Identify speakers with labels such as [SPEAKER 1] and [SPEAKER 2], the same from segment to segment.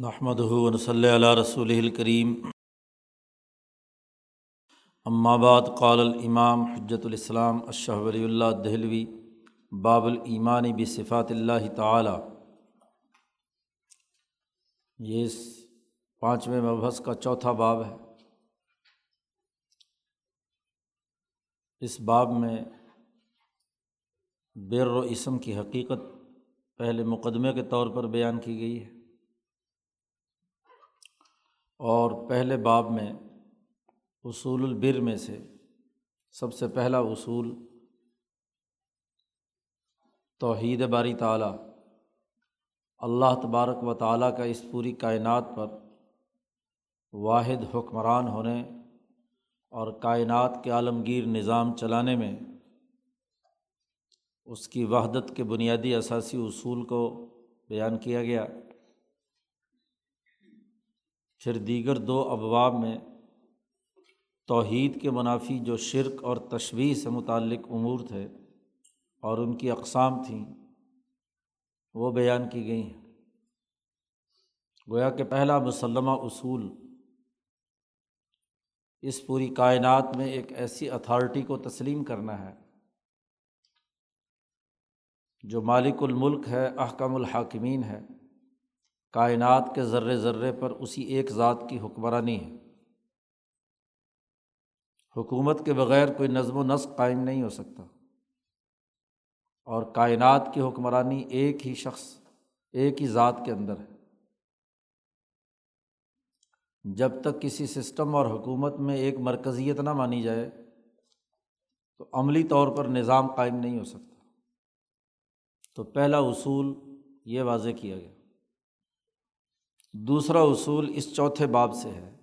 [SPEAKER 1] نحمد ہُون صلی اللہ رسول الکریم اماباد قال الامام حجت الاسلام اشہ ولی اللہ دہلوی، باب الایمان بصفات اللہ تعالیٰ. یہ اس پانچویں مبحث کا چوتھا باب ہے. اس باب میں بر و اسم کی حقیقت پہلے مقدمے کے طور پر بیان کی گئی ہے. اور پہلے باب میں اصول البر میں سے سب سے پہلا اصول توحید باری تعلیٰ اللہ تبارک و تعالیٰ کا اس پوری کائنات پر واحد حکمران ہونے اور کائنات کے عالمگیر نظام چلانے میں اس کی وحدت کے بنیادی اثاثی اصول کو بیان کیا گیا۔ پھر دیگر دو ابواب میں توحید کے منافی جو شرک اور تشویح سے متعلق امور تھے اور ان کی اقسام تھیں، وہ بیان کی گئی ہیں۔ گویا کہ پہلا مسلمہ اصول اس پوری کائنات میں ایک ایسی اتھارٹی کو تسلیم کرنا ہے جو مالک الملک ہے، احکم الحاکمین ہے۔ کائنات کے ذرے ذرے پر اسی ایک ذات کی حکمرانی ہے۔ حکومت کے بغیر کوئی نظم و نسق قائم نہیں ہو سکتا۔ اور کائنات کی حکمرانی ایک ہی شخص، ایک ہی ذات کے اندر ہے۔ جب تک کسی سسٹم اور حکومت میں ایک مرکزیت نہ مانی جائے، تو عملی طور پر نظام قائم نہیں ہو سکتا۔ تو پہلا اصول یہ واضح کیا گیا۔ دوسرا اصول اس چوتھے باب سے ہے۔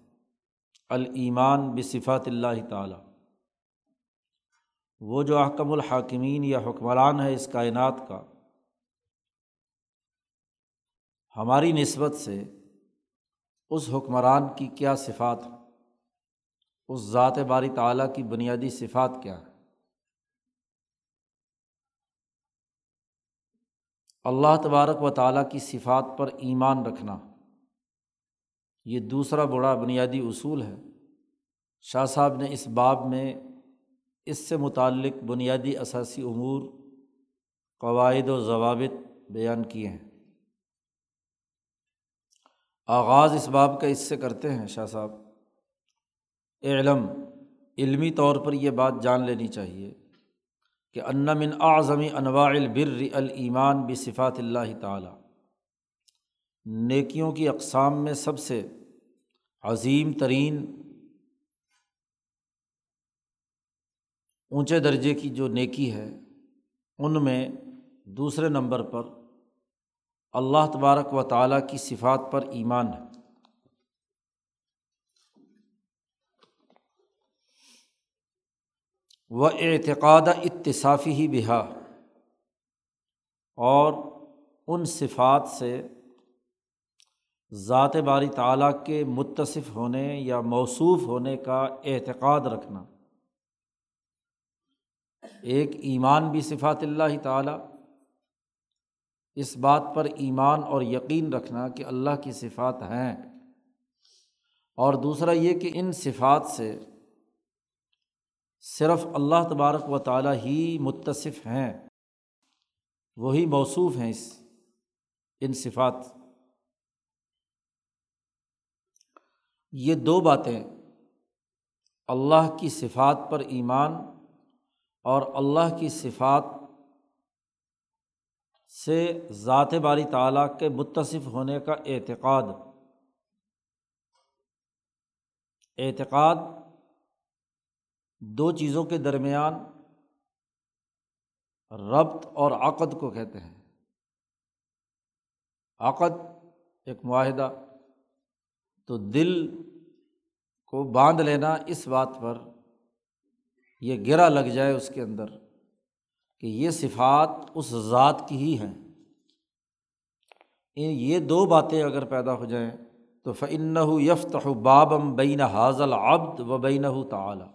[SPEAKER 1] الایمان بصفات اللہ تعالیٰ۔ وہ جو احکم الحاکمین یا حکمران ہے اس کائنات کا، ہماری نسبت سے اس حکمران کی کیا صفات ہے اس ذات باری تعلیٰ کی بنیادی صفات کیا ہے اللہ تبارک و تعالیٰ کی صفات پر ایمان رکھنا۔ یہ دوسرا بڑا بنیادی اصول ہے۔ شاہ صاحب نے اس باب میں اس سے متعلق بنیادی اثاثی امور، قواعد و ضوابط بیان کیے ہیں۔ آغاز اس باب کا اس سے کرتے ہیں شاہ صاحب۔ علم علمی طور پر یہ بات جان لینی چاہیے کہ من اعظمی انواع البر الایمان بصفات اللہ تعالیٰ۔ نیکیوں کی اقسام میں سب سے عظیم ترین اونچے درجے کی جو نیکی ہے، ان میں دوسرے نمبر پر اللہ تبارک و تعالیٰ کی صفات پر ایمان ہے۔ وہ اعتقاد اتصافی ہی بہا اور ان صفات سے ذات باری تعلیٰ کے متصف ہونے یا موصوف ہونے کا اعتقاد رکھنا۔ ایک ایمان بھی صفات اللہ تعالیٰ۔ اس بات پر ایمان اور یقین رکھنا کہ اللہ کی صفات ہیں۔ اور دوسرا یہ کہ ان صفات سے صرف اللہ تبارک و تعالیٰ ہی متصف ہیں، وہی موصوف ہیں اس، ان صفات۔ یہ دو باتیں اللہ کی صفات پر ایمان اور اللہ کی صفات سے ذات باری تعلیٰ کے متصف ہونے کا اعتقاد۔ اعتقاد دو چیزوں کے درمیان ربط اور عقد کو کہتے ہیں۔ عقد ایک معاہدہ تو دل کو باندھ لینا اس بات پر یہ گرا لگ جائے اس کے اندر کہ یہ صفات اس ذات کی ہی ہیں۔ یہ دو باتیں اگر پیدا ہو جائیں تو فن یفت بابم بین حاضل عبد و بین تعلیٰ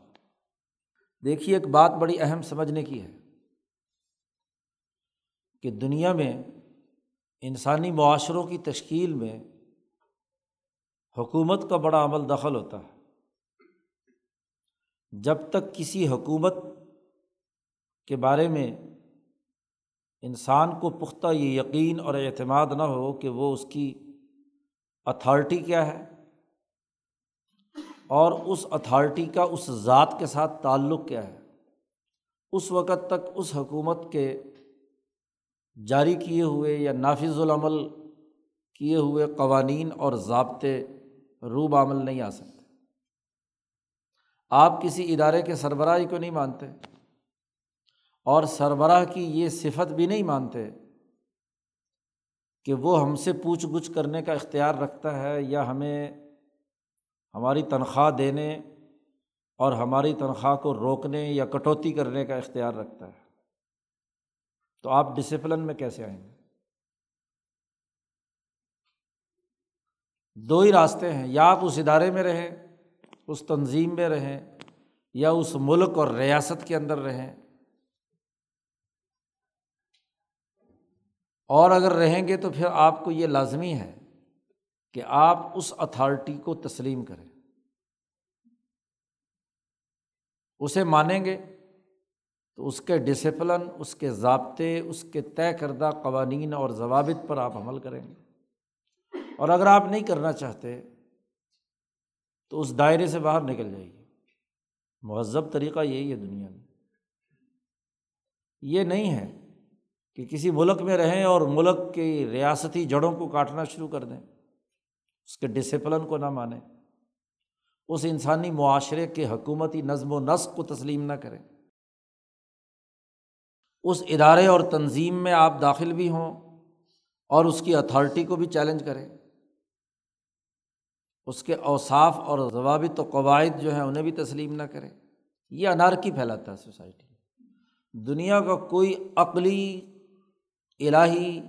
[SPEAKER 1] دیکھیے ایک بات بڑی اہم سمجھنے کی ہے کہ دنیا میں انسانی معاشروں کی تشکیل میں حکومت کا بڑا عمل دخل ہوتا ہے۔ جب تک کسی حکومت کے بارے میں انسان کو پختہ یہ یقین اور اعتماد نہ ہو کہ وہ اس کی اتھارٹی کیا ہے اور اس اتھارٹی کا اس ذات کے ساتھ تعلق کیا ہے، اس وقت تک اس حکومت کے جاری کیے ہوئے یا نافذ العمل کیے ہوئے قوانین اور ضابطے روب عمل نہیں آ سکتے۔ آپ کسی ادارے کے سربراہی کو نہیں مانتے اور سربراہ کی یہ صفت بھی نہیں مانتے کہ وہ ہم سے پوچھ گچھ کرنے کا اختیار رکھتا ہے یا ہمیں ہماری تنخواہ دینے اور ہماری تنخواہ کو روکنے یا کٹوتی کرنے کا اختیار رکھتا ہے۔ تو آپ ڈسپلن میں کیسے آئیں گے؟ دو ہی راستے ہیں، یا آپ اس ادارے میں رہیں، اس تنظیم میں رہیں، یا اس ملک اور ریاست کے اندر رہیں۔ اور اگر رہیں گے تو پھر آپ کو یہ لازمی ہے کہ آپ اس اتھارٹی کو تسلیم کریں۔ اسے مانیں گے تو اس کے ڈسپلن، اس کے ضابطے، اس کے طے کردہ قوانین اور ضوابط پر آپ عمل کریں گے۔ اور اگر آپ نہیں کرنا چاہتے، تو اس دائرے سے باہر نکل جائے گی مہذب طریقہ یہی ہے دنیا میں۔ یہ نہیں ہے کہ کسی ملک میں رہیں اور ملک کی ریاستی جڑوں کو کاٹنا شروع کر دیں۔ اس کے ڈسپلن کو نہ مانیں۔ اس انسانی معاشرے کے حکومتی نظم و نسق کو تسلیم نہ کریں۔ اس ادارے اور تنظیم میں آپ داخل بھی ہوں اور اس کی اتھارٹی کو بھی چیلنج کریں۔ اس کے اوصاف اور ضوابط و قواعد جو ہیں انہیں بھی تسلیم نہ کریں۔ یہ انارکی پھیلاتا ہے سوسائٹی۔ دنیا کا کوئی عقلی، الہی،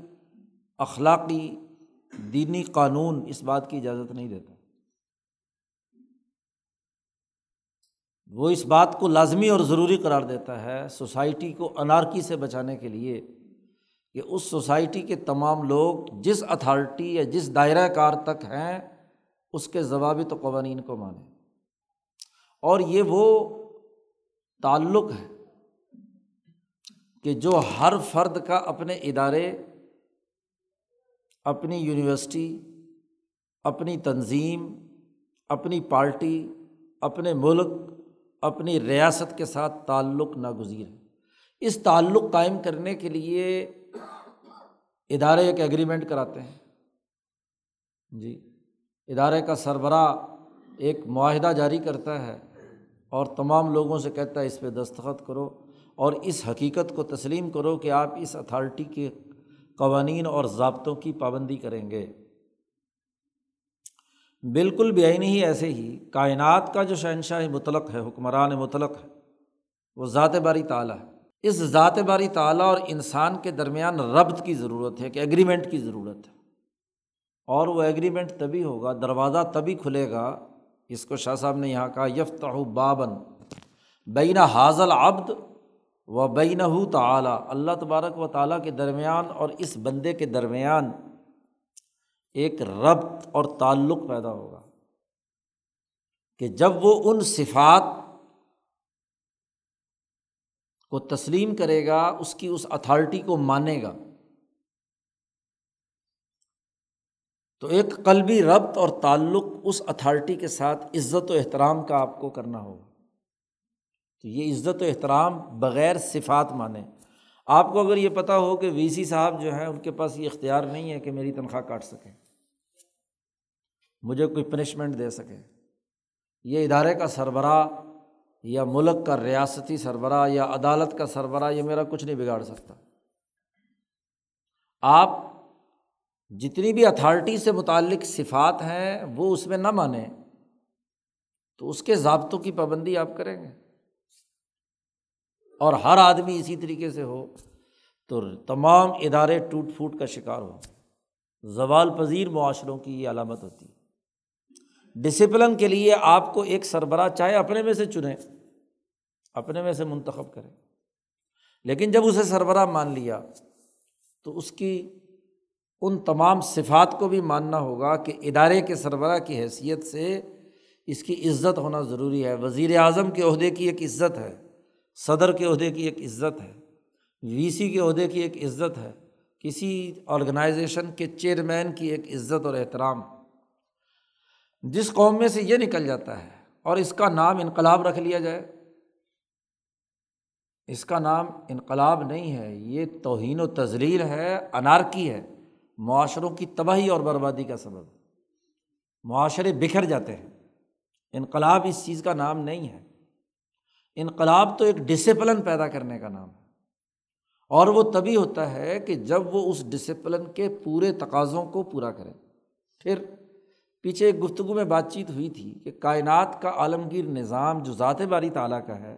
[SPEAKER 1] اخلاقی، دینی قانون اس بات کی اجازت نہیں دیتا۔ وہ اس بات کو لازمی اور ضروری قرار دیتا ہے سوسائٹی کو انارکی سے بچانے کے لیے کہ اس سوسائٹی کے تمام لوگ جس اتھارٹی یا جس دائرۂ کار تک ہیں اس کے ضوابط و قوانین کو مانیں اور یہ وہ تعلق ہے کہ جو ہر فرد کا اپنے ادارے، اپنی یونیورسٹی، اپنی تنظیم، اپنی پارٹی، اپنے ملک، اپنی ریاست کے ساتھ تعلق ناگزیر ہے۔ اس تعلق قائم کرنے کے لیے ادارے ایک ایگریمنٹ کراتے ہیں۔ جی۔ ادارے کا سربراہ ایک معاہدہ جاری کرتا ہے اور تمام لوگوں سے کہتا ہے اس پہ دستخط کرو اور اس حقیقت کو تسلیم کرو کہ آپ اس اتھارٹی کے قوانین اور ضابطوں کی پابندی کریں گے۔ بالکل بے ہی ایسے ہی کائنات کا جو شہنشاہ مطلق ہے، حکمران مطلق ہے، وہ ذات باری تعلیٰ ہے۔ اس ذات باری تعلیٰ اور انسان کے درمیان ربط کی ضرورت ہے کہ ایگریمنٹ کی ضرورت ہے۔ اور وہ ایگریمنٹ تبھی ہوگا، دروازہ تبھی کھلے گا۔ اس کو شاہ صاحب نے یہاں کہا یفت بابن بین حاضل عبد و بین ہو تعلیٰ اللہ تبارک و تعالیٰ کے درمیان اور اس بندے کے درمیان ایک ربط اور تعلق پیدا ہوگا کہ جب وہ ان صفات کو تسلیم کرے گا، اس کی اس اتھارٹی کو مانے گا۔ تو ایک قلبی ربط اور تعلق اس اتھارٹی کے ساتھ عزت و احترام کا آپ کو کرنا ہوگا۔ تو یہ عزت و احترام بغیر صفات مانے۔ آپ کو اگر یہ پتہ ہو کہ وی سی صاحب جو ہیں، ان کے پاس یہ اختیار نہیں ہے کہ میری تنخواہ کاٹ سکیں۔ مجھے کوئی پنشمنٹ دے سکے یہ ادارے کا سربراہ یا ملک کا ریاستی سربراہ یا عدالت کا سربراہ، یہ میرا کچھ نہیں بگاڑ سکتا۔ آپ جتنی بھی اتھارٹی سے متعلق صفات ہیں، وہ اس میں نہ مانیں، تو اس کے ضابطوں کی پابندی آپ کریں گے۔ اور ہر آدمی اسی طریقے سے ہو، تو تمام ادارے ٹوٹ پھوٹ کا شکار ہو۔ زوال پذیر معاشروں کی یہ علامت ہوتی۔ ہے ڈسپلن کے لیے آپ کو ایک سربراہ چاہے اپنے میں سے چنیں، اپنے میں سے منتخب کریں۔ لیکن جب اسے سربراہ مان لیا، تو اس کی ان تمام صفات کو بھی ماننا ہوگا کہ ادارے کے سربراہ کی حیثیت سے اس کی عزت ہونا ضروری ہے۔ وزیر اعظم کے عہدے کی ایک عزت ہے، صدر کے عہدے کی ایک عزت ہے، وی سی کے عہدے کی ایک عزت ہے، کسی آرگنائزیشن کے چیئرمین کی ایک عزت اور احترام۔ جس قوم میں سے یہ نکل جاتا ہے اور اس کا نام انقلاب رکھ لیا جائے۔ اس کا نام انقلاب نہیں ہے، یہ توہین و تزلیل ہے، انارکی ہے۔ معاشروں کی تباہی اور بربادی کا سبب۔ معاشرے بکھر جاتے ہیں۔ انقلاب اس چیز کا نام نہیں ہے۔ انقلاب تو ایک ڈسپلن پیدا کرنے کا نام ہے۔ اور وہ تبھی ہوتا ہے کہ جب وہ اس ڈسپلن کے پورے تقاضوں کو پورا کرے۔ پھر پیچھے ایک گفتگو میں بات چیت ہوئی تھی کہ کائنات کا عالمگیر نظام جو ذات باری تعالیٰ کا ہے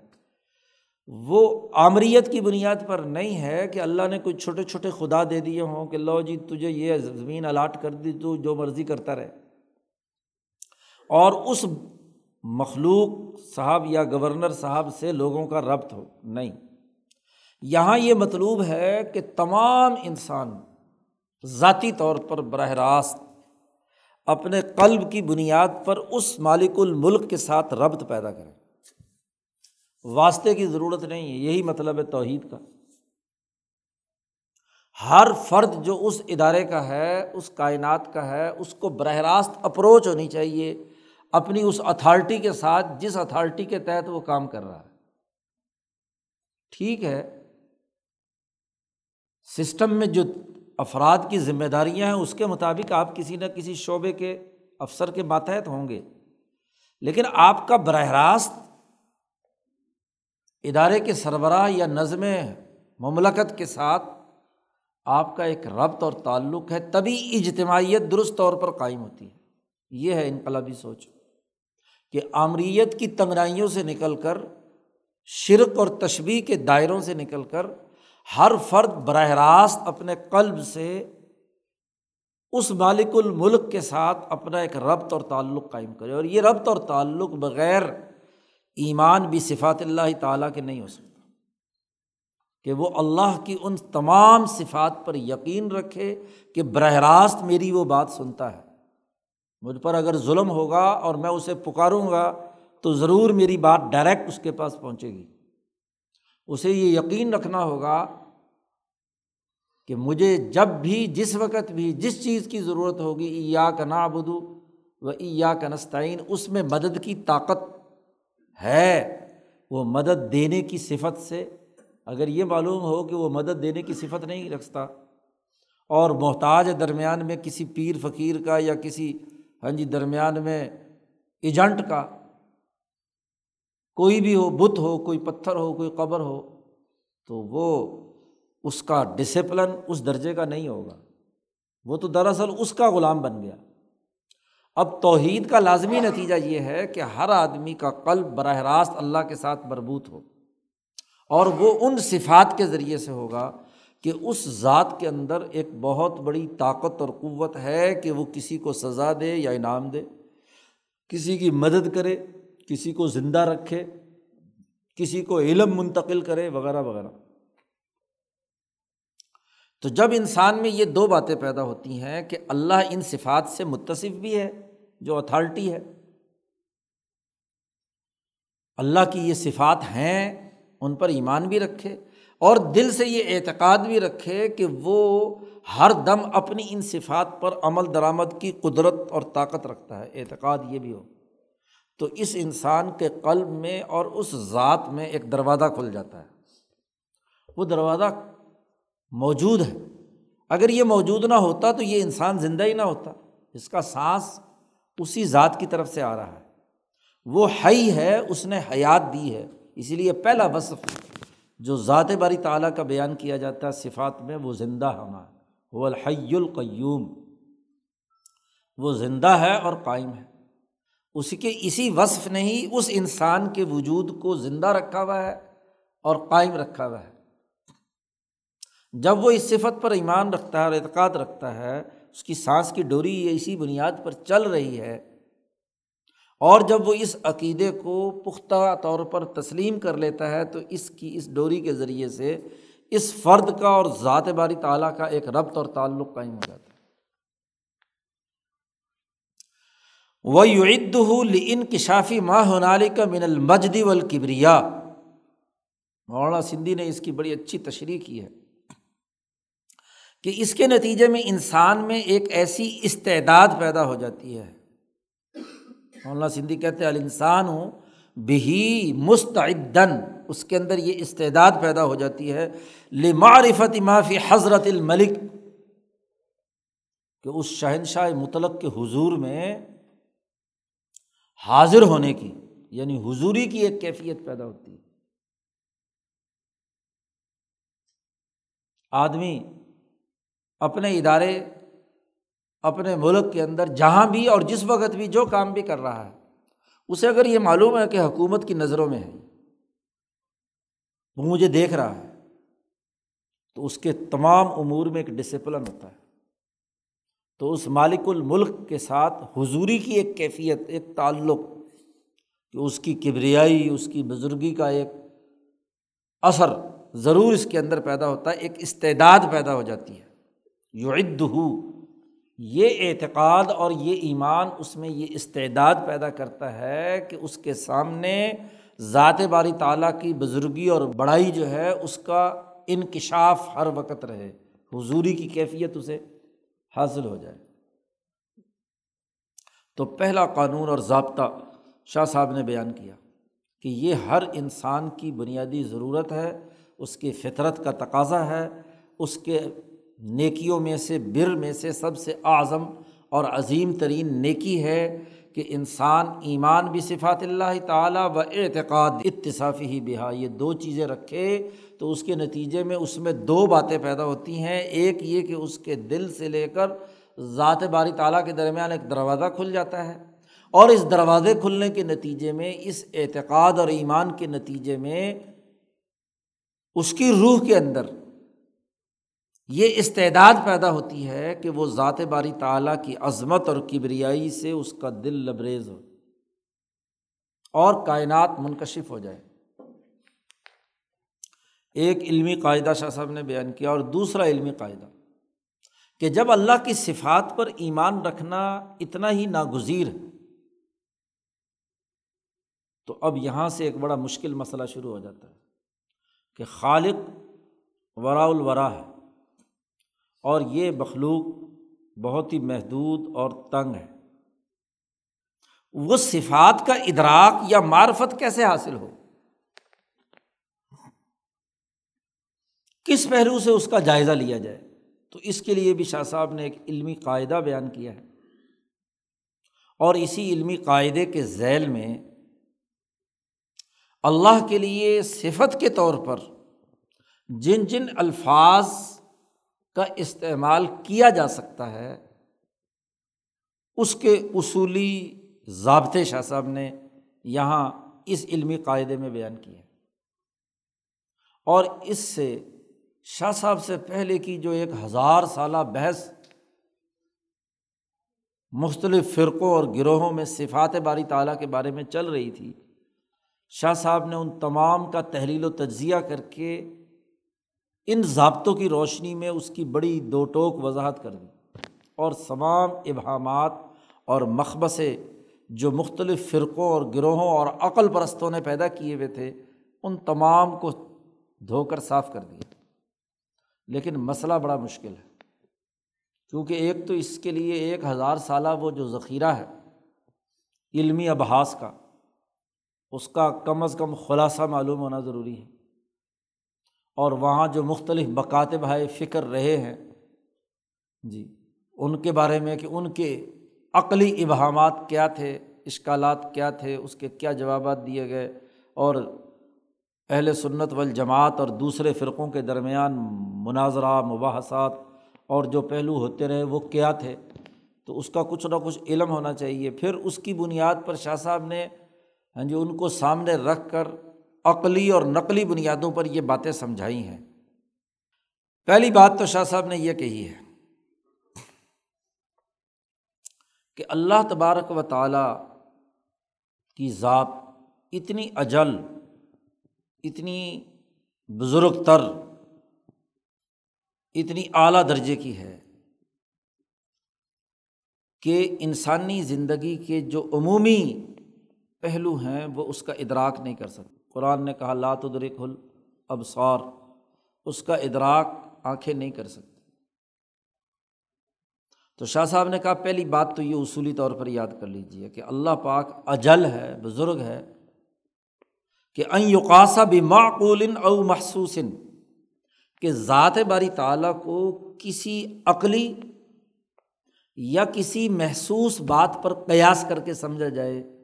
[SPEAKER 1] وہ آمریت کی بنیاد پر نہیں ہے کہ اللہ نے کوئی چھوٹے چھوٹے خدا دے دیے ہوں کہ لو جی تجھے یہ زمین الاٹ کر دی، تو جو مرضی کرتا رہے۔ اور اس مخلوق صاحب یا گورنر صاحب سے لوگوں کا ربط ہو، نہیں۔ یہاں یہ مطلوب ہے کہ تمام انسان ذاتی طور پر براہ راست اپنے قلب کی بنیاد پر اس مالک الملک کے ساتھ ربط پیدا کرے واسطے کی ضرورت نہیں ہے، یہی مطلب ہے توحید کا۔ ہر فرد جو اس ادارے کا ہے، اس کائنات کا ہے، اس کو براہ راست اپروچ ہونی چاہیے، اپنی اس اتھارٹی کے ساتھ جس اتھارٹی کے تحت وہ کام کر رہا ہے۔ ٹھیک ہے۔ سسٹم میں جو افراد کی ذمہ داریاں ہیں، اس کے مطابق آپ کسی نہ کسی شعبے کے افسر کے ماتحت ہوں گے۔ لیکن آپ کا براہ راست ادارے کے سربراہ یا نظم مملکت کے ساتھ آپ کا ایک ربط اور تعلق ہے، تبھی اجتماعیت درست طور پر قائم ہوتی ہے۔ یہ ہے انقلابی سوچ۔ کہ آمریت کی تنگنائیوں سے نکل کر، شرک اور تشبیح کے دائروں سے نکل کر، ہر فرد براہ راست اپنے قلب سے اس مالک الملک کے ساتھ اپنا ایک ربط اور تعلق قائم کرے۔ اور یہ ربط اور تعلق بغیر ایمان بھی صفات اللہ تعالیٰ کے نہیں ہو سکتا۔ کہ وہ اللہ کی ان تمام صفات پر یقین رکھے کہ براہ راست میری وہ بات سنتا ہے۔ مجھ پر اگر ظلم ہوگا اور میں اسے پکاروں گا تو ضرور میری بات ڈائریکٹ اس کے پاس پہنچے گی۔ اسے یہ یقین رکھنا ہوگا کہ مجھے جب بھی، جس وقت بھی، جس چیز کی ضرورت ہوگی ایا کا نا و ایا کا نستعین، اس میں مدد کی طاقت ہے وہ مدد دینے کی صفت سے، اگر یہ معلوم ہو کہ وہ مدد دینے کی صفت نہیں رکھتا اور محتاج درمیان میں کسی پیر فقیر کا یا کسی ہاں جی درمیان میں ایجنٹ کا کوئی بھی ہو، بت ہو، کوئی پتھر ہو، کوئی قبر ہو، تو وہ اس کا ڈسپلن اس درجے کا نہیں ہوگا۔ وہ تو دراصل اس کا غلام بن گیا۔ اب توحید کا لازمی نتیجہ یہ ہے کہ ہر آدمی کا قلب براہ راست اللہ کے ساتھ مربوط ہو اور وہ ان صفات کے ذریعے سے ہوگا کہ اس ذات کے اندر ایک بہت بڑی طاقت اور قوت ہے کہ وہ کسی کو سزا دے یا انعام دے، کسی کی مدد کرے، کسی کو زندہ رکھے، کسی کو علم منتقل کرے، وغیرہ وغیرہ۔ تو جب انسان میں یہ دو باتیں پیدا ہوتی ہیں کہ اللہ ان صفات سے متصف بھی ہے جو اتھارٹی ہے۔ اللہ کی یہ صفات ہیں، ان پر ایمان بھی رکھے اور دل سے یہ اعتقاد بھی رکھے کہ وہ ہر دم اپنی ان صفات پر عمل درآمد کی قدرت اور طاقت رکھتا ہے۔ اعتقاد یہ بھی ہو۔ تو اس انسان کے قلب میں اور اس ذات میں ایک دروازہ کھل جاتا ہے۔ وہ دروازہ موجود ہے۔ اگر یہ موجود نہ ہوتا تو یہ انسان زندہ ہی نہ ہوتا۔ اس کا سانس اسی ذات کی طرف سے آ رہا ہے۔ وہ حی ہے، اس نے حیات دی ہے۔ اسی لیے پہلا وصف جو ذات باری تعالیٰ کا بیان کیا جاتا ہے صفات میں، وہ زندہ ہما۔ وہ الحی القیوم۔ وہ زندہ ہے اور قائم ہے۔ اس کے اسی وصف نے ہی اس انسان کے وجود کو زندہ رکھا ہوا ہے اور قائم رکھا ہوا ہے۔ جب وہ اس صفت پر ایمان رکھتا ہے اور اعتقاد رکھتا ہے اس کی سانس کی ڈوری یہ اسی بنیاد پر چل رہی ہے۔ اور جب وہ اس عقیدے کو پختہ طور پر تسلیم کر لیتا ہے، تو اس کی، اس ڈوری کے ذریعے سے اس فرد کا اور ذات باری تعالیٰ کا ایک ربط اور تعلق قائم ہو جاتا ہے۔ وہ یعد انکشافی ماں ہونالی کا من المجد الکبریا مولانا سندھی نے اس کی بڑی اچھی تشریح کی ہے۔ کہ اس کے نتیجے میں انسان میں ایک ایسی استعداد پیدا ہو جاتی ہے۔ مولانا سندھی کہتے الانسان ہوں بہی مستعدن، اس کے اندر یہ استعداد پیدا ہو جاتی ہے۔ لمعرفت معافی حضرت الملک، کہ اس شہنشاہ مطلق کے حضور میں حاضر ہونے کی یعنی حضوری کی ایک کیفیت پیدا ہوتی ہے۔ آدمی اپنے ادارے، اپنے ملک کے اندر جہاں بھی اور جس وقت بھی جو کام بھی کر رہا ہے، اسے اگر یہ معلوم ہے کہ حکومت کی نظروں میں ہے، وہ مجھے دیکھ رہا ہے، تو اس کے تمام امور میں ایک ڈسپلن ہوتا ہے۔ تو اس مالک الملک کے ساتھ حضوری کی ایک کیفیت، ایک تعلق، کہ اس کی کبریائی، اس کی بزرگی کا ایک اثر ضرور اس کے اندر پیدا ہوتا ہے، ایک استعداد پیدا ہو جاتی ہے۔ یو عد یہ اعتقاد اور یہ ایمان اس میں یہ استعداد پیدا کرتا ہے کہ اس کے سامنے ذات باری تعالیٰ کی بزرگی اور بڑائی جو ہے اس کا انکشاف ہر وقت رہے، حضوری کی کیفیت اسے حاصل ہو جائے۔ تو پہلا قانون اور ضابطہ شاہ صاحب نے بیان کیا کہ یہ ہر انسان کی بنیادی ضرورت ہے، اس کی فطرت کا تقاضا ہے، اس کے نیکیوں میں سے، بر میں سے سب سے اعظم اور عظیم ترین نیکی ہے کہ انسان ایمان بھی صفات اللہ تعالیٰ و اعتقاد اتصافی ہی بہا۔ یہ دو چیزیں رکھے تو اس کے نتیجے میں اس میں دو باتیں پیدا ہوتی ہیں۔ ایک یہ کہ اس کے دل سے لے کر ذات باری تعالیٰ کے درمیان ایک دروازہ کھل جاتا ہے اور اس دروازے کھلنے کے نتیجے میں، اس اعتقاد اور ایمان کے نتیجے میں، اس کی روح کے اندر یہ استعداد پیدا ہوتی ہے کہ وہ ذات باری تعالیٰ کی عظمت اور کبریائی سے اس کا دل لبریز ہو اور کائنات منکشف ہو جائے۔ ایک علمی قاعدہ شاہ صاحب نے بیان کیا اور دوسرا علمی قاعدہ کہ جب اللہ کی صفات پر ایمان رکھنا اتنا ہی ناگزیر ہے، تو اب یہاں سے ایک بڑا مشکل مسئلہ شروع ہو جاتا ہے کہ خالق ورا الورا ہے۔ اور یہ مخلوق بہت ہی محدود اور تنگ ہے۔ وہ صفات کا ادراک یا معرفت کیسے حاصل ہو؟ کس پہلو سے اس کا جائزہ لیا جائے؟ تو اس کے لیے بھی شاہ صاحب نے ایک علمی قاعدہ بیان کیا ہے۔ اور اسی علمی قاعدے کے ذیل میں اللہ کے لیے صفت کے طور پر جن جن الفاظ کا استعمال کیا جا سکتا ہے، اس کے اصولی ضابطے شاہ صاحب نے یہاں اس علمی قاعدے میں بیان کیے اور اس سے شاہ صاحب سے پہلے کی جو ایک ہزار سالہ بحث مختلف فرقوں اور گروہوں میں صفات باری تعالیٰ کے بارے میں چل رہی تھی، شاہ صاحب نے ان تمام کا تحلیل و تجزیہ کر کے ان ضابطوں کی روشنی میں اس کی بڑی دو ٹوک وضاحت کر دی اور تمام ابہامات اور مقبصے جو مختلف فرقوں اور گروہوں اور عقل پرستوں نے پیدا کیے ہوئے تھے، ان تمام کو دھو کر صاف کر دیا لیکن مسئلہ بڑا مشکل ہے، کیونکہ ایک تو اس کے لیے ایک ہزار سالہ وہ جو ذخیرہ ہے، علمی ابحاس کا، اس کا کم از کم خلاصہ معلوم ہونا ضروری ہے۔ اور وہاں جو مختلف بکاتب بھائی فکر رہے ہیں۔ جی ان کے بارے میں کہ ان کے عقلی ابہامات کیا تھے، اشکالات کیا تھے، اس کے کیا جوابات دیے گئے۔ اور اہل سنت والجماعت اور دوسرے فرقوں کے درمیان مناظرہ، مباحثات اور جو پہلو ہوتے رہے، وہ کیا تھے؟ تو اس کا کچھ نہ کچھ علم ہونا چاہیے۔ پھر اس کی بنیاد پر شاہ صاحب نے ہاں جی ان کو سامنے رکھ کر عقلی اور نقلی بنیادوں پر یہ باتیں سمجھائی ہیں۔ پہلی بات تو شاہ صاحب نے یہ کہی ہے کہ اللہ تبارک و تعالیٰ کی ذات اتنی اجل، اتنی بزرگ تر، اتنی اعلیٰ درجے کی ہے کہ انسانی زندگی کے جو عمومی پہلو ہیں وہ اس کا ادراک نہیں کر سکتے۔ قرآن نے کہا لات ادرک ال اس کا ادراک آنکھیں نہیں کر سکتی۔ تو شاہ صاحب نے کہا، پہلی بات تو یہ اصولی طور پر یاد کر لیجیے کہ اللہ پاک اجل ہے، بزرگ ہے کہ این یوقاسا بھی معقول او محسوس، کہ ذات باری تعالیٰ کو کسی عقلی یا کسی محسوس بات پر قیاس کر کے سمجھا جائے۔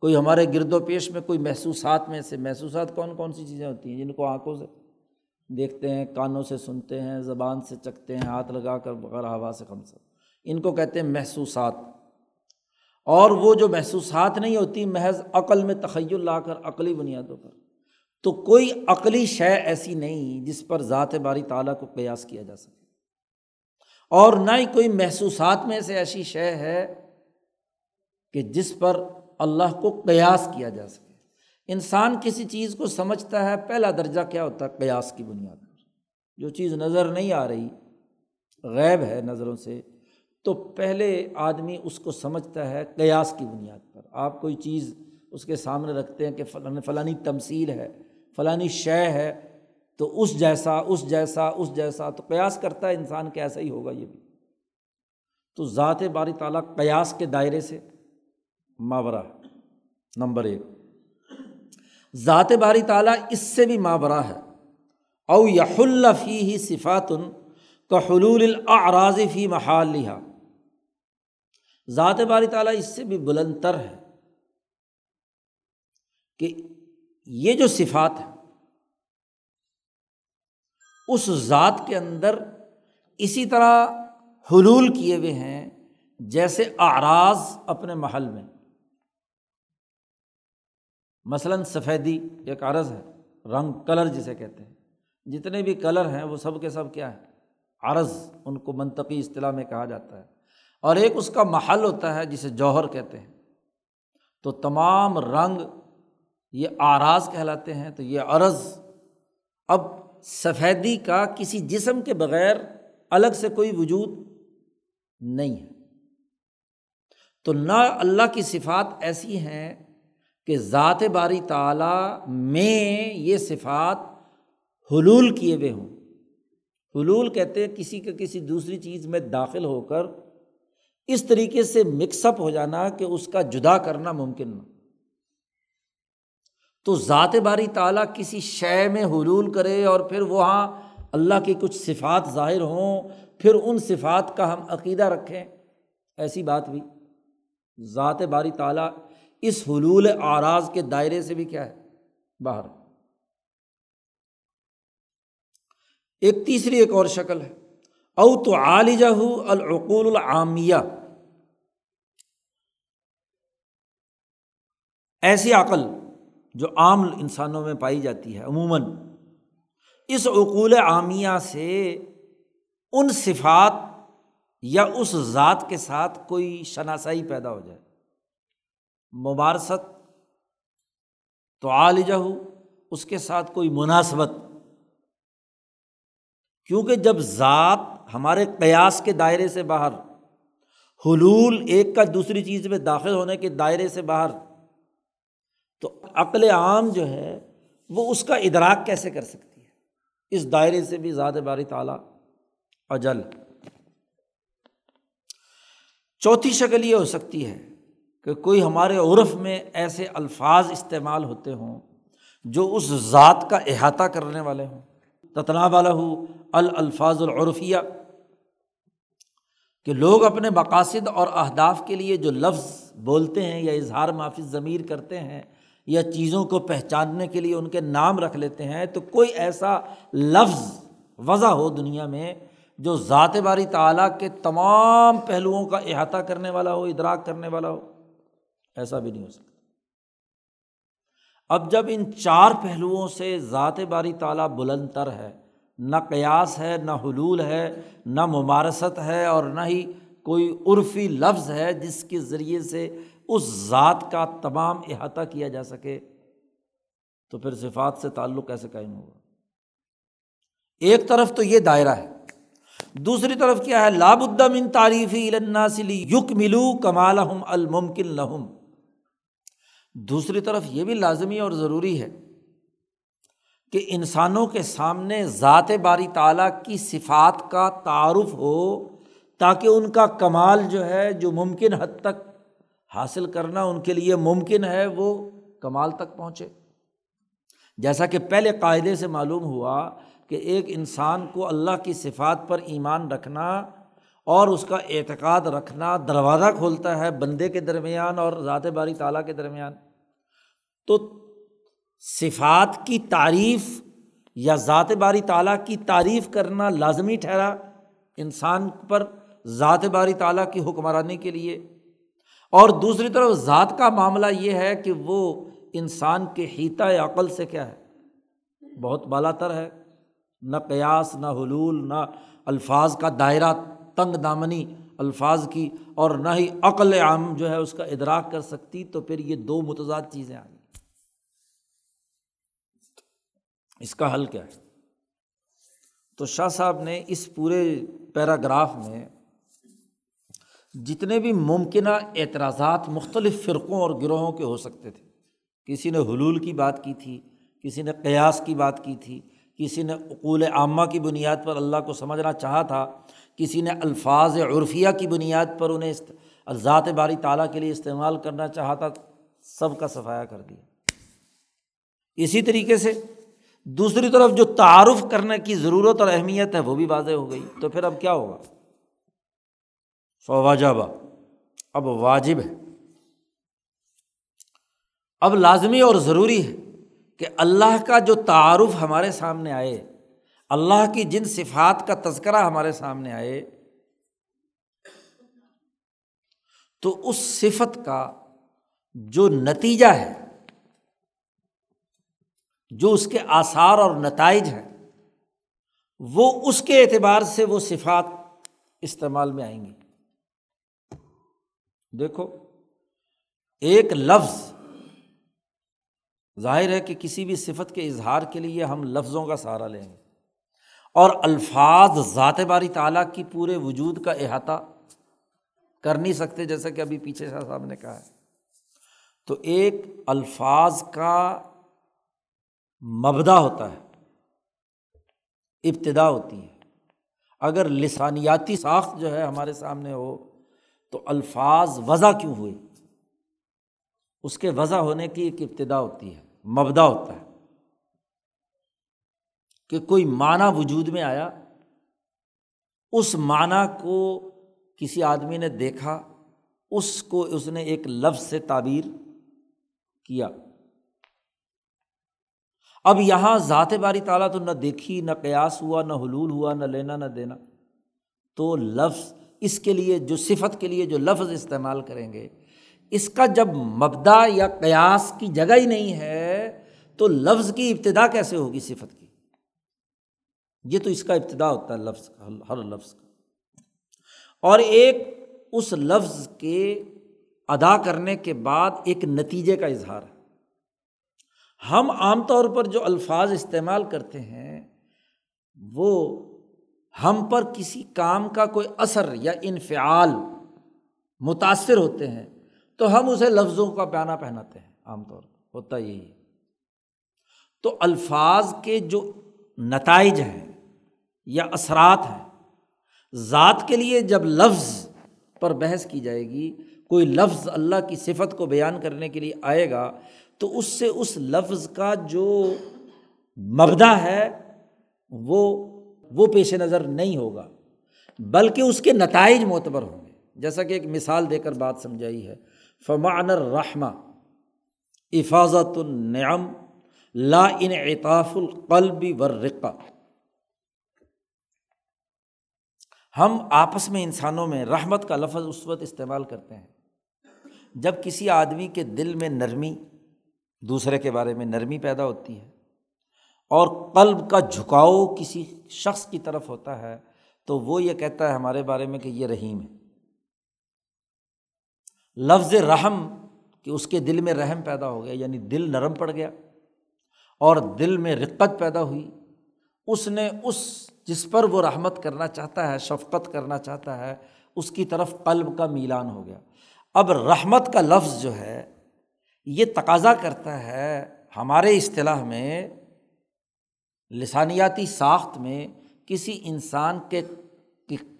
[SPEAKER 1] کوئی ہمارے گرد و پیش میں کوئی محسوسات میں سے محسوسات کون کون سی چیزیں ہوتی ہیں جن کو آنکھوں سے دیکھتے ہیں، کانوں سے سنتے ہیں، زبان سے چکتے ہیں، ہاتھ لگا کر بغیر ہوا سے خمسا ان کو کہتے ہیں محسوسات۔ اور وہ جو محسوسات نہیں ہوتی، محض عقل میں تخیل لا کر، عقلی بنیادوں پر۔ تو کوئی عقلی شے ایسی نہیں جس پر ذات باری تعالیٰ کو قیاس کیا جا سکے۔ اور نہ ہی کوئی محسوسات میں سے ایسی شے ہے کہ جس پر اللہ کو قیاس کیا جا سکے۔ انسان کسی چیز کو سمجھتا ہے، پہلا درجہ کیا ہوتا ہے؟ قیاس کی بنیاد پر۔ جو چیز نظر نہیں آ رہی، غیب ہے نظروں سے، تو پہلے آدمی اس کو سمجھتا ہے قیاس کی بنیاد پر۔ آپ کوئی چیز اس کے سامنے رکھتے ہیں کہ فلاں، فلانی تمثیل ہے، فلانی شے ہے، تو اس جیسا اس جیسا اس جیسا، تو قیاس کرتا ہے انسان کہ ایسا ہی ہوگا یہ بھی۔ تو ذات باری تعالیٰ قیاس کے دائرے سے ماورا نمبر ایک۔ ذات باری تعالیٰ اس سے بھی مابرا ہے۔ او یح الفی ہی صفاتن کا حلول الاعراض فی محال لہا ذات باری تعالیٰ اس سے بھی بلند تر ہے کہ یہ جو صفات ہے اس ذات کے اندر اسی طرح حلول کیے ہوئے ہیں جیسے آراز اپنے محل میں۔ مثلاً سفیدی ایک عرض ہے، رنگ کلر جسے کہتے ہیں۔ جتنے بھی کلر ہیں، وہ سب کے سب کیا ہے؟ عرض، ان کو منطقی اصطلاح میں کہا جاتا ہے۔ اور ایک اس کا محل ہوتا ہے جسے جوہر کہتے ہیں۔ تو تمام رنگ یہ آراز کہلاتے ہیں، تو یہ عرض اب سفیدی کا کسی جسم کے بغیر الگ سے کوئی وجود نہیں ہے۔ تو نہ اللہ کی صفات ایسی ہیں کہ ذات باری تعالیٰ میں یہ صفات حلول کیے ہوئے ہوں۔ حلول کہتے ہیں کسی کا کسی دوسری چیز میں داخل ہو کر اس طریقے سے مکس اپ ہو جانا کہ اس کا جدا کرنا ممکن نہ تو ذات باری تعالیٰ کسی شے میں حلول کرے اور پھر وہاں اللہ کی کچھ صفات ظاہر ہوں، پھر ان صفات کا ہم عقیدہ رکھیں۔ ایسی بات بھی۔ ذات باری تعالیٰ اس حلول آراز کے دائرے سے بھی کیا ہے؟ باہر۔ ایک تیسری ایک اور شکل ہے۔ او تو عالجہ العقول العامیہ۔ ایسی عقل جو عام انسانوں میں پائی جاتی ہے، عموماً۔ اس عقول عامیہ سے ان صفات یا اس ذات کے ساتھ کوئی شناسائی پیدا ہو جائے۔ مبارست تو عالجہ اس کے ساتھ کوئی مناسبت۔ کیونکہ جب ذات ہمارے قیاس کے دائرے سے باہر، حلول ایک کا دوسری چیز میں داخل ہونے کے دائرے سے باہر، تو عقل عام جو ہے، وہ اس کا ادراک کیسے کر سکتی ہے؟ اس دائرے سے بھی زیادہ باری تعالیٰ اجل۔ چوتھی شکل یہ ہو سکتی ہے کہ کوئی ہمارے عرف میں ایسے الفاظ استعمال ہوتے ہوں جو اس ذات کا احاطہ کرنے والے ہوں۔ تتنا والا ہو الفاظ العرفیہ، کہ لوگ اپنے مقاصد اور اہداف کے لیے جو لفظ بولتے ہیں یا اظہار معافی ضمیر کرتے ہیں یا چیزوں کو پہچاننے کے لیے ان کے نام رکھ لیتے ہیں، تو کوئی ایسا لفظ وضع ہو دنیا میں جو ذات باری تعلیٰ کے تمام پہلوؤں کا احاطہ کرنے والا ہو، ادراک کرنے والا ہو۔ ایسا بھی نہیں ہو سکتا۔ اب جب ان چار پہلوؤں سے ذات باری تعلیٰ بلند تر ہے، نہ قیاس ہے، نہ حلول ہے، نہ ممارست ہے اور نہ ہی کوئی عرفی لفظ ہے جس کے ذریعے سے اس ذات کا تمام احاطہ کیا جا سکے، تو پھر صفات سے تعلق کیسے قائم ہوگا؟ ایک طرف تو یہ دائرہ ہے، دوسری طرف کیا ہے؟ لاب الدم ان تعریفی سلی یق ملو کمال الممکن لہم۔ دوسری طرف یہ بھی لازمی اور ضروری ہے کہ انسانوں کے سامنے ذات باری تعالیٰ کی صفات کا تعارف ہو تاکہ ان کا کمال جو ہے، جو ممکن حد تک حاصل کرنا ان کے لیے ممکن ہے، وہ کمال تک پہنچے۔ جیسا کہ پہلے قاعدے سے معلوم ہوا کہ ایک انسان کو اللہ کی صفات پر ایمان رکھنا اور اس کا اعتقاد رکھنا دروازہ کھولتا ہے بندے کے درمیان اور ذات باری تعالیٰ کے درمیان۔ تو صفات کی تعریف یا ذات باری تعالیٰ کی تعریف کرنا لازمی ٹھہرا انسان پر ذات باری تعالیٰ کی حکمرانی کے لیے۔ اور دوسری طرف ذات کا معاملہ یہ ہے کہ وہ انسان کے حیطہ عقل سے کیا ہے؟ بہت بالا تر ہے۔ نہ قیاس، نہ حلول، نہ الفاظ کا دائرہ تنگ دامنی الفاظ کی اور نہ ہی عقل عام جو ہے اس کا ادراک کر سکتی تو پھر یہ دو متضاد چیزیں آ گئی اس کا حل کیا ہے؟ تو شاہ صاحب نے اس پورے پیراگراف میں جتنے بھی ممکنہ اعتراضات مختلف فرقوں اور گروہوں کے ہو سکتے تھے۔ کسی نے حلول کی بات کی تھی، کسی نے قیاس کی بات کی تھی، کسی نے اقول عامہ کی بنیاد پر اللہ کو سمجھنا چاہا تھا کسی نے الفاظ عرفیہ کی بنیاد پر انہیں ذات باری تعالیٰ کے لیے استعمال کرنا چاہا تھا، سب کا صفایا کر دیا۔ اسی طریقے سے دوسری طرف جو تعارف کرنے کی ضرورت اور اہمیت ہے، وہ بھی واضح ہو گئی۔ تو پھر اب کیا ہوگا؟ فواجبہ اب واجب ہے۔ اب لازمی اور ضروری ہے کہ اللہ کا جو تعارف ہمارے سامنے آئے اللہ کی جن صفات کا تذکرہ ہمارے سامنے آئے، تو اس صفت کا جو نتیجہ ہے، جو اس کے آثار اور نتائج ہیں، وہ اس کے اعتبار سے وہ صفات استعمال میں آئیں گی۔ دیکھو، ایک لفظ ظاہر ہے کہ کسی بھی صفت کے اظہار کے لیے ہم لفظوں کا سہارا لیں گے۔ اور الفاظ ذات باری تعالیٰ کی پورے وجود کا احاطہ کر نہیں سکتے جیسا کہ ابھی پیچھے شاہ صاحب نے کہا ہے۔ تو ایک الفاظ کا مبدا ہوتا ہے، ابتدا ہوتی ہے۔ اگر لسانیاتی ساخت جو ہے ہمارے سامنے ہو تو الفاظ وضع کیوں ہوئے؟ اس کے وضع ہونے کی ایک ابتدا ہوتی ہے، مبدا ہوتا ہے۔ کہ کوئی معنی وجود میں آیا، اس معنی کو کسی آدمی نے دیکھا، اس کو اس نے ایک لفظ سے تعبیر کیا۔ اب یہاں ذات باری تعالیٰ تو نہ دیکھی، نہ قیاس ہوا، نہ حلول ہوا، نہ لینا، نہ دینا۔ تو لفظ اس کے لیے، جو صفت کے لیے جو لفظ استعمال کریں گے، اس کا جب مبدا یا قیاس کی جگہ ہی نہیں ہے، تو لفظ کی ابتدا کیسے ہوگی صفت کی؟ یہ تو اس کا ابتدا ہوتا ہے لفظ کا ہر لفظ کا۔ اور ایک اس لفظ کے ادا کرنے کے بعد ایک نتیجے کا اظہار ہے۔ ہم عام طور پر جو الفاظ استعمال کرتے ہیں، وہ ہم پر کسی کام کا کوئی اثر یا انفعال متاثر ہوتے ہیں، تو ہم اسے لفظوں کا پیانہ پہناتے ہیں۔ عام طور پر ہوتا یہی ہے۔ تو الفاظ کے جو نتائج ہیں یا اثرات ہیں۔ ذات کے لیے جب لفظ پر بحث کی جائے گی، کوئی لفظ اللہ کی صفت کو بیان کرنے کے لیے آئے گا، تو اس سے اس لفظ کا جو مبدا ہے، وہ وہ پیش نظر نہیں ہوگا۔ بلکہ اس کے نتائج معتبر ہوں گے۔ جیسا کہ ایک مثال دے کر بات سمجھائی ہے۔ فمان الرحمہ حفاظت النعم لا ان اطاف القلبی ورقہ ہم آپس میں انسانوں میں رحمت کا لفظ اس وقت استعمال کرتے ہیں۔ جب کسی آدمی کے دل میں نرمی، دوسرے کے بارے میں نرمی پیدا ہوتی ہے اور قلب کا جھکاؤ کسی شخص کی طرف ہوتا ہے، تو وہ یہ کہتا ہے ہمارے بارے میں کہ یہ رحیم ہے۔ لفظ رحم کہ اس کے دل میں رحم پیدا ہو گیا یعنی دل نرم پڑ گیا اور دل میں رقت پیدا ہوئی، اس نے اس جس پر وہ رحمت کرنا چاہتا ہے، شفقت کرنا چاہتا ہے، اس کی طرف قلب کا میلان ہو گیا۔ اب رحمت کا لفظ جو ہے، یہ تقاضا کرتا ہے ہمارے اصطلاح میں، لسانیاتی ساخت میں کسی انسان کے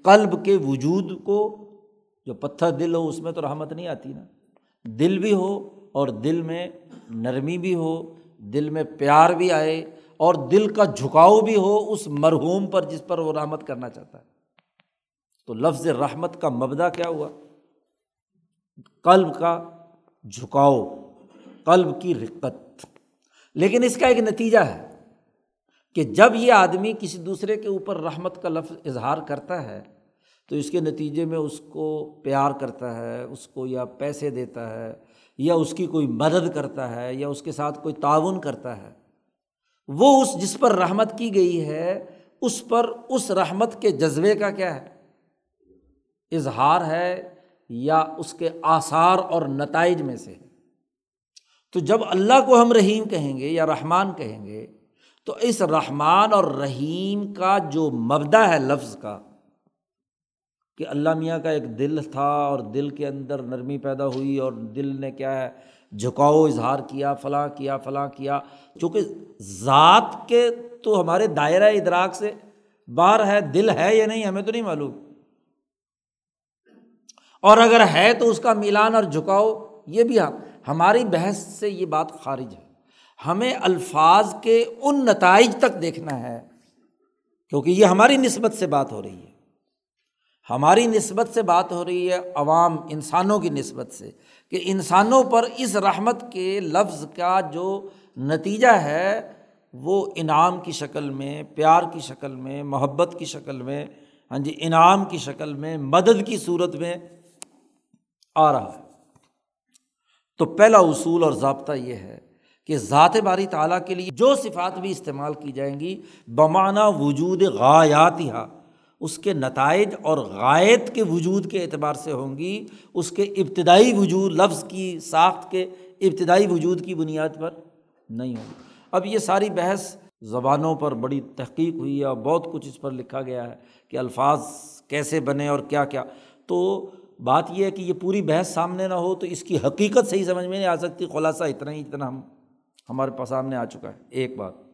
[SPEAKER 1] قلب کے وجود کو، جو پتھر دل ہو، اس میں تو رحمت نہیں آتی نا۔ دل بھی ہو اور دل میں نرمی بھی ہو، دل میں پیار بھی آئے اور دل کا جھکاؤ بھی ہو اس مرحوم پر جس پر وہ رحمت کرنا چاہتا ہے۔ تو لفظ رحمت کا مبدا کیا ہوا؟ قلب کا جھکاؤ، قلب کی رقت۔ لیکن اس کا ایک نتیجہ ہے کہ جب یہ آدمی کسی دوسرے کے اوپر رحمت کا لفظ اظہار کرتا ہے، تو اس کے نتیجے میں اس کو پیار کرتا ہے، اس کو یا پیسے دیتا ہے، یا اس کی کوئی مدد کرتا ہے، یا اس کے ساتھ کوئی تعاون کرتا ہے۔ وہ اس جس پر رحمت کی گئی ہے، اس پر اس رحمت کے جذبے کا کیا ہے؟ اظہار ہے یا اس کے آثار اور نتائج میں سے۔ تو جب اللہ کو ہم رحیم کہیں گے یا رحمان کہیں گے، تو اس رحمان اور رحیم کا جو مبدا ہے لفظ کا، کہ اللہ میاں کا ایک دل تھا اور دل کے اندر نرمی پیدا ہوئی اور دل نے کیا ہے؟ جھکاؤ، اظہار کیا، فلاں کیا فلاں کیا۔ چونکہ ذات کے تو ہمارے دائرۂ ادراک سے باہر ہے، دل ہے یا نہیں، ہمیں تو نہیں معلوم۔ اور اگر ہے تو اس کا میلان اور جھکاؤ، یہ بھی ہماری بحث سے یہ بات خارج ہے۔ ہمیں الفاظ کے ان نتائج تک دیکھنا ہے، کیونکہ یہ ہماری نسبت سے بات ہو رہی ہے۔ ہماری نسبت سے بات ہو رہی ہے عوام، انسانوں کی نسبت سے۔ کہ انسانوں پر اس رحمت کے لفظ کا جو نتیجہ ہے، وہ انعام کی شکل میں، پیار کی شکل میں، محبت کی شکل میں ہاں جی انعام کی شکل میں، مدد کی صورت میں آ رہا ہے۔ تو پہلا اصول اور ضابطہ یہ ہے کہ ذات باری تعالیٰ کے لیے جو صفات بھی استعمال کی جائیں گی بمانہ وجود غایاتیہ اس کے نتائج اور غائط کے وجود کے اعتبار سے ہوں گی، اس کے ابتدائی وجود لفظ کی ساخت کے ابتدائی وجود کی بنیاد پر نہیں ہوگی اب یہ ساری بحث زبانوں پر بڑی تحقیق ہوئی ہے اور بہت کچھ اس پر لکھا گیا ہے کہ الفاظ کیسے بنے اور کیا کیا۔ تو بات یہ ہے کہ یہ پوری بحث سامنے نہ ہو تو اس کی حقیقت صحیح سمجھ میں نہیں آ سکتی۔ خلاصہ اتنا ہی اتنا ہم ہمارے پاس سامنے آ چکا ہے۔ ایک بات۔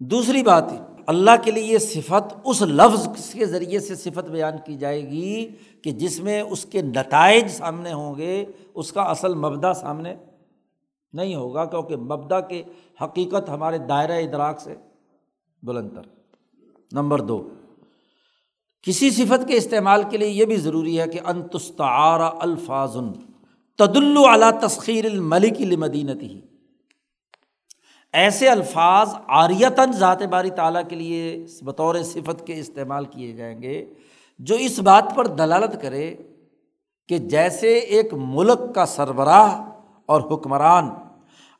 [SPEAKER 1] دوسری بات اللہ کے لیے یہ صفت اس لفظ کے ذریعے سے صفت بیان کی جائے گی کہ جس میں اس کے نتائج سامنے ہوں گے، اس کا اصل مبدا سامنے نہیں ہوگا، کیونکہ مبدا کے حقیقت ہمارے دائرۂ ادراک سے بلند تر۔ نمبر دو، کسی صفت کے استعمال کے لیے یہ بھی ضروری ہے کہ انتستعار الفاظ تد اعلیٰ تسخیر الملک المدینتی ہی ایسے الفاظ آریتاً ذات باری تعالیٰ کے لیے بطور صفت کے استعمال کیے جائیں گے، جو اس بات پر دلالت کرے کہ جیسے ایک ملک کا سربراہ اور حکمران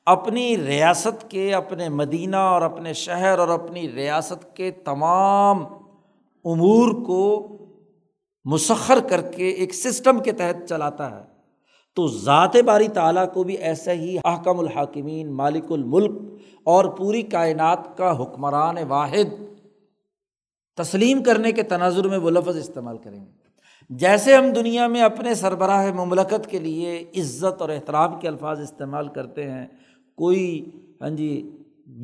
[SPEAKER 1] اپنی ریاست کے، اپنے مدینہ اور اپنے شہر اور اپنی ریاست کے تمام امور کو مسخر کر کے ایک سسٹم کے تحت چلاتا ہے۔ تو ذات باری تعالیٰ کو بھی ایسا ہی احکم الحاکمین، مالک الملک اور پوری کائنات کا حکمران واحد تسلیم کرنے کے تناظر میں وہ لفظ استعمال کریں گے۔ جیسے ہم دنیا میں اپنے سربراہ مملکت کے لیے عزت اور احترام کے الفاظ استعمال کرتے ہیں، کوئی ہاں جی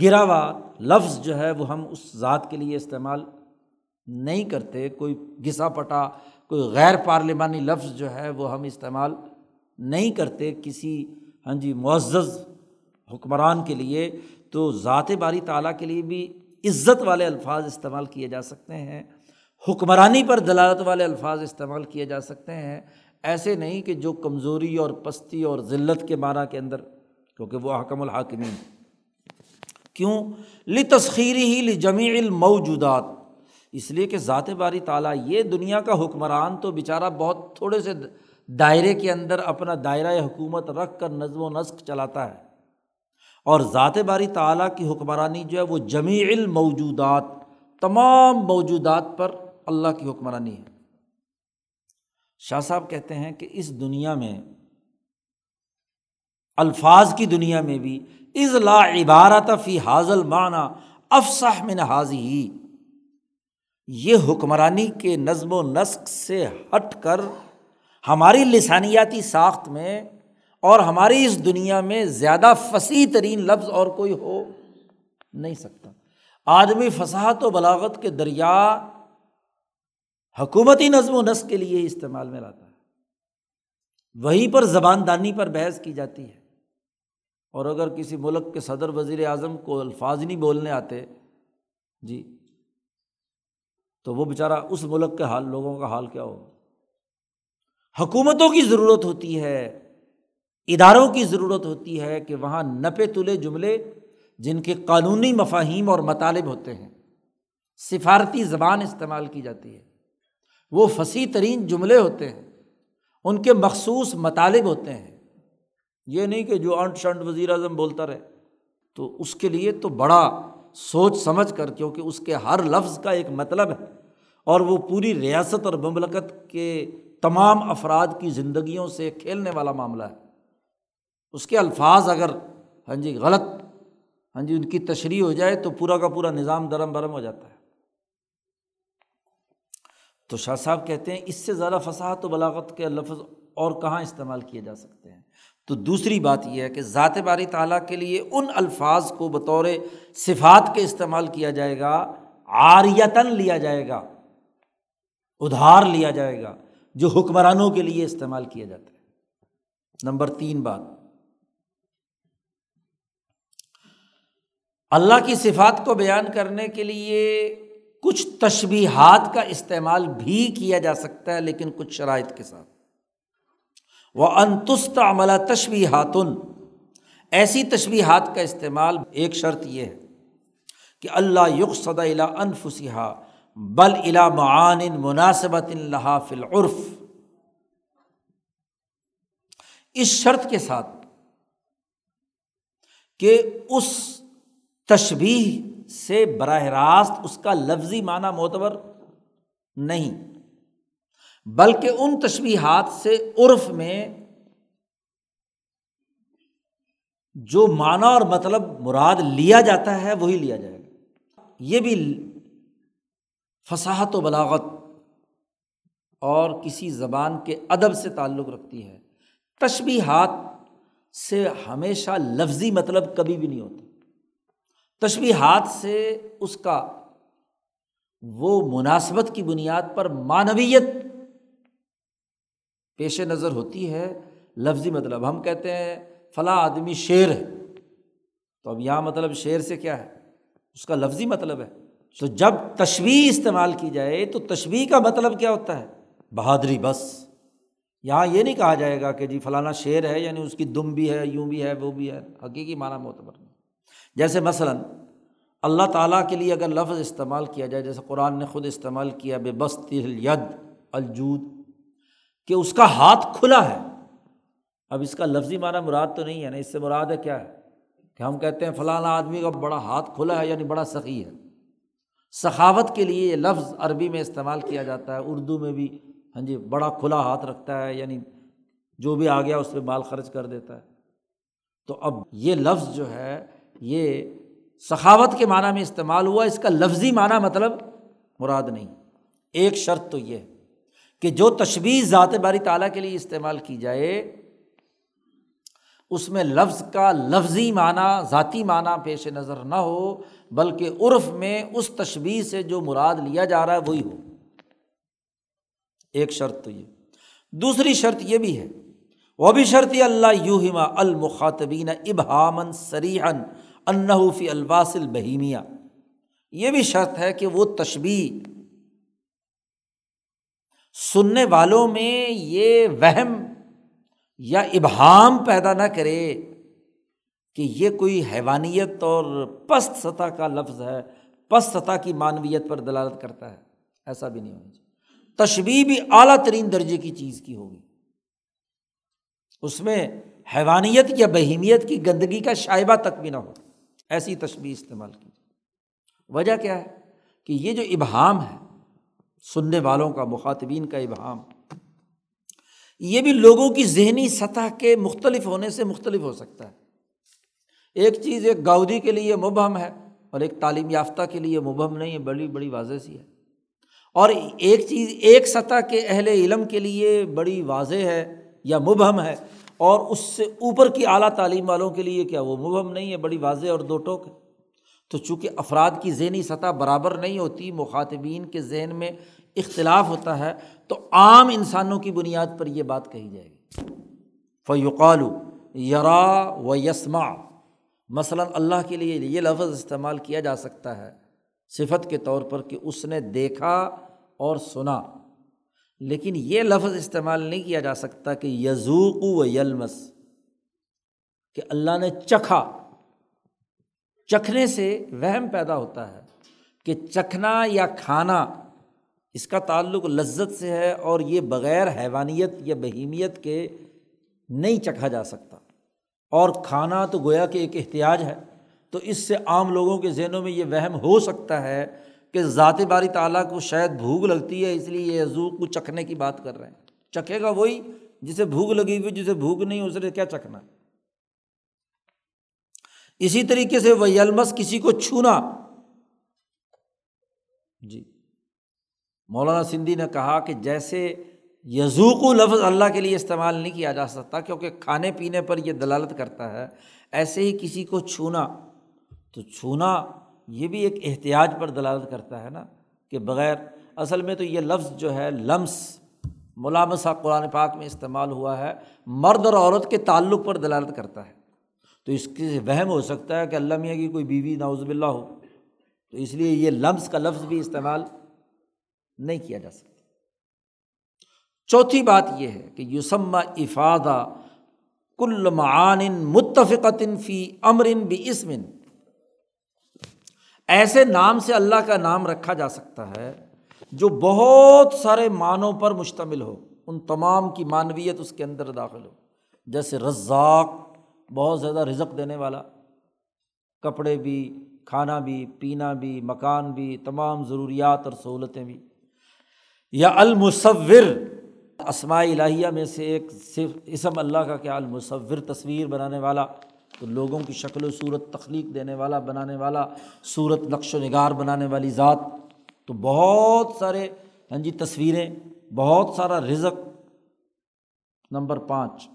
[SPEAKER 1] گرا ہوا لفظ جو ہے وہ ہم اس ذات کے لیے استعمال نہیں کرتے، کوئی گھسا پٹا، کوئی غیر پارلیمانی لفظ جو ہے وہ ہم استعمال نہیں کرتے کسی ہاں جی معزز حکمران کے لیے، تو ذات باری تعالیٰ کے لیے بھی عزت والے الفاظ استعمال کیے جا سکتے ہیں۔ حکمرانی پر دلالت والے الفاظ استعمال کیے جا سکتے ہیں۔ ایسے نہیں کہ جو کمزوری اور پستی اور ذلت کے معنیٰ کے اندر، کیونکہ وہ حکم الحاکمین۔ کیوں؟ لی تسخیری ہی لی جمیع الموجودات۔ اس لیے کہ ذات باری تعالیٰ یہ دنیا کا حکمران تو بیچارہ بہت تھوڑے سے دائرے کے اندر اپنا دائرۂ حکومت رکھ کر نظم و نسق چلاتا ہے۔ اور ذات باری تعالیٰ کی حکمرانی جو ہے وہ جمیع الموجودات، تمام موجودات پر اللہ کی حکمرانی ہے۔ شاہ صاحب کہتے ہیں کہ اس دنیا میں، الفاظ کی دنیا میں بھی لا عبارت فی حاضل معنی افسح من حاضی یہ حکمرانی کے نظم و نسق سے ہٹ کر ہماری لسانیاتی ساخت میں اور ہماری اس دنیا میں زیادہ فصیح ترین لفظ اور کوئی ہو نہیں سکتا۔ آدمی فصاحت و بلاغت کے دریا حکومتی نظم و نسق کے لیے استعمال میں لاتا ہے۔ وہیں پر زبان دانی پر بحث کی جاتی ہے۔ اور اگر کسی ملک کے صدر وزیر اعظم کو الفاظ نہیں بولنے آتے جی تو وہ بیچارہ اس ملک کے حال، لوگوں کا حال کیا ہوگا؟ حکومتوں کی ضرورت ہوتی ہے، اداروں کی ضرورت ہوتی ہے کہ وہاں نپے تلے جملے جن کے قانونی مفاہیم اور مطالب ہوتے ہیں، سفارتی زبان استعمال کی جاتی ہے۔ وہ فصیح ترین جملے ہوتے ہیں، ان کے مخصوص مطالب ہوتے ہیں۔ یہ نہیں کہ جو انٹ شنٹ وزیر اعظم بولتا رہے۔ تو اس کے لیے تو بڑا سوچ سمجھ کر، کیونکہ اس کے ہر لفظ کا ایک مطلب ہے اور وہ پوری ریاست اور مملکت کے تمام افراد کی زندگیوں سے کھیلنے والا معاملہ ہے۔ اس کے الفاظ اگر ہاں جی غلط ہاں جی ان کی تشریح ہو جائے تو پورا کا پورا نظام درم برم ہو جاتا ہے۔ تو شاہ صاحب کہتے ہیں، اس سے زیادہ فصاحت و بلاغت کے لفظ اور کہاں استعمال کیے جا سکتے ہیں؟ تو دوسری بات یہ ہے کہ ذات باری تعالیٰ کے لیے ان الفاظ کو بطور صفات کے استعمال کیا جائے گا آریتن لیا جائے گا، ادھار لیا جائے گا۔ جو حکمرانوں کے لیے استعمال کیا جاتا ہے نمبر تین بات۔ اللہ کی صفات کو بیان کرنے کے لیے کچھ تشبیہات کا استعمال بھی کیا جا سکتا ہے، لیکن کچھ شرائط کے ساتھ۔ وہ انتست عملہ تشبیہاتن ایسی تشبیہات کا استعمال، ایک شرط یہ ہے کہ اللہ یق صدا انفسیہ بل الا معان مناسبت اللہ فلعرف اس شرط کے ساتھ کہ اس تشبیح سے براہ راست اس کا لفظی معنی معتبر نہیں، بلکہ ان تشبیہات سے عرف میں جو معنی اور مطلب مراد لیا جاتا ہے وہی لیا جائے گا۔ یہ بھی فصاحت و بلاغت اور کسی زبان کے ادب سے تعلق رکھتی ہے۔ تشبیہات سے ہمیشہ لفظی مطلب کبھی بھی نہیں ہوتا تشبیہات سے اس کا وہ مناسبت کی بنیاد پر معنویت پیش نظر ہوتی ہے۔ لفظی مطلب ہم کہتے ہیں، فلاں آدمی شعر ہے۔ تو اب یہاں مطلب شعر سے کیا ہے؟ اس کا لفظی مطلب ہے۔ تو جب تشویح استعمال کی جائے تو تشویح کا مطلب کیا ہوتا ہے؟ بہادری بس۔ یہاں یہ نہیں کہا جائے گا کہ جی فلانا شعر ہے یعنی اس کی دم بھی ہے، یوں بھی ہے، وہ بھی ہے۔ حقیقی معنی معتبر نہیں۔ جیسے مثلاً اللہ تعالیٰ کے لیے اگر لفظ استعمال کیا جائے، جیسے قرآن نے خود استعمال کیا، بے بس ید الجود، کہ اس کا ہاتھ کھلا ہے۔ اب اس کا لفظی معنی مراد تو نہیں ہے نا، اس سے مراد ہے کیا ہے؟ کہ ہم کہتے ہیں فلانا آدمی کا بڑا ہاتھ کھلا ہے یعنی بڑا سخی ہے۔ سخاوت کے لیے یہ لفظ عربی میں استعمال کیا جاتا ہے، اردو میں بھی ہاں جی بڑا کھلا ہاتھ رکھتا ہے یعنی جو بھی آ گیا اس پہ مال خرچ کر دیتا ہے۔ تو اب یہ لفظ جو ہے، یہ سخاوت کے معنیٰ میں استعمال ہوا، اس کا لفظی معنی مطلب مراد نہیں۔ ایک شرط تو یہ ہے کہ جو تشویش ذات باری تعالیٰ کے لیے استعمال کی جائے، اس میں لفظ کا لفظی معنی، ذاتی معنی پیش نظر نہ ہو بلکہ عرف میں اس تشبیح سے جو مراد لیا جا رہا ہے وہی ہو۔ ایک شرط تو یہ۔ دوسری شرط یہ بھی ہے۔ وہ بھی شرط اللہ یوہما المخاطبین ابہامن سریحن انحفی الباس البہیمیا یہ بھی شرط ہے کہ وہ تشبیح سننے والوں میں یہ وہم یا ابہام پیدا نہ کرے۔ کہ یہ کوئی حیوانیت اور پست سطح کا لفظ ہے، پست سطح کی معنویت پر دلالت کرتا ہے، ایسا بھی نہیں ہونا چاہیے۔ تشبیح بھی اعلیٰ ترین درجے کی چیز کی ہوگی۔ اس میں حیوانیت یا بہیمیت کی گندگی کا شائبہ تک بھی نہ ہو۔ ایسی تشبیح استعمال کی وجہ کیا ہے؟ کہ یہ جو ابہام ہے، سننے والوں کا، مخاطبین کا ابہام، یہ بھی لوگوں کی ذہنی سطح کے مختلف ہونے سے مختلف ہو سکتا ہے۔ ایک چیز ایک گاؤدی کے لیے مبہم ہے اور ایک تعلیم یافتہ کے لیے مبہم نہیں ہے بڑی بڑی واضح سی ہے۔ اور ایک چیز، ایک سطح کے اہل علم کے لیے بڑی واضح ہے یا مبہم ہے، اور اس سے اوپر کی اعلیٰ تعلیم والوں کے لیے کیا وہ مبہم نہیں ہے؟ بڑی واضح اور دو ٹوک ہے۔ تو چونکہ افراد کی ذہنی سطح برابر نہیں ہوتی، مخاطبین کے ذہن میں اختلاف ہوتا ہے، تو عام انسانوں کی بنیاد پر یہ بات کہی جائے گی۔ فیوقال یرا و یسما مثلاً اللہ کے لیے یہ لفظ استعمال کیا جا سکتا ہے صفت کے طور پر کہ اس نے دیکھا اور سنا، لیکن یہ لفظ استعمال نہیں کیا جا سکتا کہ یزوق و یلمس، کہ اللہ نے چکھا۔ چکھنے سے وہم پیدا ہوتا ہے کہ چکھنا یا کھانا اس کا تعلق لذت سے ہے اور یہ بغیر حیوانیت یا بہیمیت کے نہیں چکھا جا سکتا۔ اور کھانا تو گویا کہ ایک احتیاط ہے، تو اس سے عام لوگوں کے ذہنوں میں یہ وہم ہو سکتا ہے کہ ذات باری تعالیٰ کو شاید بھوک لگتی ہے، اس لیے یہ عزو کو چکھنے کی بات کر رہے ہیں۔ چکھے گا وہی جسے بھوک لگی ہوئی، جسے بھوک نہیں، اس نے کیا چکھنا؟ اسی طریقے سے وہ یلمس کسی کو چھونا۔ جی مولانا سندھی نے کہا کہ جیسے یزوق و لفظ اللہ کے لیے استعمال نہیں کیا جا سکتا کیونکہ کھانے پینے پر یہ دلالت کرتا ہے، ایسے ہی کسی کو چھونا۔ تو چھونا یہ بھی ایک احتیاط پر دلالت کرتا ہے نا کہ بغیر، اصل میں تو یہ لفظ جو ہے لمس، ملامسہ قرآن پاک میں استعمال ہوا ہے، مرد اور عورت کے تعلق پر دلالت کرتا ہے۔ تو اس کے وہم ہو سکتا ہے کہ اللہ میاں کی کوئی بیوی ناؤز باللہ ہو۔ تو اس لیے یہ لمس کا لفظ بھی استعمال نہیں کیا جا سکتا۔ چوتھی بات یہ ہے کہ یوسم افادہ کل معان متفقن فی امرن بھی اسمن ایسے نام سے اللہ کا نام رکھا جا سکتا ہے جو بہت سارے معنوں پر مشتمل ہو، ان تمام کی معنویت اس کے اندر داخل ہو۔ جیسے رزاق بہت زیادہ رزق دینے والا، کپڑے بھی، کھانا بھی، پینا بھی، مکان بھی، تمام ضروریات اور سہولتیں بھی۔ یا المصور اسماء الہیہ میں سے ایک صرف اسم اللہ کا کیا المصور تصویر بنانے والا، تو لوگوں کی شکل و صورت تخلیق دینے والا، بنانے والا، صورت نقش و نگار بنانے والی ذات۔ تو بہت سارے ہاں جی تصویریں، بہت سارا رزق۔ نمبر پانچ،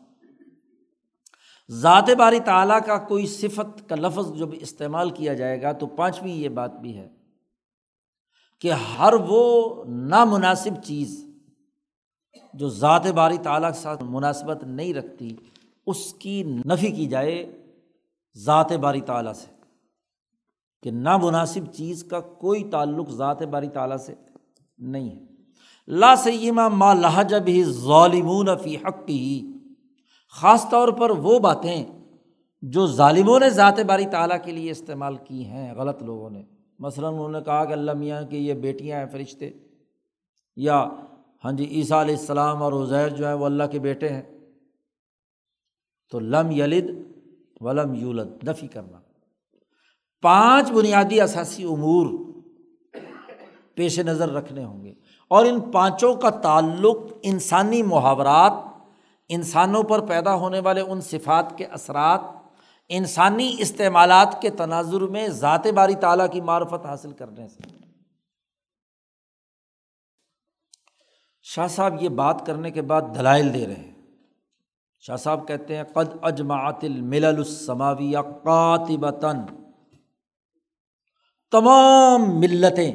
[SPEAKER 1] ذات باری تعلیٰ کا کوئی صفت کا لفظ جب استعمال کیا جائے گا، تو پانچویں یہ بات بھی ہے کہ ہر وہ نامناسب چیز جو ذات باری تعلیٰ کے ساتھ مناسبت نہیں رکھتی، اس کی نفی کی جائے ذات باری تعلیٰ سے۔ کہ نامناسب چیز کا کوئی تعلق ذات باری تعلیٰ سے نہیں ہے۔ لا سیمہ ما لہجب ہی ظالمون فی حق کی خاص طور پر وہ باتیں جو ظالموں نے ذات باری تعلیٰ کے لیے استعمال کی ہیں، غلط لوگوں نے۔ مثلاً انہوں نے کہا کہ اللہ میاں کہ یہ بیٹیاں ہیں، فرشتے۔ یا ہاں جی عیسیٰ علیہ السلام اور عزیر جو ہے وہ اللہ کے بیٹے ہیں۔ تو لم یلد ولم یولد نفی کرنا۔ پانچ بنیادی اثاثی امور پیش نظر رکھنے ہوں گے۔ اور ان پانچوں کا تعلق انسانی محاورات، انسانوں پر پیدا ہونے والے ان صفات کے اثرات، انسانی استعمالات کے تناظر میں ذات باری تعالیٰ کی معرفت حاصل کرنے سے۔ شاہ صاحب یہ بات کرنے کے بعد دلائل دے رہے ہیں۔ شاہ صاحب کہتے ہیں، قد اجماعت الملل السماویہ قاتبتاً تمام ملتیں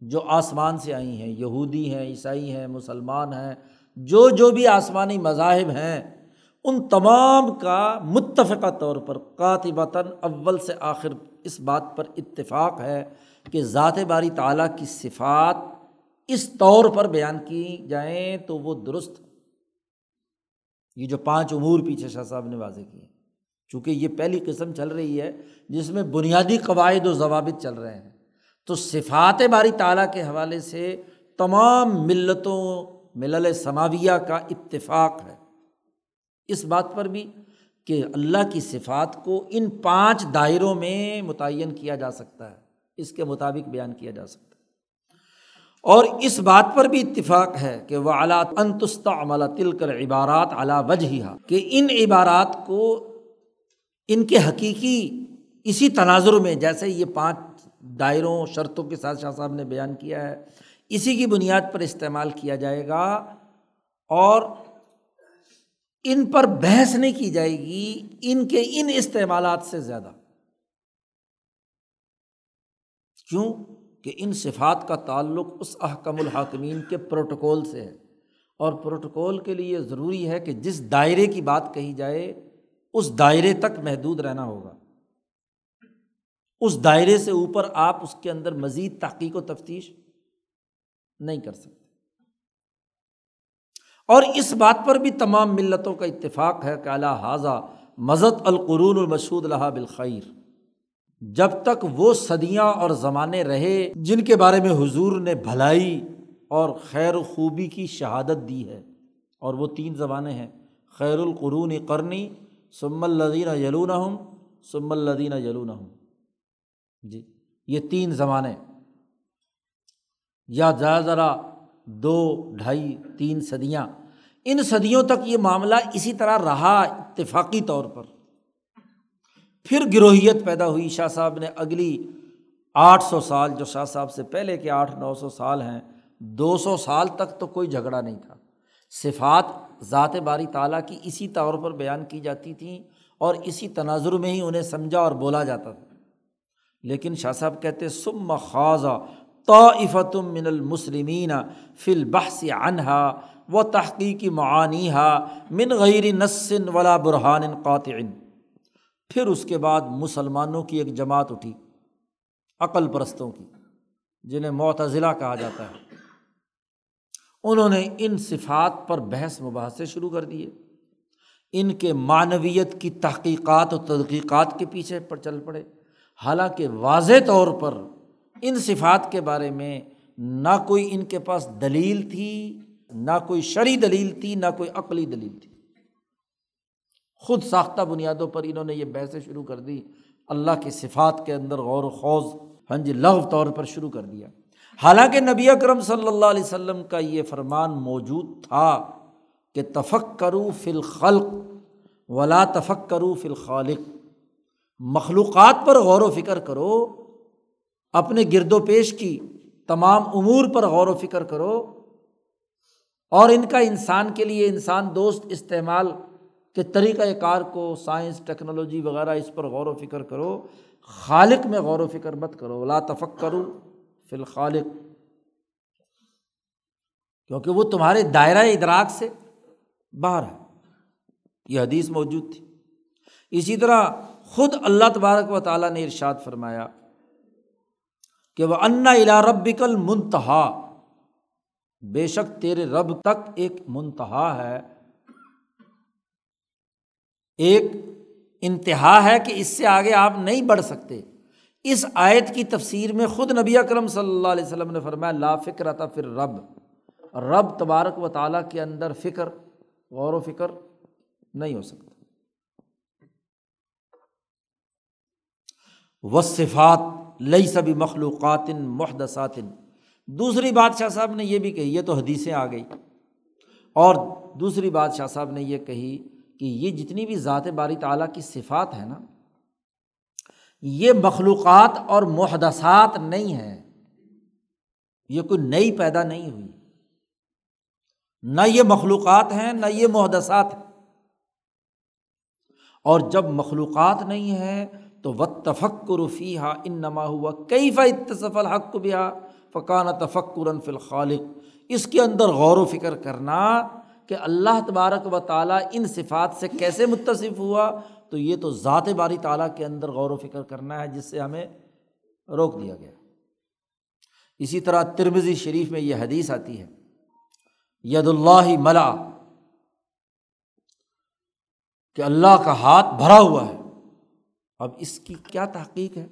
[SPEAKER 1] جو آسمان سے آئی ہیں، یہودی ہیں، عیسائی ہیں، مسلمان ہیں، جو جو بھی آسمانی مذاہب ہیں، ان تمام کا متفقہ طور پر قاتبتاً اول سے آخر اس بات پر اتفاق ہے کہ ذات باری تعلیٰ کی صفات اس طور پر بیان کی جائیں تو وہ درست یہ جو پانچ امور پیچھے شاہ صاحب نے واضح کیے۔ چونکہ یہ پہلی قسم چل رہی ہے جس میں بنیادی قواعد و ضوابط چل رہے ہیں۔ تو صفات باری تعالیٰ کے حوالے سے تمام ملتوں، ملل سماویہ کا اتفاق ہے۔ اس بات پر بھی کہ اللہ کی صفات کو ان پانچ دائروں میں متعین کیا جا سکتا ہے۔ اس کے مطابق بیان کیا جا سکتا ہے۔ اور اس بات پر بھی اتفاق ہے کہ وہ علات انتستا عملہ تل کر عبارات علا وجہ کہ ان عبارات کو ان کے حقیقی اسی تناظر میں، جیسے یہ پانچ دائروں شرطوں کے ساتھ شاہ صاحب نے بیان کیا ہے، اسی کی بنیاد پر استعمال کیا جائے گا اور ان پر بحث نہیں کی جائے گی ان کے ان استعمالات سے زیادہ۔ کیوں؟ کہ ان صفات کا تعلق اس احکم الحاکمین کے پروٹوکول سے ہے۔ اور پروٹوکول کے لیے ضروری ہے کہ جس دائرے کی بات کہی جائے، اس دائرے تک محدود رہنا ہوگا۔ اس دائرے سے اوپر آپ اس کے اندر مزید تحقیق و تفتیش نہیں کر سکتے۔ اور اس بات پر بھی تمام ملتوں کا اتفاق ہے کہ اللہ حاضہ مزت القرون المشود الحا بالخیر۔ جب تک وہ صدیاں اور زمانے رہے جن کے بارے میں حضور نے بھلائی اور خیر و خوبی کی شہادت دی ہے۔ اور وہ تین زبانیں ہیں۔ خیر القرون قرنی سم الدینہ یلون ہوں سم الدینہ یلون ہوں جی یہ تین زمانے یا زیادہ ذرا دو، ڈھائی، تین صدیاں۔ ان صدیوں تک یہ معاملہ اسی طرح رہا اتفاقی طور پر۔ پھر گروہیت پیدا ہوئی۔ شاہ صاحب نے اگلی آٹھ سو سال، جو شاہ صاحب سے پہلے کے آٹھ نو سو سال ہیں، دو سو سال تک تو کوئی جھگڑا نہیں تھا۔ صفات ذات باری تعالیٰ کی اسی طور پر بیان کی جاتی تھیں اور اسی تناظر میں ہی انہیں سمجھا اور بولا جاتا تھا۔ لیکن شاہ صاحب کہتے سم خواضہ طافتم من المسلمین فی البحث عنہا و تحقیقی معانی ہا من غیر نسن ولا برحان قاطع۔ پھر اس کے بعد مسلمانوں کی ایک جماعت اٹھی عقل پرستوں کی، جنہیں معتضلاع کہا جاتا ہے۔ انہوں نے ان صفات پر بحث مباحثے شروع کر دیے۔ ان کے معنویت کی تحقیقات و تحقیقات کے پیچھے پر چل پڑے۔ حالانکہ واضح طور پر ان صفات کے بارے میں نہ کوئی ان کے پاس دلیل تھی، نہ کوئی شرعی دلیل تھی، نہ کوئی عقلی دلیل تھی۔ خود ساختہ بنیادوں پر انہوں نے یہ بحثیں شروع کر دی، اللہ کی صفات کے اندر غور و خوض ہاں جی لغ طور پر شروع کر دیا۔ حالانکہ نبی اکرم صلی اللہ علیہ وسلم کا یہ فرمان موجود تھا کہ تفق کرو فی الخلق ولا تفق کرو فی الخالق۔ مخلوقات پر غور و فکر کرو، اپنے گرد و پیش کی تمام امور پر غور و فکر کرو اور ان کا انسان کے لیے انسان دوست استعمال کے طریقۂ کار کو سائنس، ٹیکنالوجی وغیرہ اس پر غور و فکر کرو، خالق میں غور و فکر مت کرو، لا تفق کرو فی الخالق، کیونکہ وہ تمہارے دائرۂ ادراک سے باہر ہے۔ یہ حدیث موجود تھی۔ اسی طرح خود اللہ تبارک و تعالیٰ نے ارشاد فرمایا کہ وہ انا الا ربکل منتہا بے شک تیرے رب تک ایک منتہا ہے۔ ایک انتہا ہے کہ اس سے آگے آپ نہیں بڑھ سکتے۔ اس آیت کی تفسیر میں خود نبی اکرم صلی اللہ علیہ وسلم نے فرمایا، لا فکر تھا پھر رب رب تبارک و تعالیٰ کے اندر فکر، غور و فکر نہیں ہو سکتا۔ وصفات لئی سبھی مخلوقات محدثات۔ دوسری بات شاہ صاحب نے یہ بھی کہی، یہ تو حدیثیں آ گئی۔ اور دوسری بات شاہ صاحب نے یہ کہی کہ یہ جتنی بھی ذات باری تعالیٰ کی صفات ہے نا، یہ مخلوقات اور محدثات نہیں ہے یہ کوئی نئی پیدا نہیں ہوئی۔ نہ یہ مخلوقات ہیں، نہ یہ محدثات ہیں۔ اور جب مخلوقات نہیں ہے تو و تفکر فی ہا ان نما ہوا کئی فصف الحق بیا فقان تفکر فی الخالق۔ اس کے اندر غور و فکر کرنا کہ اللہ تبارک و تعالیٰ ان صفات سے کیسے متصف ہوا، تو یہ تو ذات باری تعالیٰ کے اندر غور و فکر کرنا ہے، جس سے ہمیں روک دیا گیا۔ اسی طرح ترمزی شریف میں یہ حدیث آتی ہے ید اللہ ملا، کہ اللہ کا ہاتھ بھرا ہوا ہے۔ اب اس کی کیا تحقیق ہے؟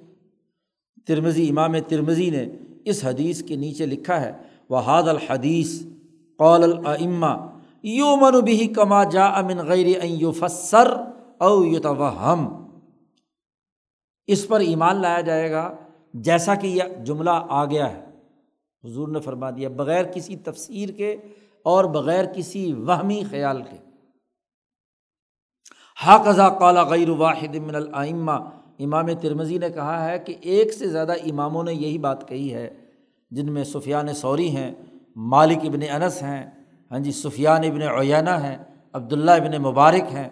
[SPEAKER 1] ترمزی امام ترمزی نے اس حدیث کے نیچے لکھا ہے وہ حاد الحدیث قول العما یو من بھی کما جا امن غیر یو فسر او یو اس پر ایمان لایا جائے گا، جیسا کہ یہ جملہ آ گیا ہے۔ حضور نے فرما دیا، بغیر کسی تفسیر کے اور بغیر کسی وہمی خیال کے۔ حاقضہ کالا غیر واحد من العمہ امام ترمزی نے کہا ہے کہ ایک سے زیادہ اماموں نے یہی بات کہی ہے، جن میں سفیان سوری ہیں، مالک ابن انس ہیں ہاں جی سفیان ابن اویانہ ہیں، عبداللہ ابن مبارک ہیں۔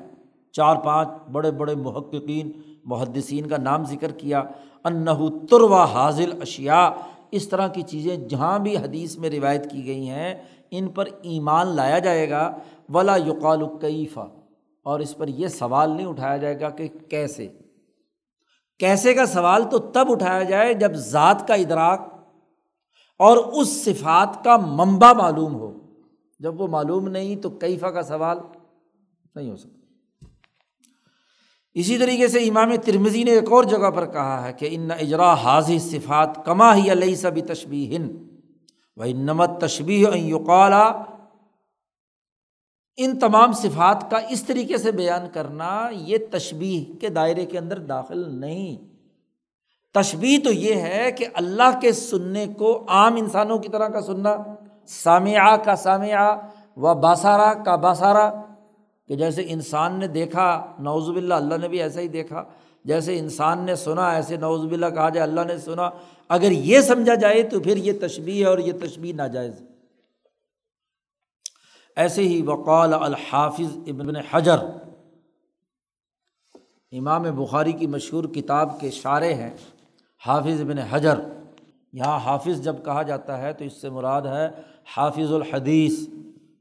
[SPEAKER 1] چار پانچ بڑے بڑے محققین، محدثین کا نام ذکر کیا۔ انّ تروا حاضل اشیا اس طرح کی چیزیں جہاں بھی حدیث میں روایت کی گئی ہیں، ان پر ایمان لایا جائے گا۔ ولا یقال القیفہ اور اس پر یہ سوال نہیں اٹھایا جائے گا کہ کیسے۔ کیسے کا سوال تو تب اٹھایا جائے جب ذات کا ادراک اور اس صفات کا منبع معلوم ہو۔ جب وہ معلوم نہیں تو کیفا کا سوال نہیں ہو سکتا۔ اسی طریقے سے امام ترمزی نے ایک اور جگہ پر کہا ہے کہ ان اجرا حاضی صفات کما ہی علیہ سبھی تشبی ہند وہ نمت تشبی یقالا ان تمام صفات کا اس طریقے سے بیان کرنا یہ تشبیح کے دائرے کے اندر داخل نہیں۔ تشبیح تو یہ ہے کہ اللہ کے سننے کو عام انسانوں کی طرح کا سننا سامعہ کا سامعہ و باسارا کا باسارا کہ جیسے انسان نے دیکھا نوز باللہ، اللہ نے بھی ایسا ہی دیکھا، جیسے انسان نے سنا، ایسے نوز باللہ کہا جائے، اللہ نے سنا، اگر یہ سمجھا جائے تو پھر یہ تشبیح ہے اور یہ تشبیح ناجائز ہے۔ ایسے ہی وقال الحافظ ابن حجر، امام بخاری کی مشہور کتاب کے شارے ہیں، حافظ ابن حجر۔ یہاں حافظ جب کہا جاتا ہے تو اس سے مراد ہے حافظ الحدیث،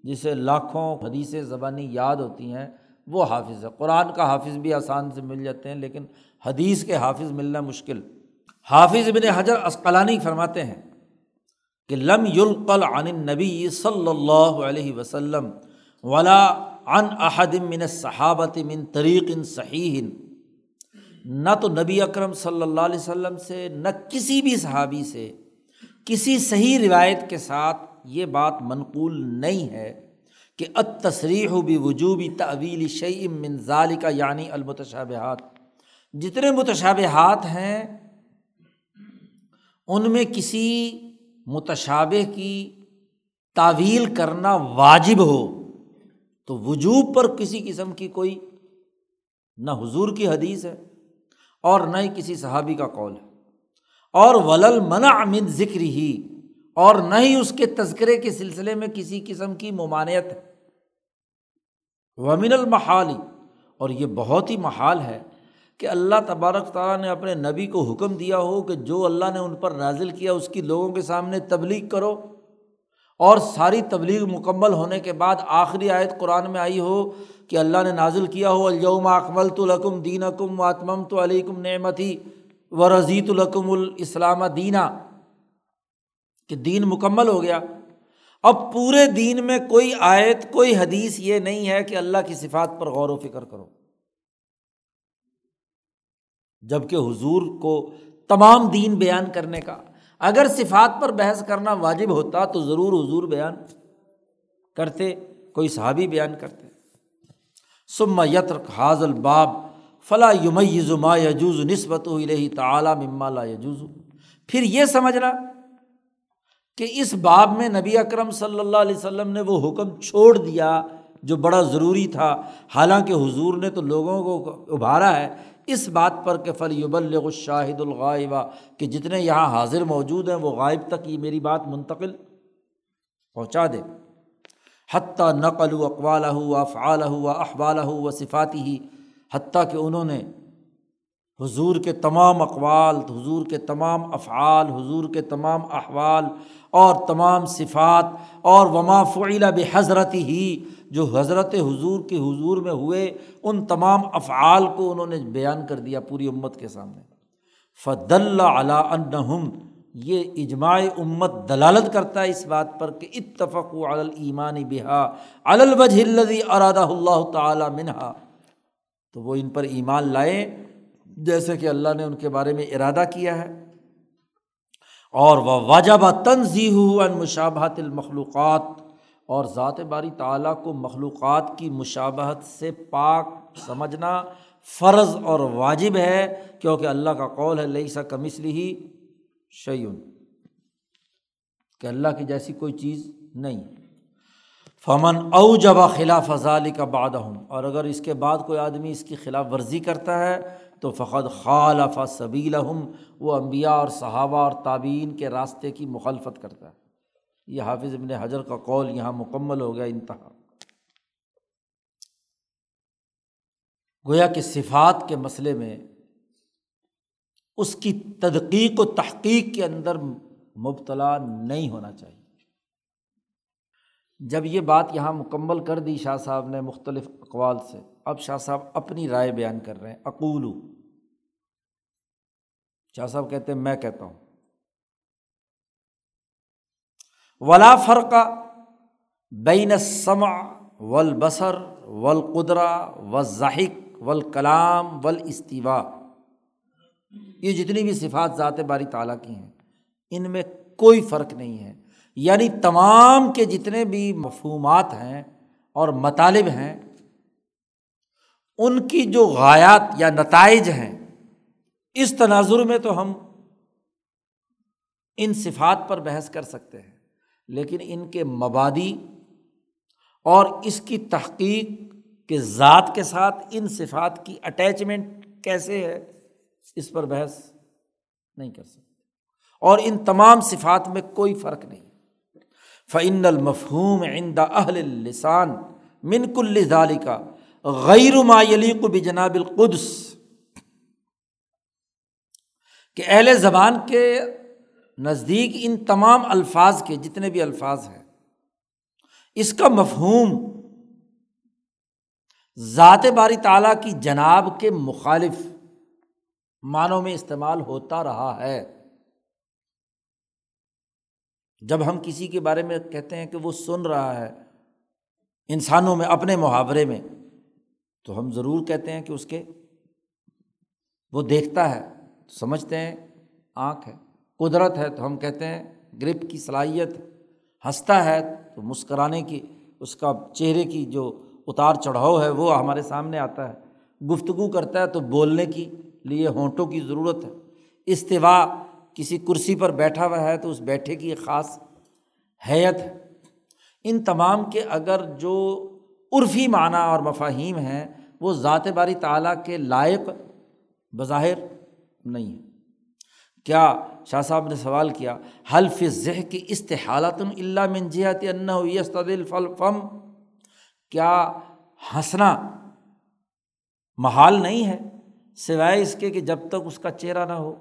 [SPEAKER 1] جسے لاکھوں حدیث زبانی یاد ہوتی ہیں، وہ حافظ ہے۔ قرآن کا حافظ بھی آسان سے مل جاتے ہیں، لیکن حدیث کے حافظ ملنا مشکل۔ حافظ ابن حجر اسقلانی فرماتے ہیں کہ لم یلقل عن نبی صلی اللہ علیہ وسلم ولا عن احد من صحابت من طریق صحیح۔ نہ تو نبی اکرم صلی اللہ علیہ وسلم سے، نہ کسی بھی صحابی سے، کسی صحیح روایت کے ساتھ یہ بات منقول نہیں ہے کہ ات تصریح بھی وجوبی تعویل شعیم من ذالکا یعنی المتشابہات۔ جتنے متشابہات ہیں، ان میں کسی متشابہ کی تعویل کرنا واجب ہو، تو وجوب پر کسی قسم کی کوئی، نہ حضور کی حدیث ہے۔ اور نہ ہی کسی صحابی کا قول ہے۔ اور ولل منع امن ذکر ہی اور نہ ہی اس کے تذکرے کے سلسلے میں کسی قسم کی ممانعت ہے۔ ومن المحالی اور یہ بہت ہی محال ہے کہ اللہ تبارک تعالیٰ نے اپنے نبی کو حکم دیا ہو کہ جو اللہ نے ان پر نازل کیا اس کی لوگوں کے سامنے تبلیغ کرو۔ اور ساری تبلیغ مکمل ہونے کے بعد آخری آیت قرآن میں آئی ہو کہ اللہ نے نازل کیا ہو الجوم اکمل تو لکم دین کم واتمم تو علی کم نعمتی و رضیت الکم الاسلام دینہ کہ دین مکمل ہو گیا۔ اب پورے دین میں کوئی آیت، کوئی حدیث یہ نہیں ہے کہ اللہ کی صفات پر غور و فکر کرو۔ جبکہ حضور کو تمام دین بیان کرنے کا اگر صفات پر بحث کرنا واجب ہوتا تو ضرور حضور بیان کرتے، کوئی صحابی بیان کرتے۔ سما یتر حاض الباب فلاں یما یجوز نسبت تعلیٰ مما لا یجوز۔ پھر یہ سمجھنا کہ اس باب میں نبی اکرم صلی اللہ علیہ وسلم نے وہ حکم چھوڑ دیا جو بڑا ضروری تھا۔ حالانکہ حضور نے تو لوگوں کو ابھارا ہے اس بات پر کہ فلی الشاہد الغائبہ کہ جتنے یہاں حاضر موجود ہیں وہ غائب تک یہ میری بات منتقل پہنچا دے۔ حتیٰ نقل و اقوال ہو افعال ہو احبال ہو و صفاتی ہی حتیٰ کہ انہوں نے حضور کے تمام اقوال، حضور کے تمام افعال، حضور کے تمام احوال اور تمام صفات اور وما فعیلا بحضرت ہی جو حضرت حضور کے حضور میں ہوئے، ان تمام افعال کو انہوں نے بیان کر دیا پوری امت کے سامنے۔ فد اللہ علیٰ انہم یہ اجماع امت دلالت کرتا ہے اس بات پر کہ اتفق و المان بحا الوجہ الدی ارادہ اللہ تعالیٰ منہا۔ تو وہ ان پر ایمان لائیں جیسے کہ اللہ نے ان کے بارے میں ارادہ کیا ہے۔ اور وہ واجبہ تنظیح ان مشابہت المخلوقات اور ذات باری تعالیٰ کو مخلوقات کی مشابہت سے پاک سمجھنا فرض اور واجب ہے، کیونکہ اللہ کا قول ہے لئی سا کمسلی ہی شعین کہ اللہ کی جیسی کوئی چیز نہیں۔ فمن او جبا خلاف ضالی کا باد ہوں اور اگر اس کے بعد کوئی آدمی اس کی خلاف ورزی کرتا ہے، تو فقط خالف صبیل وہ امبیا اور صحابہ اور تعبین کے راستے کی مخالفت کرتا ہے۔ یہ حافظ ابن حجر کا قول یہاں مکمل ہو گیا، انتہا۔ گویا کہ صفات کے مسئلے میں اس کی تدقیق و تحقیق کے اندر مبتلا نہیں ہونا چاہیے۔ جب یہ بات یہاں مکمل کر دی شاہ صاحب نے مختلف اقوال سے، اب شاہ صاحب اپنی رائے بیان کر رہے ہیں۔ اقولو۔ شاہ صاحب کہتے ہیں، میں کہتا ہوں۔ ولا فرق بین سما ول بسر ول و ذاہق ول کلام ول استوا یہ جتنی بھی صفات ذات باری تعالیٰ کی ہیں، ان میں کوئی فرق نہیں ہے۔ یعنی تمام کے جتنے بھی مفہومات ہیں اور مطالب ہیں، ان کی جو غایات یا نتائج ہیں، اس تناظر میں تو ہم ان صفات پر بحث کر سکتے ہیں۔ لیکن ان کے مبادی اور اس کی تحقیق کے ذات کے ساتھ ان صفات کی اٹیچمنٹ کیسے ہے، اس پر بحث نہیں کر سکتے۔ اور ان تمام صفات میں کوئی فرق نہیں۔ فعن المفہوم عند اہل السان من کل کا غیر ما یلیق بجناب القدس۔ کہ اہل زبان کے نزدیک ان تمام الفاظ کے جتنے بھی الفاظ ہیں، اس کا مفہوم ذات باری تعالیٰ کی جناب کے مخالف معنوں میں استعمال ہوتا رہا ہے۔ جب ہم کسی کے بارے میں کہتے ہیں کہ وہ سن رہا ہے انسانوں میں، اپنے محاورے میں، تو ہم ضرور کہتے ہیں کہ اس کے وہ دیکھتا ہے، سمجھتے ہیں، آنکھ ہے۔ قدرت ہے تو ہم کہتے ہیں گرپ کی صلاحیت ہنستا ہے تو مسکرانے کی، اس کا چہرے کی جو اتار چڑھاؤ ہے وہ ہمارے سامنے آتا ہے۔ گفتگو کرتا ہے تو بولنے کی لیے ہونٹوں کی ضرورت ہے۔ استوا کسی کرسی پر بیٹھا ہوا ہے تو اس بیٹھے کی ایک خاص حیت ہے۔ ان تمام کے اگر جو عرفی معنیٰ اور مفاہیم ہیں، وہ ذات باری تعالیٰ کے لائق بظاہر نہیں ہے کیا شاہ صاحب نے سوال کیا حلف ذہ کی استحالت اللہ منجیات فم؟ کیا ہنسنا محال نہیں ہے، سوائے اس کے کہ جب تک اس کا چہرہ نہ ہو،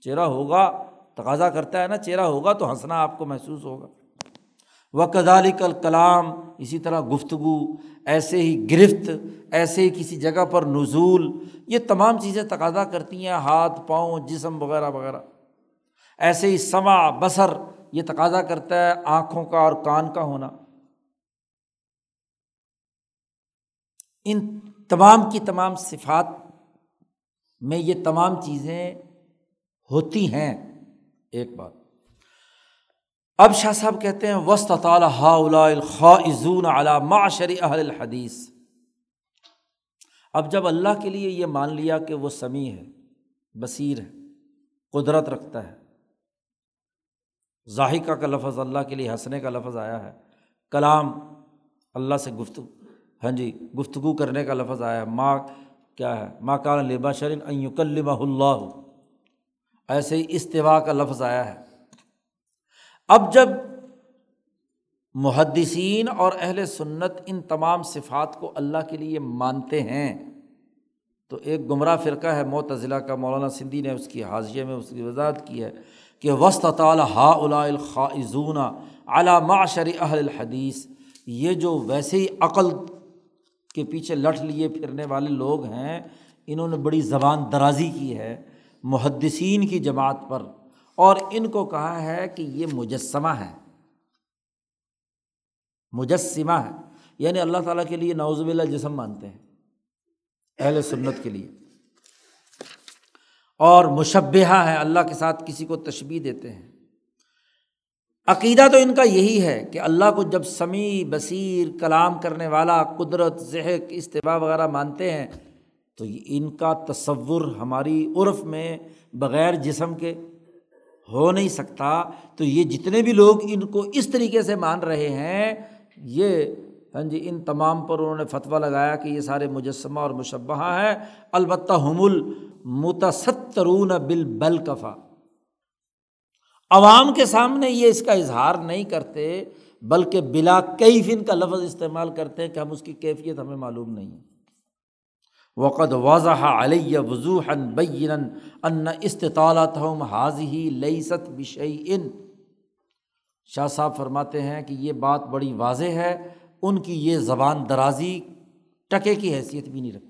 [SPEAKER 1] چہرہ ہوگا، تقاضا کرتا ہے نا، چہرہ ہوگا تو ہنسنا آپ کو محسوس ہوگا۔ و کدالی کل کلام اسی طرح گفتگو، ایسے ہی گرفت، ایسے ہی کسی جگہ پر نزول، یہ تمام چیزیں تقاضا کرتی ہیں، ہاتھ، پاؤں، جسم وغیرہ وغیرہ۔ ایسے ہی سما بسر یہ تقاضا کرتا ہے آنکھوں کا اور کان کا ہونا۔ ان تمام کی تمام صفات میں یہ تمام چیزیں ہوتی ہیں۔ ایک بات۔ اب شاہ صاحب کہتے ہیں وسط تعالیٰ ہا الخاضون معاشر اہل الحدیث اب جب اللہ کے لیے یہ مان لیا کہ وہ سمیع ہے، بصیر ہے، قدرت رکھتا ہے ظاہقہ کا لفظ اللہ کے لیے ہنسنے کا لفظ آیا ہے، کلام اللہ سے گفتگو ہاں جی گفتگو کرنے کا لفظ آیا ہے۔ ماں کیا ہے؟ ماں کال لبا شرین ایوکلمہ اللہ۔ ایسے ہی استوا کا لفظ آیا ہے۔ اب جب محدثین اور اہل سنت ان تمام صفات کو اللہ کے لیے مانتے ہیں، تو ایک گمراہ فرقہ ہے معتضلاع کا، مولانا سندھی نے اس کی حاضیہ میں اس کی وضاحت کی ہے۔ کہ وسط تعلیٰ ہا الخاضون اعلیٰ معاشر اہل الحدیث یہ جو ویسے ہی عقل کے پیچھے لٹ لیے پھرنے والے لوگ ہیں، انہوں نے بڑی زبان درازی کی ہے محدثین کی جماعت پر، اور ان کو کہا ہے کہ یہ مجسمہ ہے۔ مجسمہ ہے یعنی اللہ تعالیٰ کے لیے نوزب اللہ جسم مانتے ہیں، اہل سنت کے لیے۔ اور مشبہ ہے، اللہ کے ساتھ کسی کو تشبیح دیتے ہیں۔ عقیدہ تو ان کا یہی ہے کہ اللہ کو جب سمیع، بصیر، کلام کرنے والا، قدرت ذہق استباع وغیرہ مانتے ہیں، تو ان کا تصور ہماری عرف میں بغیر جسم کے ہو نہیں سکتا۔ تو یہ جتنے بھی لوگ ان کو اس طریقے سے مان رہے ہیں، یہ ہاں جی ان تمام پر انہوں نے فتویٰ لگایا کہ یہ سارے مجسمہ اور مشبہ ہیں۔ البتہ ہم المتسترون بال بلکفا عوام کے سامنے یہ اس کا اظہار نہیں کرتے، بلکہ بلا کیف ان کا لفظ استعمال کرتے ہیں کہ ہم اس کی کیفیت ہمیں معلوم نہیں۔ ہے وقد واضح علیہ وضوح بین ان استطالت ہم حاضی لیست بشئی ان شاہ صاحب فرماتے ہیں کہ یہ بات بڑی واضح ہے، ان کی یہ زبان درازی، ٹکے کی حیثیت بھی نہیں رکھتی۔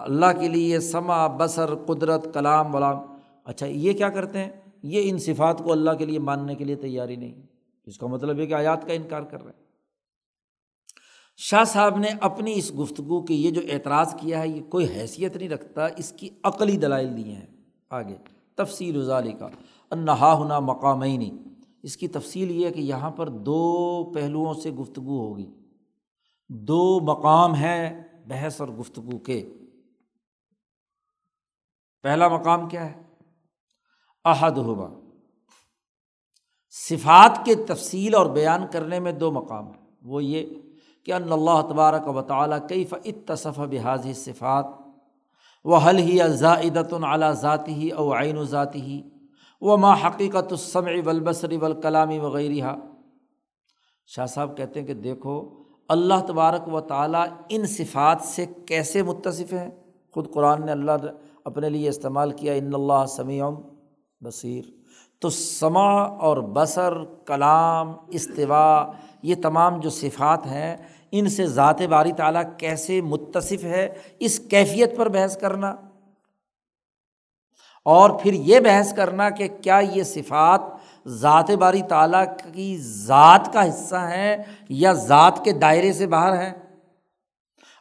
[SPEAKER 1] اللہ کے لیے سما بصر، قدرت، کلام ولام اچھا یہ کیا کرتے ہیں؟ یہ ان صفات کو اللہ کے لیے ماننے کے لیے تیاری نہیں۔ اس کا مطلب ہے کہ آیات کا انکار کر رہے ہیں۔ شاہ صاحب نے اپنی اس گفتگو کے یہ جو اعتراض کیا ہے، یہ کوئی حیثیت نہیں رکھتا، اس کی عقلی دلائل دیے ہیں۔ آگے، تفصیل ازالی کا انہا ہنا مقامئی نہیں اس کی تفصیل یہ ہے کہ یہاں پر دو پہلوؤں سے گفتگو ہوگی۔ دو مقام ہیں بحث اور گفتگو کے۔ پہلا مقام کیا ہے؟ احد ہوا صفات کے تفصیل اور بیان کرنے میں دو مقام ہیں۔ وہ یہ کہ ان اللہ تبارک و تعالیٰ کئی فعتصف بحاظ صفات و حل ہی ازاعدت اعلیٰ ذاتی ہی او عین و ذاتی ہی و ما حقیقت السمع والبصر والکلامی وغیرہ شاہ صاحب کہتے ہیں کہ دیکھو، اللہ تبارک و تعالیٰ ان صفات سے کیسے متصف ہیں؟ خود قرآن نے اللہ اپنے لیے استعمال کیا، ان اللہ سمیع بصیر۔ تو سما اور بصر، کلام، استوا، یہ تمام جو صفات ہیں، ان سے ذات باری تعالیٰ کیسے متصف ہے، اس کیفیت پر بحث کرنا۔ اور پھر یہ بحث کرنا کہ کیا یہ صفات ذات باری تعالیٰ کی ذات کا حصہ ہیں یا ذات کے دائرے سے باہر ہیں۔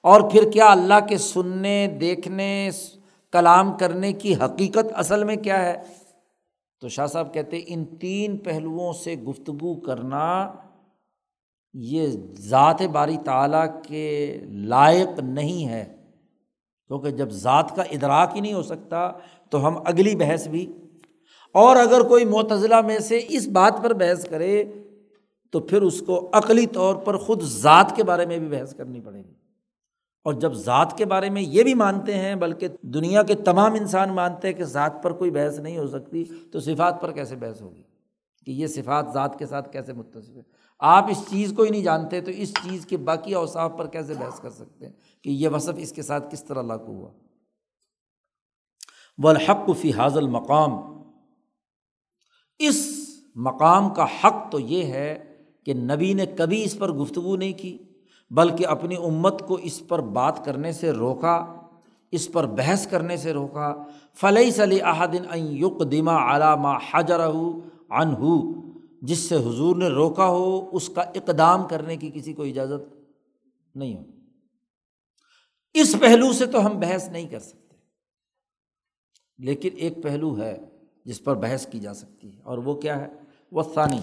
[SPEAKER 1] اور پھر کیا اللہ کے سننے، دیکھنے کلام کرنے کی حقیقت اصل میں کیا ہے؟ تو شاہ صاحب کہتے ان تین پہلوؤں سے گفتگو کرنا یہ ذات باری تعالیٰ کے لائق نہیں ہے۔ کیونکہ جب ذات کا ادراک ہی نہیں ہو سکتا تو ہم اگلی بحث بھی۔ اور اگر کوئی معتضلاع میں سے اس بات پر بحث کرے تو پھر اس کو عقلی طور پر خود ذات کے بارے میں بھی بحث کرنی پڑے گی۔ اور جب ذات کے بارے میں یہ بھی مانتے ہیں، بلکہ دنیا کے تمام انسان مانتے ہیں کہ ذات پر کوئی بحث نہیں ہو سکتی، تو صفات پر کیسے بحث ہوگی؟ کہ یہ صفات ذات کے ساتھ کیسے متصف ہے آپ اس چیز کو ہی نہیں جانتے، تو اس چیز کے باقی اوصاف پر کیسے بحث کر سکتے ہیں؟ کہ یہ وصف اس کے ساتھ کس طرح لاگو ہوا؟ والحق فی حاضل مقام اس مقام کا حق تو یہ ہے کہ نبی نے کبھی اس پر گفتگو نہیں کی۔ بلکہ اپنی امت کو اس پر بات کرنے سے روکا، اس پر بحث کرنے سے روکا۔ فلئی صلی احدن یق دما علامہ حجر انہو جس سے حضور نے روکا ہو، اس کا اقدام کرنے کی کسی کو اجازت نہیں ہو اس پہلو سے تو ہم بحث نہیں کر سکتے۔ لیکن ایک پہلو ہے جس پر بحث کی جا سکتی ہے، اور وہ کیا ہے؟ وہ ثانی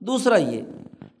[SPEAKER 1] دوسرا یہ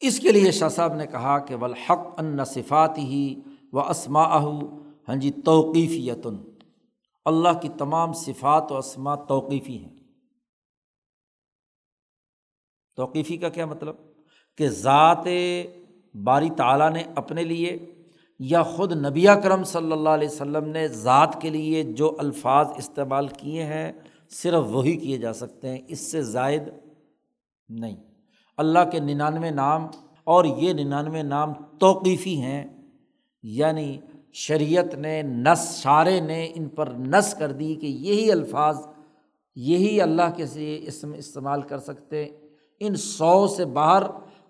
[SPEAKER 1] اس کے لیے شاہ صاحب نے کہا کہ والحق ان صفات ہی و اسما ہاں جی توقیفیتن۔ اللہ کی تمام صفات و اسما توقیفی ہیں۔ توقیفی کا کیا مطلب؟ کہ ذات باری تعالیٰ نے اپنے لیے یا خود نبی کرم صلی اللہ علیہ وسلم نے ذات کے لیے جو الفاظ استعمال کیے ہیں، صرف وہی کیے جا سکتے ہیں۔ اس سے زائد نہیں۔ اللہ کے ننانوے نام اور یہ ننانوے نام توقیفی ہیں یعنی شریعت نے نس شارے نے ان پر نس کر دی کہ یہی الفاظ، یہی اللہ کے سے اسم استعمال کر سکتے۔ ان سو سے باہر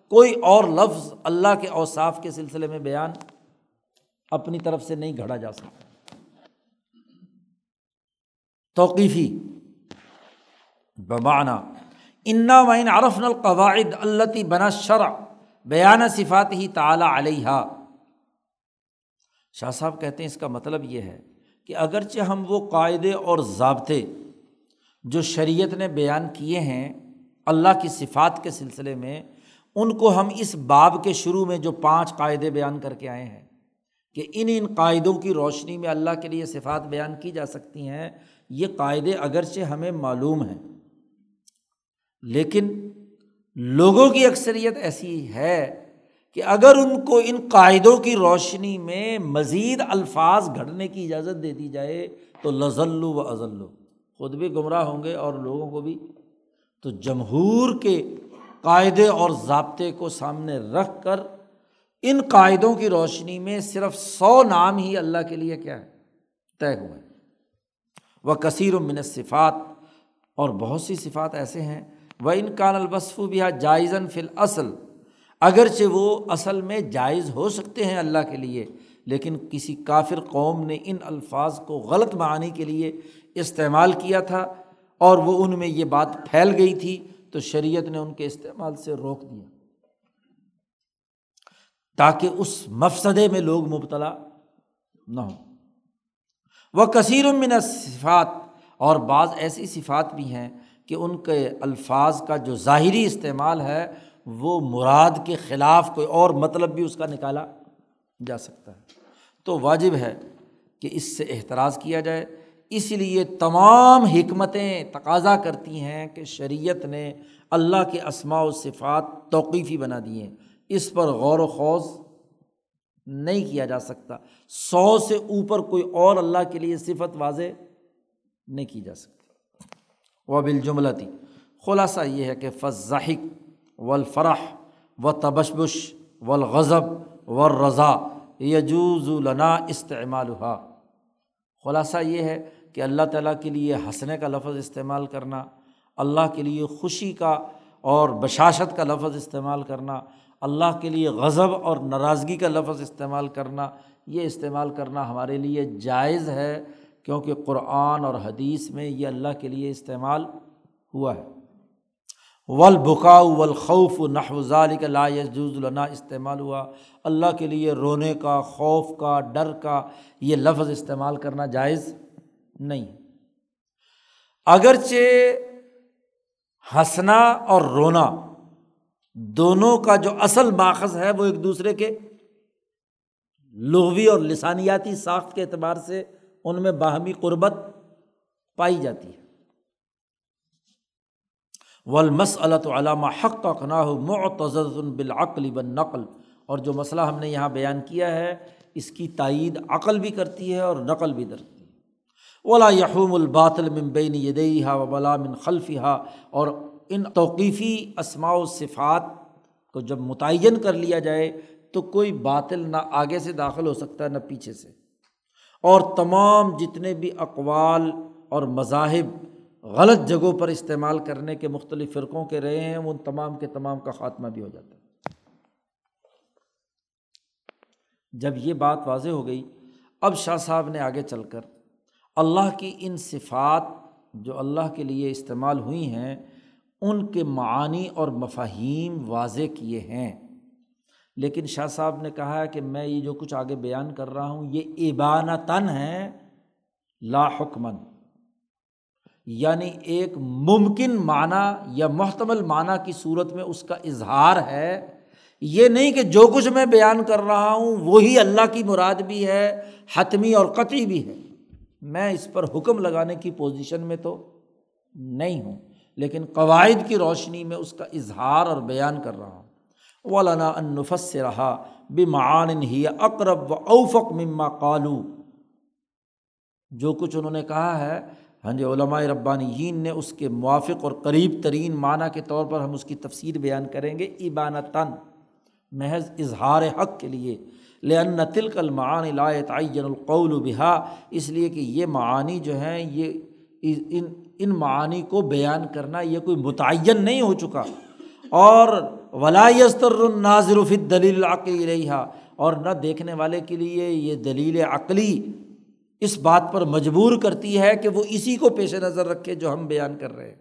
[SPEAKER 1] کوئی اور لفظ اللہ کے اوصاف کے سلسلے میں بیان اپنی طرف سے نہیں گھڑا جا سکتا۔ توقیفی بمانا انا وعین عرف القواعد اللہ بنا شرع بیان صفات ہی تعلیٰ علیہ شاہ صاحب کہتے ہیں اس کا مطلب یہ ہے کہ اگرچہ ہم وہ قاعدے اور ضابطے جو شریعت نے بیان کیے ہیں اللہ کی صفات کے سلسلے میں، ان کو ہم اس باب کے شروع میں جو پانچ قاعدے بیان کر کے آئے ہیں کہ ان ان قاعدوں کی روشنی میں اللہ کے لیے صفات بیان کی جا سکتی ہیں، یہ قاعدے اگرچہ ہمیں معلوم ہیں۔ لیکن لوگوں کی اکثریت ایسی ہے کہ اگر ان کو ان قاعدوں کی روشنی میں مزید الفاظ گھڑنے کی اجازت دے دی جائے تو لزل و ازل خود بھی گمراہ ہوں گے اور لوگوں کو بھی۔ تو جمہور کے قاعدے اور ضابطے کو سامنے رکھ کر ان قاعدوں کی روشنی میں صرف سو نام ہی اللہ کے لیے کیا ہے طے ہوئے۔ وہ کثیر و من صفات اور بہت سی صفات ایسے ہیں وہ ان کان البصف بھی جائزن فل اصل اگرچہ وہ اصل میں جائز ہو سکتے ہیں اللہ کے لیے، لیکن کسی کافر قوم نے ان الفاظ کو غلط معنی کے لیے استعمال کیا تھا اور وہ ان میں یہ بات پھیل گئی تھی، تو شریعت نے ان کے استعمال سے روک دیا۔ تاکہ اس مفسدے میں لوگ مبتلا نہ ہوں۔ وہ کثیر من صفات اور بعض ایسی صفات بھی ہیں کہ ان کے الفاظ کا جو ظاہری استعمال ہے، وہ مراد کے خلاف کوئی اور مطلب بھی اس کا نکالا جا سکتا ہے۔ تو واجب ہے کہ اس سے احتراض کیا جائے۔ اس لیے تمام حکمتیں تقاضا کرتی ہیں کہ شریعت نے اللہ کے اسماع و صفات توقیفی بنا دی ہیں اس پر غور و خوض نہیں کیا جا سکتا۔ سو سے اوپر کوئی اور اللہ کے لیے صفت واضح نہیں کی جا سکتی۔ و بالجملتی خلاصہ یہ ہے کہ فضحق و الفرح و تبشبش و الغضب و رضا یجوز لنا استعمال ہوا خلاصہ یہ ہے کہ اللہ تعالیٰ کے لیے ہنسنے کا لفظ استعمال کرنا، اللہ کے لیے خوشی کا اور بشاشت کا لفظ استعمال کرنا، اللہ کے لیے غضب اور ناراضگی کا لفظ استعمال کرنا، یہ استعمال کرنا ہمارے لیے جائز ہے۔ کیونکہ قرآن اور حدیث میں یہ اللہ کے لیے استعمال ہوا ہے۔ ولبکا ولخوف نحوزال کا لا یجوز النا استعمال ہوا۔ اللہ کے لیے رونے کا، خوف کا، ڈر کا یہ لفظ استعمال کرنا جائز نہیں۔ اگرچہ ہنسنا اور رونا دونوں کا جو اصل ماخذ ہے وہ ایک دوسرے کے لغوی اور لسانیاتی ساخت کے اعتبار سے ان میں باہمی قربت پائی جاتی ہے۔ ولمس علامہ حق کا قناہ معتز بالعقل بن نقل اور جو مسئلہ ہم نے یہاں بیان کیا ہے، اس کی تائید عقل بھی کرتی ہے اور نقل بھی کرتی ہے۔ ولا یحوم الباطل من بین یدیہ و بلا من خلفہ اور ان توقیفی اسماع و صفات کو جب متعین کر لیا جائے، تو کوئی باطل نہ آگے سے داخل ہو سکتا ہے، نہ پیچھے سے۔ اور تمام جتنے بھی اقوال اور مذاہب غلط جگہوں پر استعمال کرنے کے مختلف فرقوں کے رہے ہیں ان تمام کے تمام کا خاتمہ بھی ہو جاتا ہے۔ جب یہ بات واضح ہو گئی، اب شاہ صاحب نے آگے چل کر اللہ کی ان صفات جو اللہ کے لیے استعمال ہوئی ہیں، ان کے معانی اور مفاہیم واضح کیے ہیں۔ لیکن شاہ صاحب نے کہا ہے کہ میں یہ جو کچھ آگے بیان کر رہا ہوں، یہ ابانہ تن ہے، لا حکمن یعنی ایک ممکن معنی یا محتمل معنی کی صورت میں اس کا اظہار ہے۔ یہ نہیں کہ جو کچھ میں بیان کر رہا ہوں، وہی اللہ کی مراد بھی ہے، حتمی اور قطعی بھی ہے۔ میں اس پر حکم لگانے کی پوزیشن میں تو نہیں ہوں، لیکن قواعد کی روشنی میں اس کا اظہار اور بیان کر رہا ہوں۔ ولانا انفس سے رہا بمعان ہی اقرب و اوفق مما قالو۔ جو کچھ انہوں نے کہا ہے ہاں جی علماء ربانیین نے اس کے موافق اور قریب ترین معنیٰ کے طور پر ہم اس کی تفسیر بیان کریں گے۔ ایبانتاً، محض اظہار حق کے لیے۔ لن تلک المعانی لایت عین القول و بحا اس لیے کہ یہ معانی جو ہیں، یہ ان ان معانی کو بیان کرنا یہ کوئی متعین نہیں ہو چکا۔ اور ولایستر الناظر فی دلیل عقلی رہا اور نہ دیکھنے والے کے لیے یہ دلیل عقلی اس بات پر مجبور کرتی ہے کہ وہ اسی کو پیش نظر رکھے جو ہم بیان کر رہے ہیں۔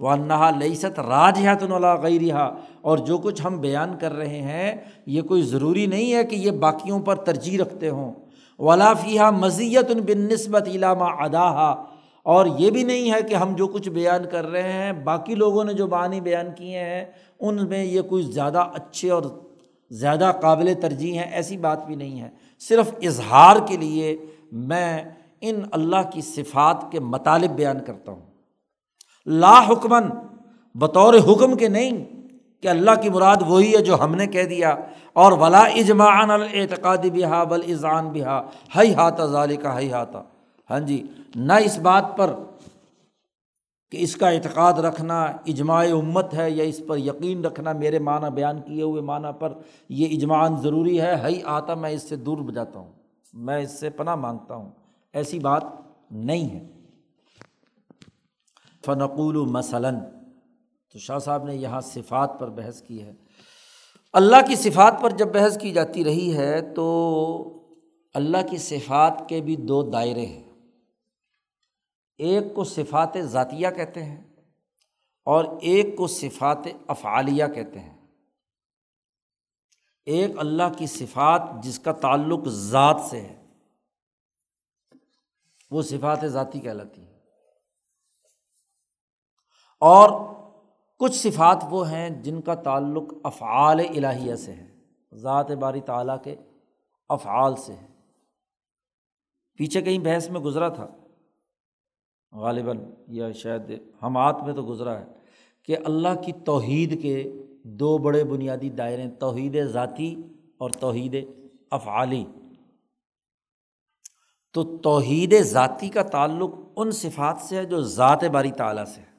[SPEAKER 1] وہ انہا لئیست راج ہے تو نلا غیرہ اور جو کچھ ہم بیان کر رہے ہیں، یہ کوئی ضروری نہیں ہے کہ یہ باقیوں پر ترجیح رکھتے ہوں۔ ولافیہ مزیت ان بن نسبت علامہ ادا اور یہ بھی نہیں ہے کہ ہم جو کچھ بیان کر رہے ہیں، باقی لوگوں نے جو معنی بیان کیے ہیں ان میں یہ کوئی زیادہ اچھے اور زیادہ قابل ترجیح ہیں، ایسی بات بھی نہیں ہے۔ صرف اظہار کے لیے میں ان اللہ کی صفات کے مطالب بیان کرتا ہوں۔ لا حکمن، بطور حکم کے نہیں، کہ اللہ کی مراد وہی ہے جو ہم نے کہہ دیا۔ اور ولا اجمان الاعتقادی بہا بل ایزان بہا۔ ہئی ہاتھا ظال کا ہئی ہاتھا ہاں جی نہ اس بات پر کہ اس کا اعتقاد رکھنا اجماع امت ہے یا اس پر یقین رکھنا، میرے معنی بیان کیے ہوئے معنیٰ پر یہ اجمان ضروری ہے۔ ہئی آتا، میں اس سے دور بجاتا ہوں، میں اس سے پناہ مانگتا ہوں۔ ایسی بات نہیں ہے۔ فنقول مثلاً، تو شاہ صاحب نے یہاں صفات پر بحث کی ہے۔ اللہ کی صفات پر جب بحث کی جاتی رہی ہے تو اللہ کی صفات کے بھی دو دائرے ہیں۔ ایک کو صفات ذاتیہ کہتے ہیں اور ایک کو صفات افعالیہ کہتے ہیں۔ ایک اللہ کی صفات جس کا تعلق ذات سے ہے، وہ صفات ذاتی کہلاتی ہے اور کچھ صفات وہ ہیں جن کا تعلق افعال الہیہ سے ہے، ذات باری تعالیٰ کے افعال سے ہے۔ پیچھے کہیں بحث میں گزرا تھا۔ غالباً یا شاید ہمات میں تو گزرا ہے کہ اللہ کی توحید کے دو بڑے بنیادی دائرے توحید ذاتی اور توحید افعالی۔ تو توحید ذاتی کا تعلق ان صفات سے ہے جو ذات باری تعالیٰ سے ہے۔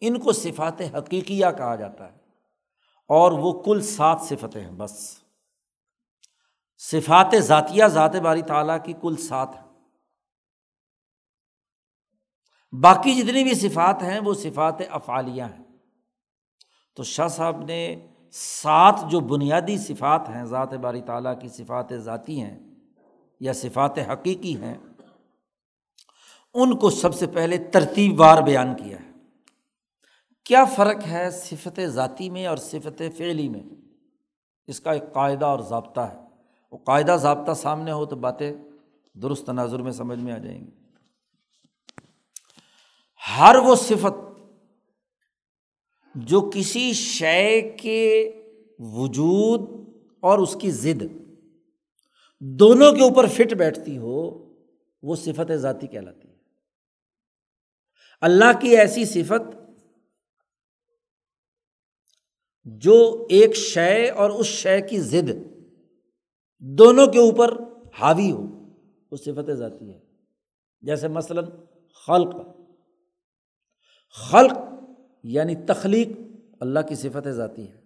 [SPEAKER 1] ان کو صفات حقیقیہ کہا جاتا ہے اور وہ کل سات صفتیں ہیں، بس۔ صفات ذاتیہ، ذات باری تعالیٰ کی کل سات ہیں۔ باقی جتنی بھی صفات ہیں وہ صفات افعالیہ ہیں۔ تو شاہ صاحب نے سات جو بنیادی صفات ہیں، ذات باری تعالیٰ کی صفات ذاتی ہیں یا صفات حقیقی ہیں، ان کو سب سے پہلے ترتیب وار بیان کیا ہے۔ کیا فرق ہے صفت ذاتی میں اور صفت فعلی میں؟ اس کا ایک قاعدہ اور ضابطہ ہے۔ وہ قاعدہ ضابطہ سامنے ہو تو باتیں درست تناظر میں سمجھ میں آ جائیں گی۔ ہر وہ صفت جو کسی شے کے وجود اور اس کی ضد دونوں کے اوپر فٹ بیٹھتی ہو، وہ صفت ذاتی کہلاتی ہے۔ اللہ کی ایسی صفت جو ایک شے اور اس شے کی ضد دونوں کے اوپر حاوی ہو، وہ صفت ذاتی ہے۔ جیسے مثلاً خلق۔ خلق یعنی تخلیق اللہ کی صفت ذاتی ہے۔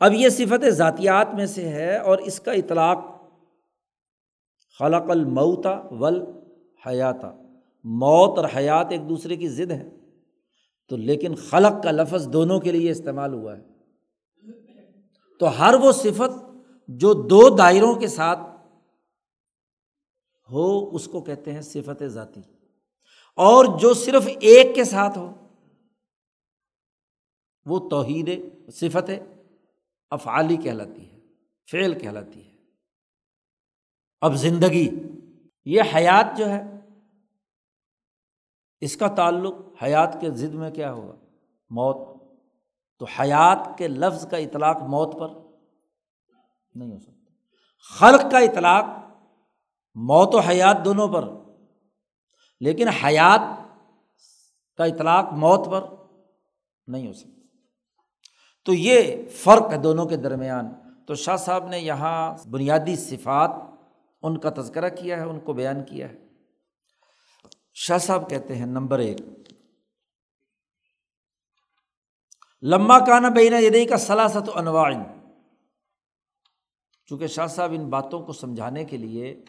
[SPEAKER 1] اب یہ صفت ذاتیات میں سے ہے اور اس کا اطلاق خلق المعتا ول حیاتہ موت اور حیات ایک دوسرے کی ضد ہے تو لیکن خلق کا لفظ دونوں کے لیے استعمال ہوا ہے۔ تو ہر وہ صفت جو دو دائروں کے ساتھ ہو، اس کو کہتے ہیں صفت ذاتی۔ اور جو صرف ایک کے ساتھ ہو، وہ توحید صفت افعالی کہلاتی ہے، فعل کہلاتی ہے۔ اب زندگی، یہ حیات جو ہے، اس کا تعلق حیات کے ضد میں کیا ہوگا؟ موت۔ تو حیات کے لفظ کا اطلاق موت پر نہیں ہو سکتا۔ خلق کا اطلاق موت و حیات دونوں پر۔ لیکن حیات کا اطلاق موت پر نہیں ہو سکتا۔ تو یہ فرق ہے دونوں کے درمیان۔ تو شاہ صاحب نے یہاں بنیادی صفات ان کا تذکرہ کیا ہے، ان کو بیان کیا ہے۔ شاہ صاحب کہتے ہیں، نمبر ایک لمبا کانا بینا یدئی کا سلاست و انواع۔ چونکہ شاہ صاحب ان باتوں کو سمجھانے کے لیے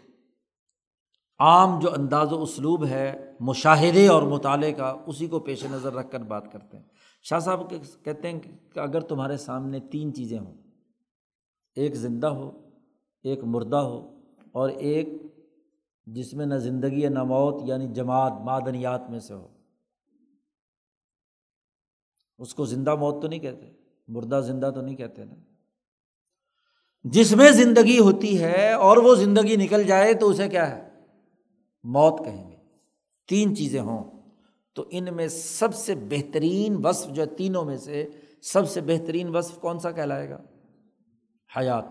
[SPEAKER 1] عام جو انداز و اسلوب ہے، مشاہدے اور مطالعے کا، اسی کو پیش نظر رکھ کر بات کرتے ہیں۔ شاہ صاحب کہتے ہیں کہ اگر تمہارے سامنے تین چیزیں ہوں، ایک زندہ ہو، ایک مردہ ہو، اور ایک جس میں نہ زندگی نہ موت یعنی جماعت، معدنیات میں سے ہو۔ اس کو زندہ موت تو نہیں کہتے، مردہ زندہ تو نہیں کہتے نا۔ جس میں زندگی ہوتی ہے اور وہ زندگی نکل جائے تو اسے کیا ہے؟ موت کہیں گے۔ تین چیزیں ہوں۔ تو ان میں سب سے بہترین وصف جو ہے تینوں میں سے سب سے بہترین وصف کون سا کہلائے گا؟ حیات۔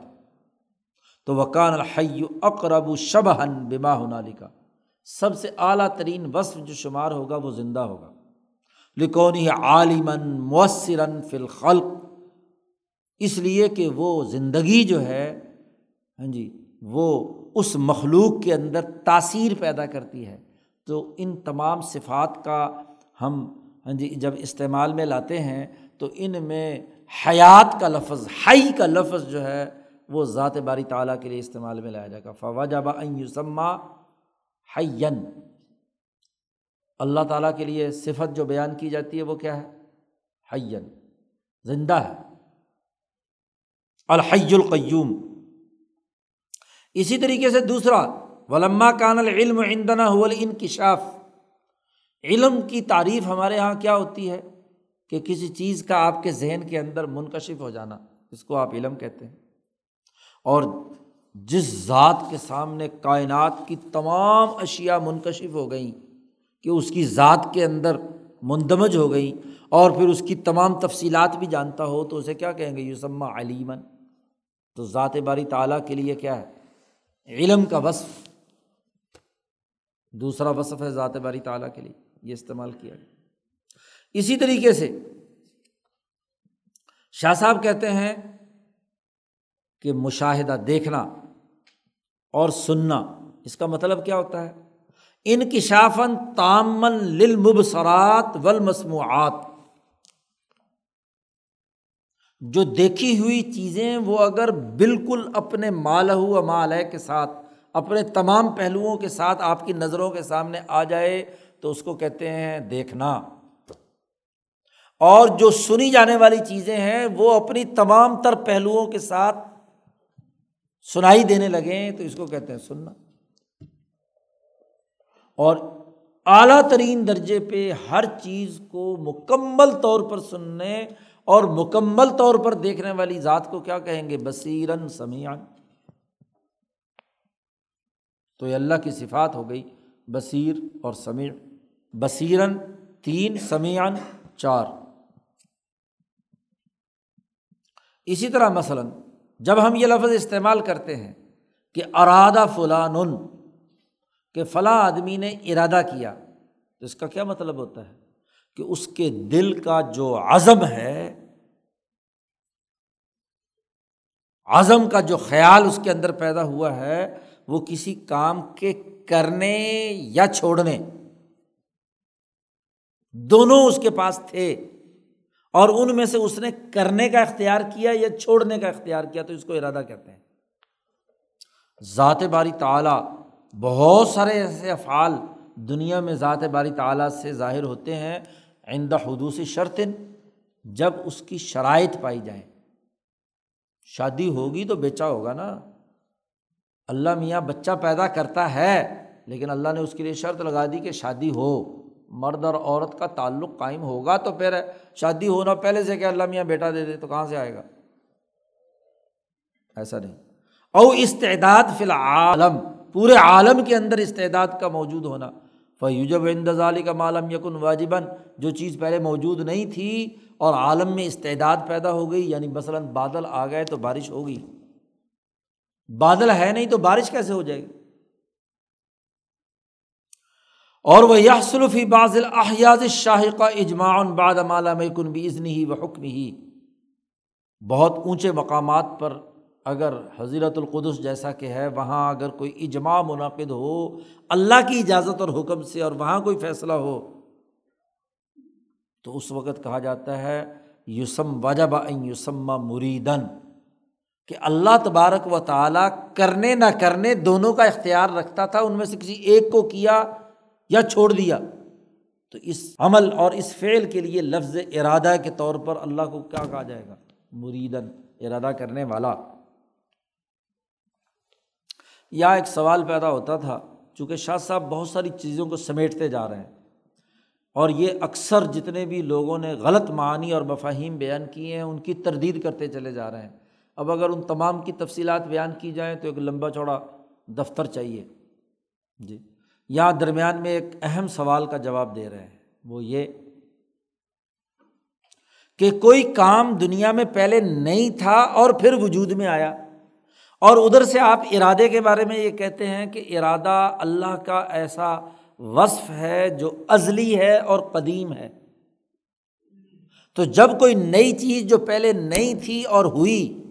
[SPEAKER 1] تو وکان الحی اقرب شبہن بما ہنالی کا سب سے اعلیٰ ترین وصف جو شمار ہوگا وہ زندہ ہوگا۔ لکونی عالمن مؤثراً فی الخلق۔ اس لیے کہ وہ زندگی جو ہے ہاں جی وہ اس مخلوق کے اندر تاثیر پیدا کرتی ہے۔ تو ان تمام صفات کا ہم ہاں جی جب استعمال میں لاتے ہیں تو ان میں حیات کا لفظ ہائی کا لفظ جو ہے، وہ ذات باری تعالیٰ کے لیے استعمال میں لایا جائے گا فوا جب یوسما حین اللہ تعالیٰ کے لیے صفت جو بیان کی جاتی ہے، وہ کیا ہے؟ حین زندہ ہے۔ الحی القیوم۔ اسی طریقے سے دوسرا، ولما کان العلم عندنا هو الانکشاف۔ علم کی تعریف ہمارے یہاں کیا ہوتی ہے؟ کہ کسی چیز کا آپ کے ذہن کے اندر منکشف ہو جانا اس کو آپ علم کہتے ہیں۔ اور جس ذات کے سامنے کائنات کی تمام اشیا منکشف ہو گئیں، کہ اس کی ذات کے اندر مندمج ہو گئی اور پھر اس کی تمام تفصیلات بھی جانتا ہو، تو اسے کیا کہیں گے؟ یوسما علیمن تو ذات باری تعالیٰ کے لیے کیا ہے؟ علم کا وصف، دوسرا وصف ہے ذات باری تعالیٰ کے لیے، یہ استعمال کیا گیا۔ اسی طریقے سے شاہ صاحب کہتے ہیں کہ مشاہدہ دیکھنا اور سننا، اس کا مطلب کیا ہوتا ہے؟ انکشافن تامن للمبصرات والمسموعات۔ جو دیکھی ہوئی چیزیں وہ اگر بالکل اپنے مالہ و مالح کے ساتھ، اپنے تمام پہلوؤں کے ساتھ آپ کی نظروں کے سامنے آ جائے تو اس کو کہتے ہیں دیکھنا۔ اور جو سنی جانے والی چیزیں ہیں وہ اپنی تمام تر پہلوؤں کے ساتھ سنائی دینے لگیں تو اس کو کہتے ہیں سننا۔ اور اعلیٰ ترین درجے پہ ہر چیز کو مکمل طور پر سننے اور مکمل طور پر دیکھنے والی ذات کو کیا کہیں گے؟ بصیرن سمیان تو یہ اللہ کی صفات ہو گئی، بصیر اور سمیع۔ بصیرن تین سمیان چار۔ اسی طرح مثلاً جب ہم یہ لفظ استعمال کرتے ہیں کہ ارادہ فلان، کہ فلاں آدمی نے ارادہ کیا، تو اس کا کیا مطلب ہوتا ہے؟ کہ اس کے دل کا جو عزم ہے عزم کا جو خیال اس کے اندر پیدا ہوا ہے، وہ کسی کام کے کرنے یا چھوڑنے۔ دونوں اس کے پاس تھے۔ اور ان میں سے اس نے کرنے کا اختیار کیا یا چھوڑنے کا اختیار کیا، تو اس کو ارادہ کہتے ہیں۔ ذات باری تعالیٰ، بہت سارے ایسے افعال دنیا میں ذات باری تعالیٰ سے ظاہر ہوتے ہیں۔ آئندہ حدوث شرط، جب اس کی شرائط پائی جائے شادی ہوگی تو بیچا ہوگا نا۔ اللہ میاں بچہ پیدا کرتا ہے، لیکن اللہ نے اس کے لیے شرط لگا دی کہ شادی ہو۔ مرد اور عورت کا تعلق قائم ہوگا تو پھر شادی ہونا پہلے سے کہ اللہ میاں بیٹا دے دے تو کہاں سے آئے گا؟ ایسا نہیں۔ او استعداد فی العالم، پورے عالم کے اندر استعداد کا موجود ہونا۔ فیوجب اندالی کا معلوم یقن واجباً، جو چیز پہلے موجود نہیں تھی اور عالم میں استعداد پیدا ہو گئی یعنی مثلاً بادل آ گئے تو بارش ہوگی۔ بادل ہے نہیں تو بارش کیسے ہو جائے گی؟ اور وہ یہ سلفی بازل احیاز شاہ کا اجماع باد مالا میں کن بھی ازنی ہی و حکم ہی بہت اونچے مقامات پر اگر حضیرت القدس جیسا کہ ہے، وہاں اگر کوئی اجماع منعقد ہو، اللہ کی اجازت اور حکم سے اور وہاں کوئی فیصلہ ہو تو اس وقت کہا جاتا ہے یوسم وجب یوسما مریدن، کہ اللہ تبارک و تعالیٰ کرنے نہ کرنے دونوں کا اختیار رکھتا تھا، ان میں سے کسی ایک کو کیا یا چھوڑ دیا۔ تو اس عمل اور اس فعل کے لیے لفظ ارادہ کے طور پر اللہ کو کیا کہا جائے گا؟ مریدن، ارادہ کرنے والا۔ یا ایک سوال پیدا ہوتا تھا، چونکہ شاہ صاحب بہت ساری چیزوں کو سمیٹتے جا رہے ہیں۔ اور یہ اکثر جتنے بھی لوگوں نے غلط معنی اور مفاہیم بیان کیے ہیں، ان کی تردید کرتے چلے جا رہے ہیں۔ اب اگر ان تمام کی تفصیلات بیان کی جائیں تو ایک لمبا چوڑا دفتر چاہیے۔ جی۔ یہاں درمیان میں ایک اہم سوال کا جواب دے رہے ہیں۔ وہ یہ کہ کوئی کام دنیا میں پہلے نہیں تھا اور پھر وجود میں آیا۔ اور ادھر سے آپ ارادے کے بارے میں یہ کہتے ہیں کہ ارادہ اللہ کا ایسا وصف ہے جو ازلی ہے اور قدیم ہے۔ تو جب کوئی نئی چیز جو پہلے نہیں تھی اور ہوئی،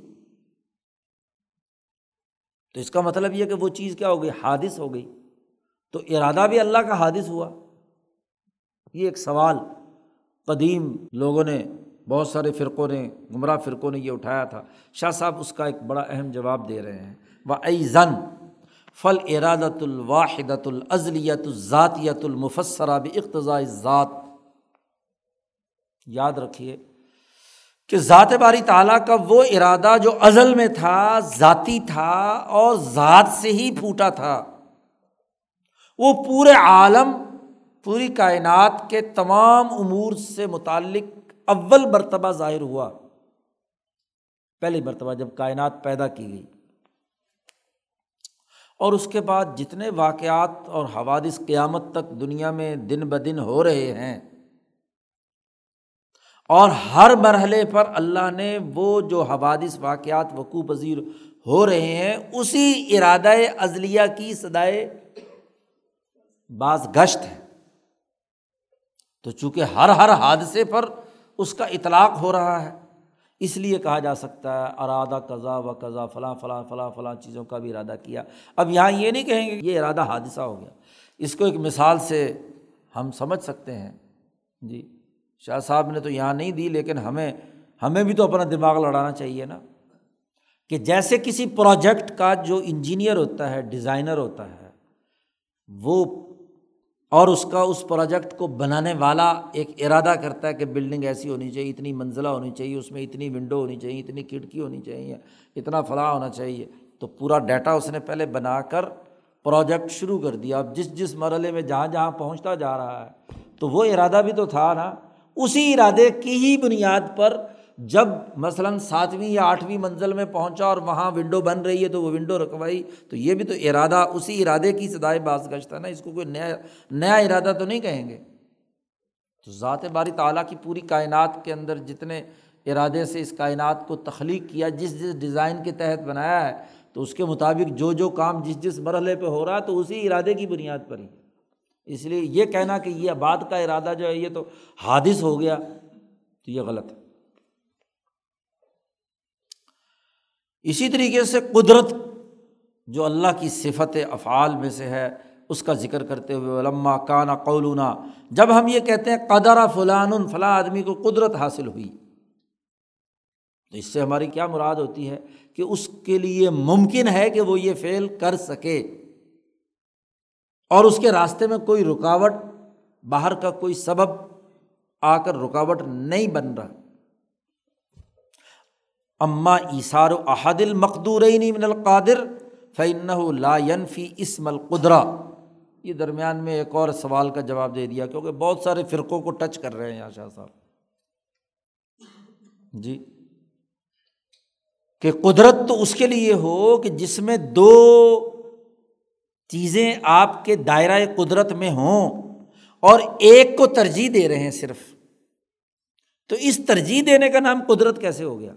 [SPEAKER 1] تو اس کا مطلب یہ کہ وہ چیز کیا ہو گئی؟ حادث ہو گئی۔ تو ارادہ بھی اللہ کا حادث ہوا۔ یہ ایک سوال۔ قدیم لوگوں نے، بہت سارے فرقوں نے، گمراہ فرقوں نے یہ اٹھایا تھا۔ شاہ صاحب اس کا ایک بڑا اہم جواب دے رہے ہیں۔ وہ ای زن فل ارادت الواحدۃ العضلیت الذاتیت المفسرہ بھی اقتضاء ذات یاد رکھیے کہ ذات باری تعالیٰ کا وہ ارادہ جو ازل میں تھا، ذاتی تھا اور ذات سے ہی پھوٹا تھا۔ وہ پورے عالم، پوری کائنات کے تمام امور سے متعلق اول مرتبہ ظاہر ہوا۔ پہلی مرتبہ جب کائنات پیدا کی گئی۔ اور اس کے بعد جتنے واقعات اور حوادث قیامت تک دنیا میں دن بدن ہو رہے ہیں، اور ہر مرحلے پر اللہ نے وہ جو حوادث، واقعات، وقوع پذیر ہو رہے ہیں، اسی ارادۂ عضلیہ کی سدائے بعض گشت ہے تو چونکہ ہر ہر حادثے پر اس کا اطلاق ہو رہا ہے اس لیے کہا جا سکتا ہے، ارادہ قضا و قضا، فلاں فلاں فلاں فلاں چیزوں کا بھی ارادہ کیا۔ اب یہاں یہ نہیں کہیں گے یہ ارادہ حادثہ ہو گیا۔ اس کو ایک مثال سے ہم سمجھ سکتے ہیں۔ جی شاہ صاحب نے تو یہاں نہیں دی، لیکن ہمیں ہمیں بھی تو اپنا دماغ لڑانا چاہیے نا۔ کہ جیسے کسی پروجیکٹ کا جو انجینئر ہوتا ہے، ڈیزائنر ہوتا ہے، وہ اور اس کا اس پروجیکٹ کو بنانے والا ایک ارادہ کرتا ہے کہ بلڈنگ ایسی ہونی چاہیے، اتنی منزلہ ہونی چاہیے، اس میں اتنی ونڈو ہونی چاہیے، اتنی کھڑکی ہونی چاہیے، اتنا فلاں ہونا چاہیے۔ تو پورا ڈیٹا اس نے پہلے بنا کر پروجیکٹ شروع کر دیا۔ اب جس جس مرحلے میں جہاں جہاں پہنچتا جا رہا ہے، تو وہ ارادہ بھی تو تھا نا۔ اسی ارادے کی ہی بنیاد پر جب مثلاً ساتویں یا آٹھویں منزل میں پہنچا اور وہاں ونڈو بن رہی ہے تو وہ ونڈو رکھوائی، تو یہ بھی تو ارادہ، اسی ارادے کی سدائے باز گشت ہے نا، اس کو کوئی نیا نیا ارادہ تو نہیں کہیں گے؟ تو ذات باری تعالیٰ کی پوری کائنات کے اندر جتنے ارادے سے اس کائنات کو تخلیق کیا، جس جس ڈیزائن کے تحت بنایا ہے، تو اس کے مطابق جو جو کام جس جس مرحلے پہ ہو رہا ہے تو اسی ارادے کی بنیاد پر ہی۔ اس لیے یہ کہنا کہ یہ آباد کا ارادہ جو ہے، یہ تو حادث ہو گیا، تو یہ غلط ہے۔ اسی طریقے سے قدرت جو اللہ کی صفت افعال میں سے ہے، اس کا ذکر کرتے ہوئے علما کانا قولونا جب ہم یہ کہتے ہیں قدر فلان، فلاں آدمی کو قدرت حاصل ہوئی۔ تو اس سے ہماری کیا مراد ہوتی ہے؟ کہ اس کے لیے ممکن ہے کہ وہ یہ فعل کر سکے۔ اور اس کے راستے میں کوئی رکاوٹ، باہر کا کوئی سبب آ کر رکاوٹ نہیں بن رہا۔ اماں ایسار و احد المقدور من القادر فن لا فی اسم القدرا یہ درمیان میں ایک اور سوال کا جواب دے دیا کیونکہ بہت سارے فرقوں کو ٹچ کر رہے ہیں یہاں شاہ صاحب۔ جی۔ کہ قدرت تو اس کے لیے ہو کہ جس میں دو چیزیں آپ کے دائرۂ قدرت میں ہوں اور ایک کو ترجیح دے رہے ہیں صرف۔ تو اس ترجیح دینے کا نام قدرت کیسے ہو گیا؟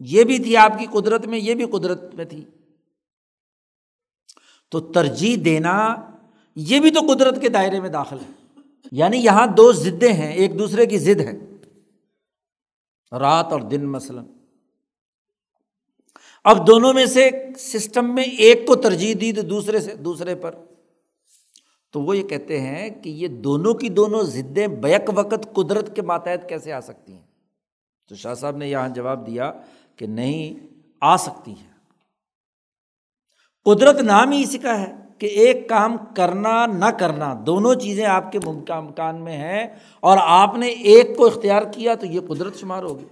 [SPEAKER 1] یہ بھی تھی آپ کی قدرت میں، یہ بھی قدرت میں تھی۔ تو ترجیح دینا، یہ بھی تو قدرت کے دائرے میں داخل ہے۔ یعنی یہاں دو ضدیں ہیں، ایک دوسرے کی ضد ہے۔ رات اور دن مثلاً۔ اب دونوں میں سے سسٹم میں ایک کو ترجیح دی تو دوسرے سے، دوسرے پر۔ تو وہ یہ کہتے ہیں کہ یہ دونوں کی دونوں ضدیں بیک وقت قدرت کے ماتحت کیسے آ سکتی ہیں؟ تو شاہ صاحب نے یہاں جواب دیا کہ نہیں آ سکتی ہیں قدرت نام ہی اسی کا ہے کہ ایک کام کرنا نہ کرنا، دونوں چیزیں آپ کے ممکان میں ہیں اور آپ نے ایک کو اختیار کیا تو یہ قدرت شمار ہوگی۔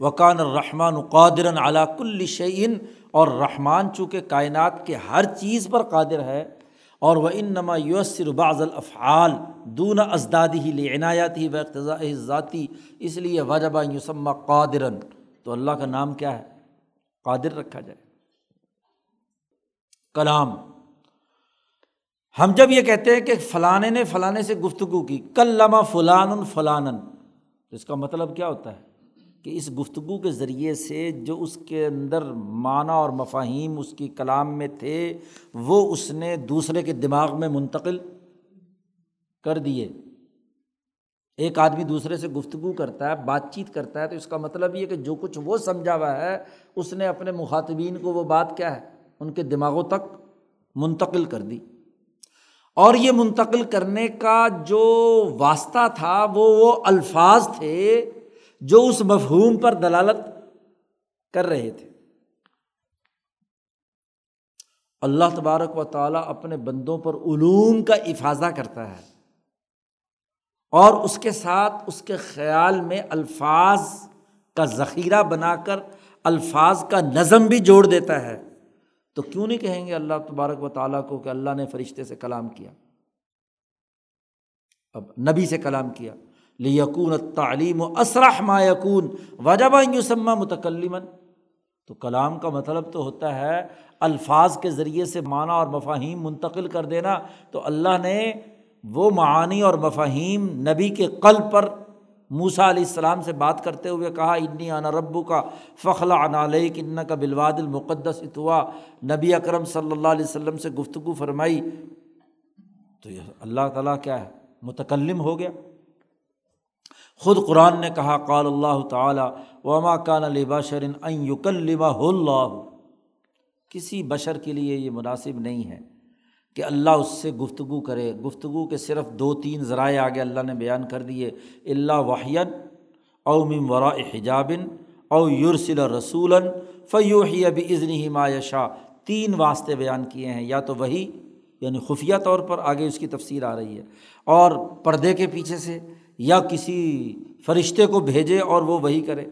[SPEAKER 1] وکان الرحمٰن قادر علا کل شعین اور رحمان چونکہ کائنات کے ہر چیز پر قادر ہے اور وہ ان نما یوسر بعض الافعال دون ازدادی ہی عنایات ہی اقتضاء ذاتی اس لیے وجبہ یوسما قادرن تو اللہ کا نام کیا ہے؟ قادر رکھا جائے۔ کلام۔ ہم جب یہ کہتے ہیں کہ فلاں نے فلاں سے گفتگو کی کل لمہ فلان فلان اس کا مطلب کیا ہوتا ہے؟ کہ اس گفتگو کے ذریعے سے جو اس کے اندر معنی اور مفاہیم اس کی کلام میں تھے، وہ اس نے دوسرے کے دماغ میں منتقل کر دیے۔ ایک آدمی دوسرے سے گفتگو کرتا ہے، بات چیت کرتا ہے، تو اس کا مطلب یہ کہ جو کچھ وہ سمجھا ہوا ہے، اس نے اپنے مخاطبین کو وہ بات کیا ہے، ان کے دماغوں تک منتقل کر دی۔ اور یہ منتقل کرنے کا جو واسطہ تھا، وہ وہ الفاظ تھے جو اس مفہوم پر دلالت کر رہے تھے۔ اللہ تبارک و تعالیٰ اپنے بندوں پر علوم کا افاظہ کرتا ہے اور اس کے ساتھ اس کے خیال میں الفاظ کا ذخیرہ بنا کر الفاظ کا نظم بھی جوڑ دیتا ہے۔ تو کیوں نہیں کہیں گے اللہ تبارک و تعالیٰ کو کہ اللہ نے فرشتے سے کلام کیا؟ اب نبی سے کلام کیا۔ لیکون تعلیم و اسرح ما یقون وجب یوسما متکلمن تو کلام کا مطلب تو ہوتا ہے الفاظ کے ذریعے سے معنی اور مفاہیم منتقل کر دینا. تو اللہ نے وہ معانی اور مفاہیم نبی کے قلب پر موسا علیہ السلام سے بات کرتے ہوئے کہا، انی انا ربو کا فخلا عنالِ کن کا بلواد المقدس اتوا. نبی اکرم صلی اللہ علیہ وسلم سے گفتگو فرمائی. تو یہ اللہ تعالیٰ کیا ہے؟ متکلم ہو گیا. خود قرآن نے کہا، قال اللہ تعالیٰ، وما کان علی بشرن یکلمہ اللہ کسی بشر کے لیے یہ مناسب نہیں ہے کہ اللہ اس سے گفتگو کرے۔ گفتگو کے صرف دو تین ذرائع آگے اللہ نے بیان کر دیے۔ اللہ واحین اوم ورا حجابن او یورسل رسول فیوحی ابی ازنی مایشا تین واسطے بیان کیے ہیں۔ یا تو وہی یعنی خفیہ طور پر آگے اس کی تفصیل آ رہی ہے، اور پردے کے پیچھے سے یا کسی فرشتے کو بھیجے اور وہ وہی کرے۔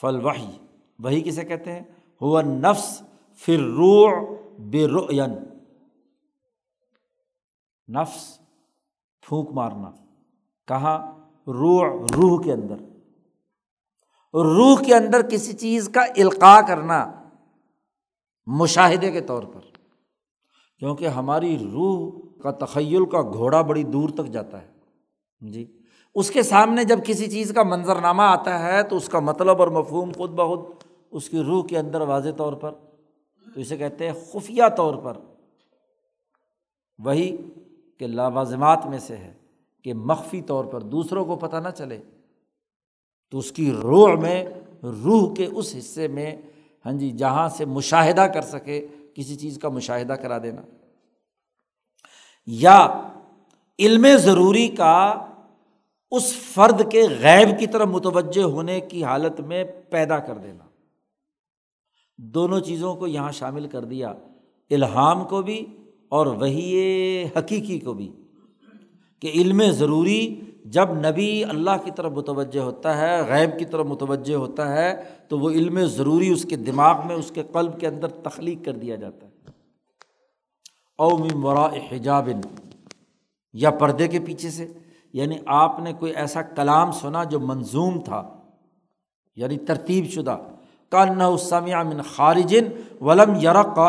[SPEAKER 1] فل وحی وہی کسے کہتے ہیں؟ ہوا نفس پھر روح بے روین نفس، پھونک مارنا۔ کہاں؟ روح روح کے اندر۔ روح کے اندر کسی چیز کا القاع کرنا مشاہدے کے طور پر۔ کیونکہ ہماری روح کا تخیل کا گھوڑا بڑی دور تک جاتا ہے۔ جی۔ اس کے سامنے جب کسی چیز کا منظرنامہ آتا ہے تو اس کا مطلب اور مفہوم خود بخود اس کی روح کے اندر واضح طور پر، تو اسے کہتے ہیں خفیہ طور پر۔ وہی کہ لوازمات میں سے ہے کہ مخفی طور پر دوسروں کو پتہ نہ چلے۔ تو اس کی روح میں، روح کے اس حصے میں ہاں جی جہاں سے مشاہدہ کر سکے، کسی چیز کا مشاہدہ کرا دینا۔ یا علم ضروری کا اس فرد کے غیب کی طرف متوجہ ہونے کی حالت میں پیدا کر دینا۔ دونوں چیزوں کو یہاں شامل کر دیا۔ الہام کو بھی اور وہی حقیقی کو بھی۔ کہ علم ضروری جب نبی اللہ کی طرف متوجہ ہوتا ہے، غیب کی طرف متوجہ ہوتا ہے، تو وہ علم ضروری اس کے دماغ میں، اس کے قلب کے اندر تخلیق کر دیا جاتا ہے۔ اوم ورا حجابن یا پردے کے پیچھے سے۔ یعنی آپ نے کوئی ایسا کلام سنا جو منظوم تھا یعنی ترتیب شدہ کان نہ من خارجن ولم یار کا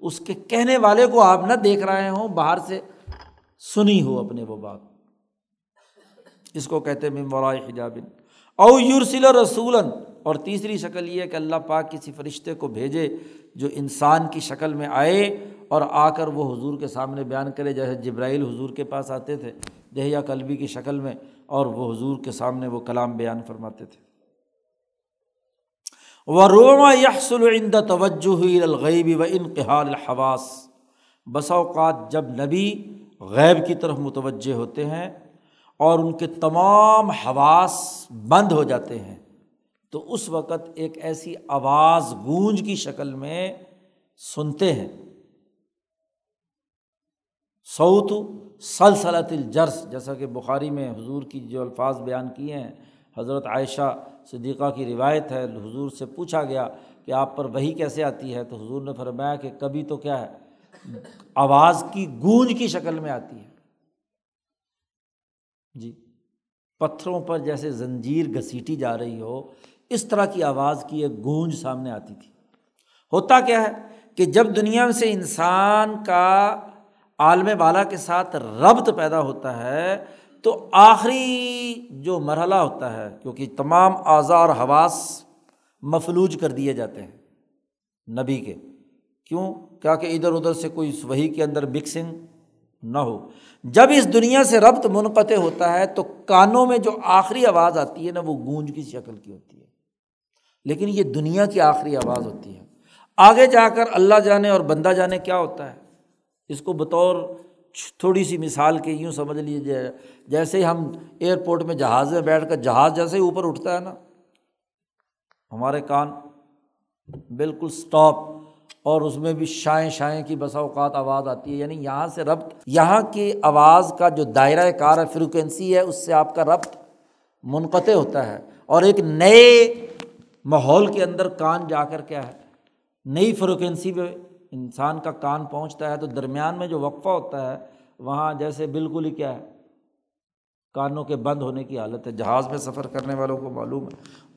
[SPEAKER 1] اس کے کہنے والے کو آپ نہ دیکھ رہے ہوں، باہر سے سنی ہو اپنے وہ بات۔ اس کو کہتے ممورائے حجابن او یورسل رسول اور تیسری شکل یہ کہ اللہ پاک کسی فرشتے کو بھیجے جو انسان کی شکل میں آئے اور آ کر وہ حضور کے سامنے بیان کرے، جیسے جبرائیل حضور کے پاس آتے تھے، دہیا کلبی کی شکل میں، اور وہ حضور کے سامنے وہ کلام بیان فرماتے تھے۔ و روما یحسل عند توجہ الغیبی و انقحال الحواس۔ بسا اوقات جب نبی غیب کی طرف متوجہ ہوتے ہیں اور ان کے تمام حواس بند ہو جاتے ہیں۔ تو اس وقت ایک ایسی آواز گونج کی شکل میں سنتے ہیں۔ سعود سلسلت الجرس، جیسا کہ بخاری میں حضور کی جو الفاظ بیان کیے ہیں، حضرت عائشہ صدیقہ کی روایت ہے۔ حضور سے پوچھا گیا کہ آپ پر وہی کیسے آتی ہے؟ تو حضور نے فرمایا کہ کبھی تو کیا ہے، آواز کی گونج کی شکل میں آتی ہے۔ جی پتھروں پر جیسے زنجیر گھسیٹی جا رہی ہو اس طرح کی آواز کی ایک گونج سامنے آتی تھی۔ ہوتا کیا ہے کہ جب دنیا سے انسان کا عالم بالا کے ساتھ ربط پیدا ہوتا ہے، تو آخری جو مرحلہ ہوتا ہے، کیونکہ تمام اعضاء اور حواس مفلوج کر دیے جاتے ہیں نبی کے۔ کیوں؟ کیا کہ ادھر ادھر سے کوئی وہی کے اندر مکسنگ نہ ہو۔ جب اس دنیا سے ربط منقطع ہوتا ہے، تو کانوں میں جو آخری آواز آتی ہے نا، وہ گونج کی شکل کی ہوتی ہے۔ لیکن یہ دنیا کی آخری آواز ہوتی ہے۔ آگے جا کر اللہ جانے اور بندہ جانے کیا ہوتا ہے؟ اس کو بطور تھوڑی سی مثال کے یوں سمجھ لیجیے، جیسے ہم ایئرپورٹ میں جہاز میں بیٹھ کر، جہاز جیسے ہی اوپر اٹھتا ہے نا، ہمارے کان بالکل اسٹاپ اور اس میں بھی شائیں شائیں کی بسا اوقات آواز آتی ہے۔ یعنی یہاں سے ربط، یہاں کی آواز کا جو دائرۂ کار ہے فریکوینسی ہے، اس سے آپ کا ربط منقطع ہوتا ہے۔ اور ایک نئے ماحول کے اندر کان جا کر کیا ہے؟ نئی فریکوینسی پہ انسان کا کان پہنچتا ہے تو درمیان میں جو وقفہ ہوتا ہے، وہاں جیسے بالکل ہی کیا ہے، کانوں کے بند ہونے کی حالت ہے۔ جہاز میں سفر کرنے والوں کو معلوم ہے۔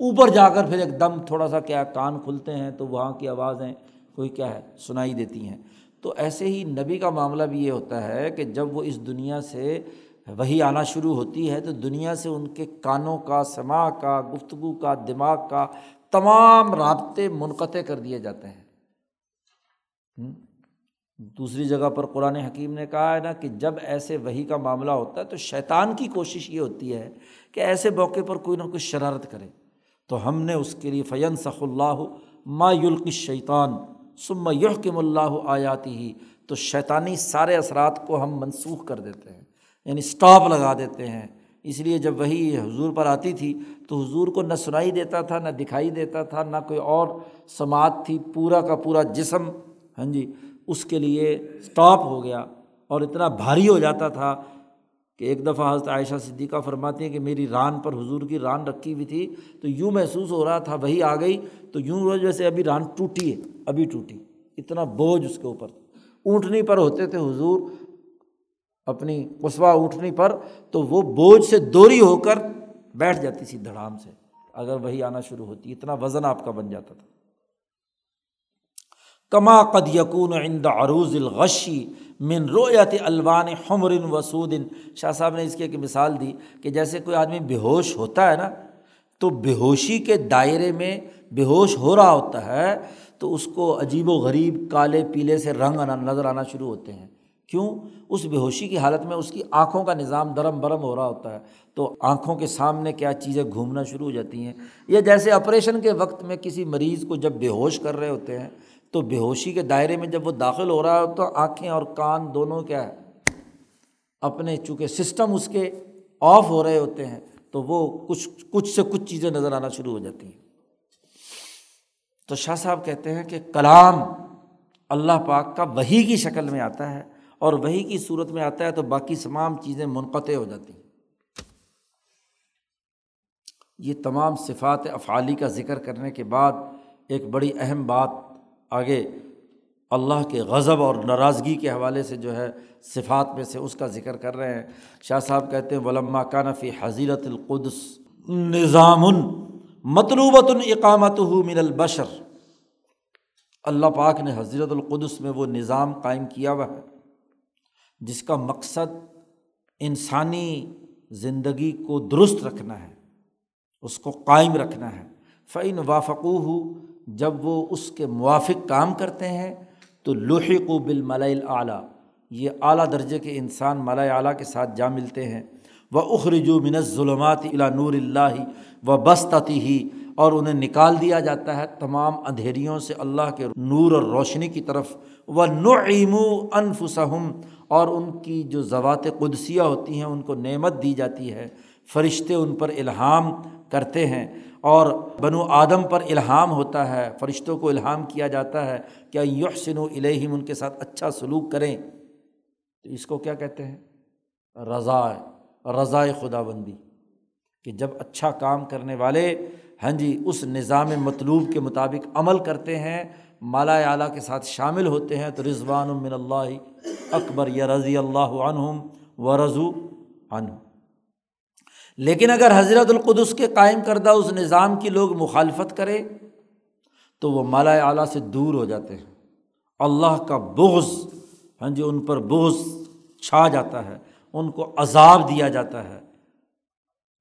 [SPEAKER 1] اوپر جا کر پھر ایک دم تھوڑا سا کیا کان کھلتے ہیں تو وہاں کی آوازیں کوئی کیا ہے، سنائی دیتی ہیں۔ تو ایسے ہی نبی کا معاملہ بھی یہ ہوتا ہے کہ جب وہ اس دنیا سے وہی آنا شروع ہوتی ہے تو دنیا سے ان کے کانوں کا، سما کا، گفتگو کا، دماغ کا تمام رابطے منقطع کر دیے جاتے ہیں۔ دوسری جگہ پر قرآن حکیم نے کہا ہے نا کہ جب ایسے وہی کا معاملہ ہوتا ہے تو شیطان کی کوشش یہ ہوتی ہے کہ ایسے موقع پر کوئی نہ کوئی شرارت کرے۔ تو ہم نے اس کے لیے فین سخ اللہ ما یلق شیطان سم یحکم اللہ آیاتی ہی تو شیطانی سارے اثرات کو ہم منسوخ کر دیتے ہیں یعنی اسٹاپ لگا دیتے ہیں۔ اس لیے جب وہی حضور پر آتی تھی تو حضور کو نہ سنائی دیتا تھا، نہ دکھائی دیتا تھا، نہ کوئی اور سماعت تھی، پورا کا پورا جسم ہاں جی اس کے لیے اسٹاپ ہو گیا اور اتنا بھاری ہو جاتا تھا کہ ایک دفعہ حضرت عائشہ صدیقہ فرماتی ہیں کہ میری ران پر حضور کی ران رکھی ہوئی تھی تو یوں محسوس ہو رہا تھا، وہی آ گئی تو یوں جیسے ابھی ران ٹوٹی ہے، ابھی ٹوٹی، اتنا بوجھ اس کے اوپر۔ اونٹنی پر ہوتے تھے حضور اپنی قصبہ اونٹنی پر، تو وہ بوجھ سے دوری ہو کر بیٹھ جاتی تھی دھڑام سے۔ اگر وہی آنا شروع ہوتی، اتنا وزن آپ کا بن جاتا تھا۔ کما قد یقون عند عروض الغشی من رویت الوان حمر وسود شاہ صاحب نے اس کی ایک مثال دی کہ جیسے کوئی آدمی بے ہوش ہوتا ہے نا، تو بے ہوشی کے دائرے میں بے ہوش ہو رہا ہوتا ہے، تو اس کو عجیب و غریب کالے پیلے سے رنگ آنا، نظر آنا شروع ہوتے ہیں۔ کیوں؟ اس بے ہوشی کی حالت میں اس کی آنکھوں کا نظام درم برم ہو رہا ہوتا ہے۔ تو آنکھوں کے سامنے کیا چیزیں گھومنا شروع ہو جاتی ہیں؟ یا جیسے آپریشن کے وقت میں کسی مریض کو جب بے ہوش کر رہے ہوتے ہیں، تو بے ہوشی کے دائرے میں جب وہ داخل ہو رہا ہے تو آنکھیں اور کان دونوں کیا ہے؟ اپنے چونکہ سسٹم اس کے آف ہو رہے ہوتے ہیں، تو وہ کچھ کچھ سے کچھ چیزیں نظر آنا شروع ہو جاتی ہیں۔ تو شاہ صاحب کہتے ہیں کہ کلام اللہ پاک کا وہی کی شکل میں آتا ہے۔ اور وہی کی صورت میں آتا ہے تو باقی تمام چیزیں منقطع ہو جاتی ہیں۔ یہ تمام صفات افعالی کا ذکر کرنے کے بعد ایک بڑی اہم بات آگے اللہ کے غضب اور ناراضگی کے حوالے سے جو ہے صفات میں سے اس کا ذکر کر رہے ہیں۔ شاہ صاحب کہتے ہیں، ولما کانفی حضیرت القدس نظام مطلوبۃ اقامت ہو من البشر۔ اللہ پاک نے حضرت القدس میں وہ نظام قائم کیا ہوا ہے۔ جس کا مقصد انسانی زندگی کو درست رکھنا ہے، اس کو قائم رکھنا ہے۔ فعین وافقو ہو جب وہ اس کے موافق کام کرتے ہیں، تو لوہق و بال اعلیٰ یہ اعلیٰ درجے کے انسان ملا اعلیٰ کے ساتھ جا ملتے ہیں۔ وہ اخرجو من ظلمات الا نور اللہ و بستتی ہی اور انہیں نکال دیا جاتا ہے تمام اندھیریوں سے اللہ کے نور اور روشنی کی طرف۔ وہ نعیم انفسہم اور ان کی جو زوات قدسیہ ہوتی ہیں، ان کو نعمت دی جاتی ہے۔ فرشتے ان پر الہام کرتے ہیں اور بنو آدم پر الہام ہوتا ہے۔ فرشتوں کو الہام کیا جاتا ہے کیا یحسن و الہم ان کے ساتھ اچھا سلوک کریں۔ تو اس کو کیا کہتے ہیں؟ رضا رضاء خدا بندی کہ جب اچھا کام کرنے والے ہاں جی اس نظام مطلوب کے مطابق عمل کرتے ہیں مالا اعلیٰ کے ساتھ شامل ہوتے ہیں، تو رضوان من اللہ اکبر، یا رضی اللہ عنہم و رضو عنہ لیکن اگر حضرت القدس کے قائم کردہ اس نظام کی لوگ مخالفت کرے تو وہ مالا اعلیٰ سے دور ہو جاتے ہیں۔ اللہ کا بغض ہاں جی ان پر بغض چھا جاتا ہے، ان کو عذاب دیا جاتا ہے۔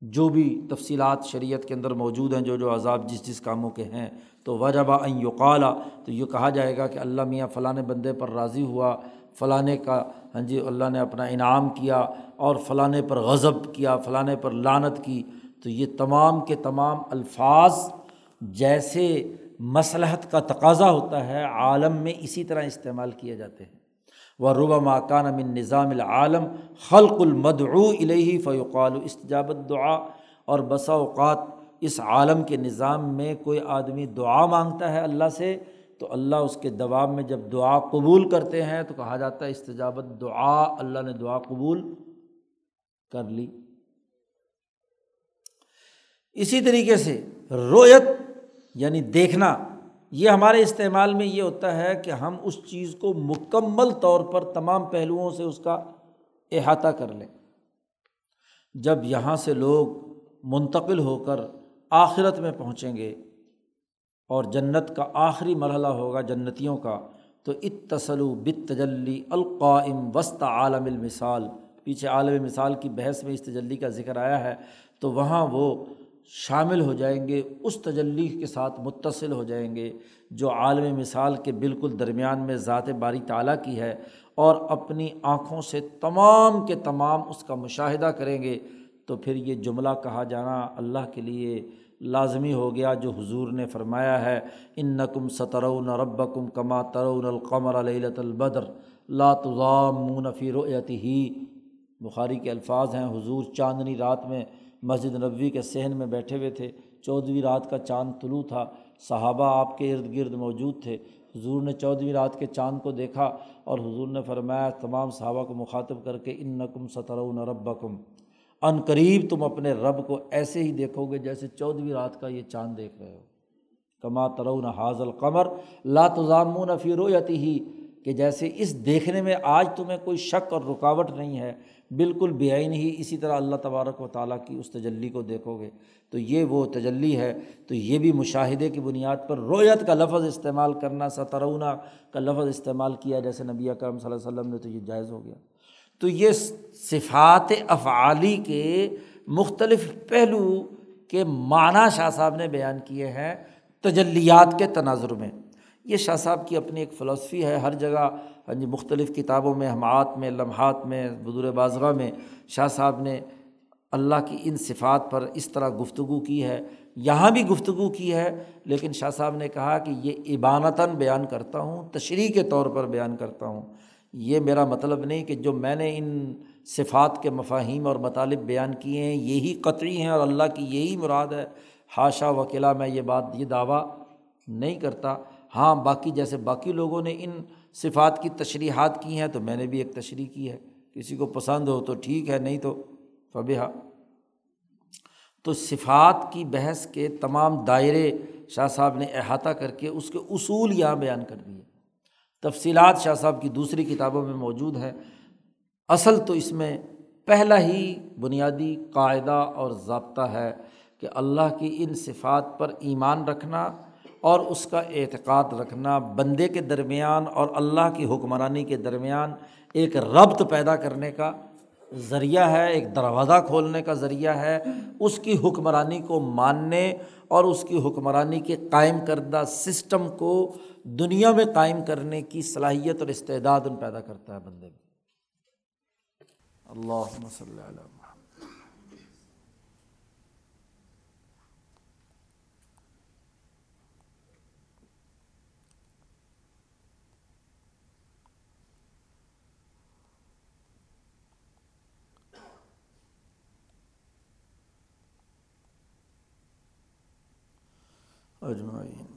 [SPEAKER 1] جو بھی تفصیلات شریعت کے اندر موجود ہیں، جو جو عذاب جس جس کاموں کے ہیں، تو وجبہ این یقالا تو یہ کہا جائے گا کہ اللہ میاں فلاں بندے پر راضی ہوا، فلاں کا ہاں جی اللہ نے اپنا انعام کیا اور فلاں پر غضب کیا، فلاں پر لانت کی۔ تو یہ تمام کے تمام الفاظ جیسے مصلحت کا تقاضا ہوتا ہے، عالم میں اسی طرح استعمال کیے جاتے ہیں۔ و ربا ماکان من نظام العالم خلق المدعو الہی فیقال استجابت دعا اور بسا اوقات اس عالم کے نظام میں کوئی آدمی دعا مانگتا ہے اللہ سے تو اللہ اس کے دباب میں جب دعا قبول کرتے ہیں تو کہا جاتا ہے استجابت دعا اللہ نے دعا قبول کر لی۔ اسی طریقے سے رویت یعنی دیکھنا یہ ہمارے استعمال میں یہ ہوتا ہے کہ ہم اس چیز کو مکمل طور پر تمام پہلوؤں سے اس کا احاطہ کر لیں۔ جب یہاں سے لوگ منتقل ہو کر آخرت میں پہنچیں گے اور جنت کا آخری مرحلہ ہوگا جنتیوں کا، تو اتصلو بت تجلی القائم وسط عالم المثال۔ پیچھے عالم مثال کی بحث میں اس تجلی کا ذکر آیا ہے، تو وہاں وہ شامل ہو جائیں گے، اس تجلی کے ساتھ متصل ہو جائیں گے جو عالم مثال کے بالکل درمیان میں ذات باری تعلیٰ کی ہے اور اپنی آنکھوں سے تمام کے تمام اس کا مشاہدہ کریں گے۔ تو پھر یہ جملہ کہا جانا اللہ کے لیے لازمی ہو گیا جو حضور نے فرمایا ہے ان نقم سترون رب کم کما ترون القمر العلۃ البدر لاتضام فی رؤیت ہی بخاری کے الفاظ ہیں، حضور چاندنی رات میں مسجد نبوی کے صحن میں بیٹھے ہوئے تھے۔ چودھویں رات کا چاند طلوع تھا۔ صحابہ آپ کے ارد گرد موجود تھے۔ حضور نے چودھویں رات کے چاند کو دیکھا اور حضور نے فرمایا، تمام صحابہ کو مخاطب کر کے ان نقم سترون ربکم۔ ان قریب تم اپنے رب کو ایسے ہی دیکھو گے جیسے چودھویں رات کا یہ چاند دیکھ رہے ہو۔ کما ترون حاض القمر لاتضامون فی رویتی ہی کہ جیسے اس دیکھنے میں آج تمہیں کوئی شک اور رکاوٹ نہیں ہے، بالکل بے آئین ہی اسی طرح اللہ تبارک و تعالیٰ کی اس تجلی کو دیکھو گے۔ تو یہ وہ تجلی ہے، تو یہ بھی مشاہدے کی بنیاد پر رویت کا لفظ استعمال کرنا سترونا کا لفظ استعمال کیا جیسے نبی اکرم صلی اللہ علیہ وسلم نے تو یہ جائز ہو گیا۔ تو یہ صفات افعالی کے مختلف پہلو کے معنی شاہ صاحب نے بیان کیے ہیں تجلیات کے تناظر میں۔ یہ شاہ صاحب کی اپنی ایک فلسفی ہے، ہر جگہ ہاں جی مختلف کتابوں میں ہمات میں، لمحات میں بدور بازغہ میں شاہ صاحب نے اللہ کی ان صفات پر اس طرح گفتگو کی ہے، یہاں بھی گفتگو کی ہے، لیکن شاہ صاحب نے کہا کہ یہ عبانتاً بیان کرتا ہوں، تشریح کے طور پر بیان کرتا ہوں۔ یہ میرا مطلب نہیں کہ جو میں نے ان صفات کے مفاہیم اور مطالب بیان کیے ہیں، یہی قطعی ہیں اور اللہ کی یہی مراد ہے۔ حاشا وکیلا میں یہ بات، یہ دعویٰ نہیں کرتا۔ ہاں باقی جیسے باقی لوگوں نے ان صفات کی تشریحات کی ہیں تو میں نے بھی ایک تشریح کی ہے۔ کسی کو پسند ہو تو ٹھیک ہے، نہیں تو فبہ تو صفات کی بحث کے تمام دائرے شاہ صاحب نے احاطہ کر کے اس کے اصول یہاں بیان کر دیے۔ تفصیلات شاہ صاحب کی دوسری کتابوں میں موجود ہیں۔ اصل تو اس میں پہلا ہی بنیادی قاعدہ اور ضابطہ ہے کہ اللہ کی ان صفات پر ایمان رکھنا اور اس کا اعتقاد رکھنا بندے کے درمیان اور اللہ کی حکمرانی کے درمیان ایک ربط پیدا کرنے کا ذریعہ ہے، ایک دروازہ کھولنے کا ذریعہ ہے۔ اس کی حکمرانی کو ماننے اور اس کی حکمرانی کے قائم کردہ سسٹم کو دنیا میں قائم کرنے کی صلاحیت اور استعداد ان پیدا کرتا ہے بندے میں اللہ اللہ اجمعین۔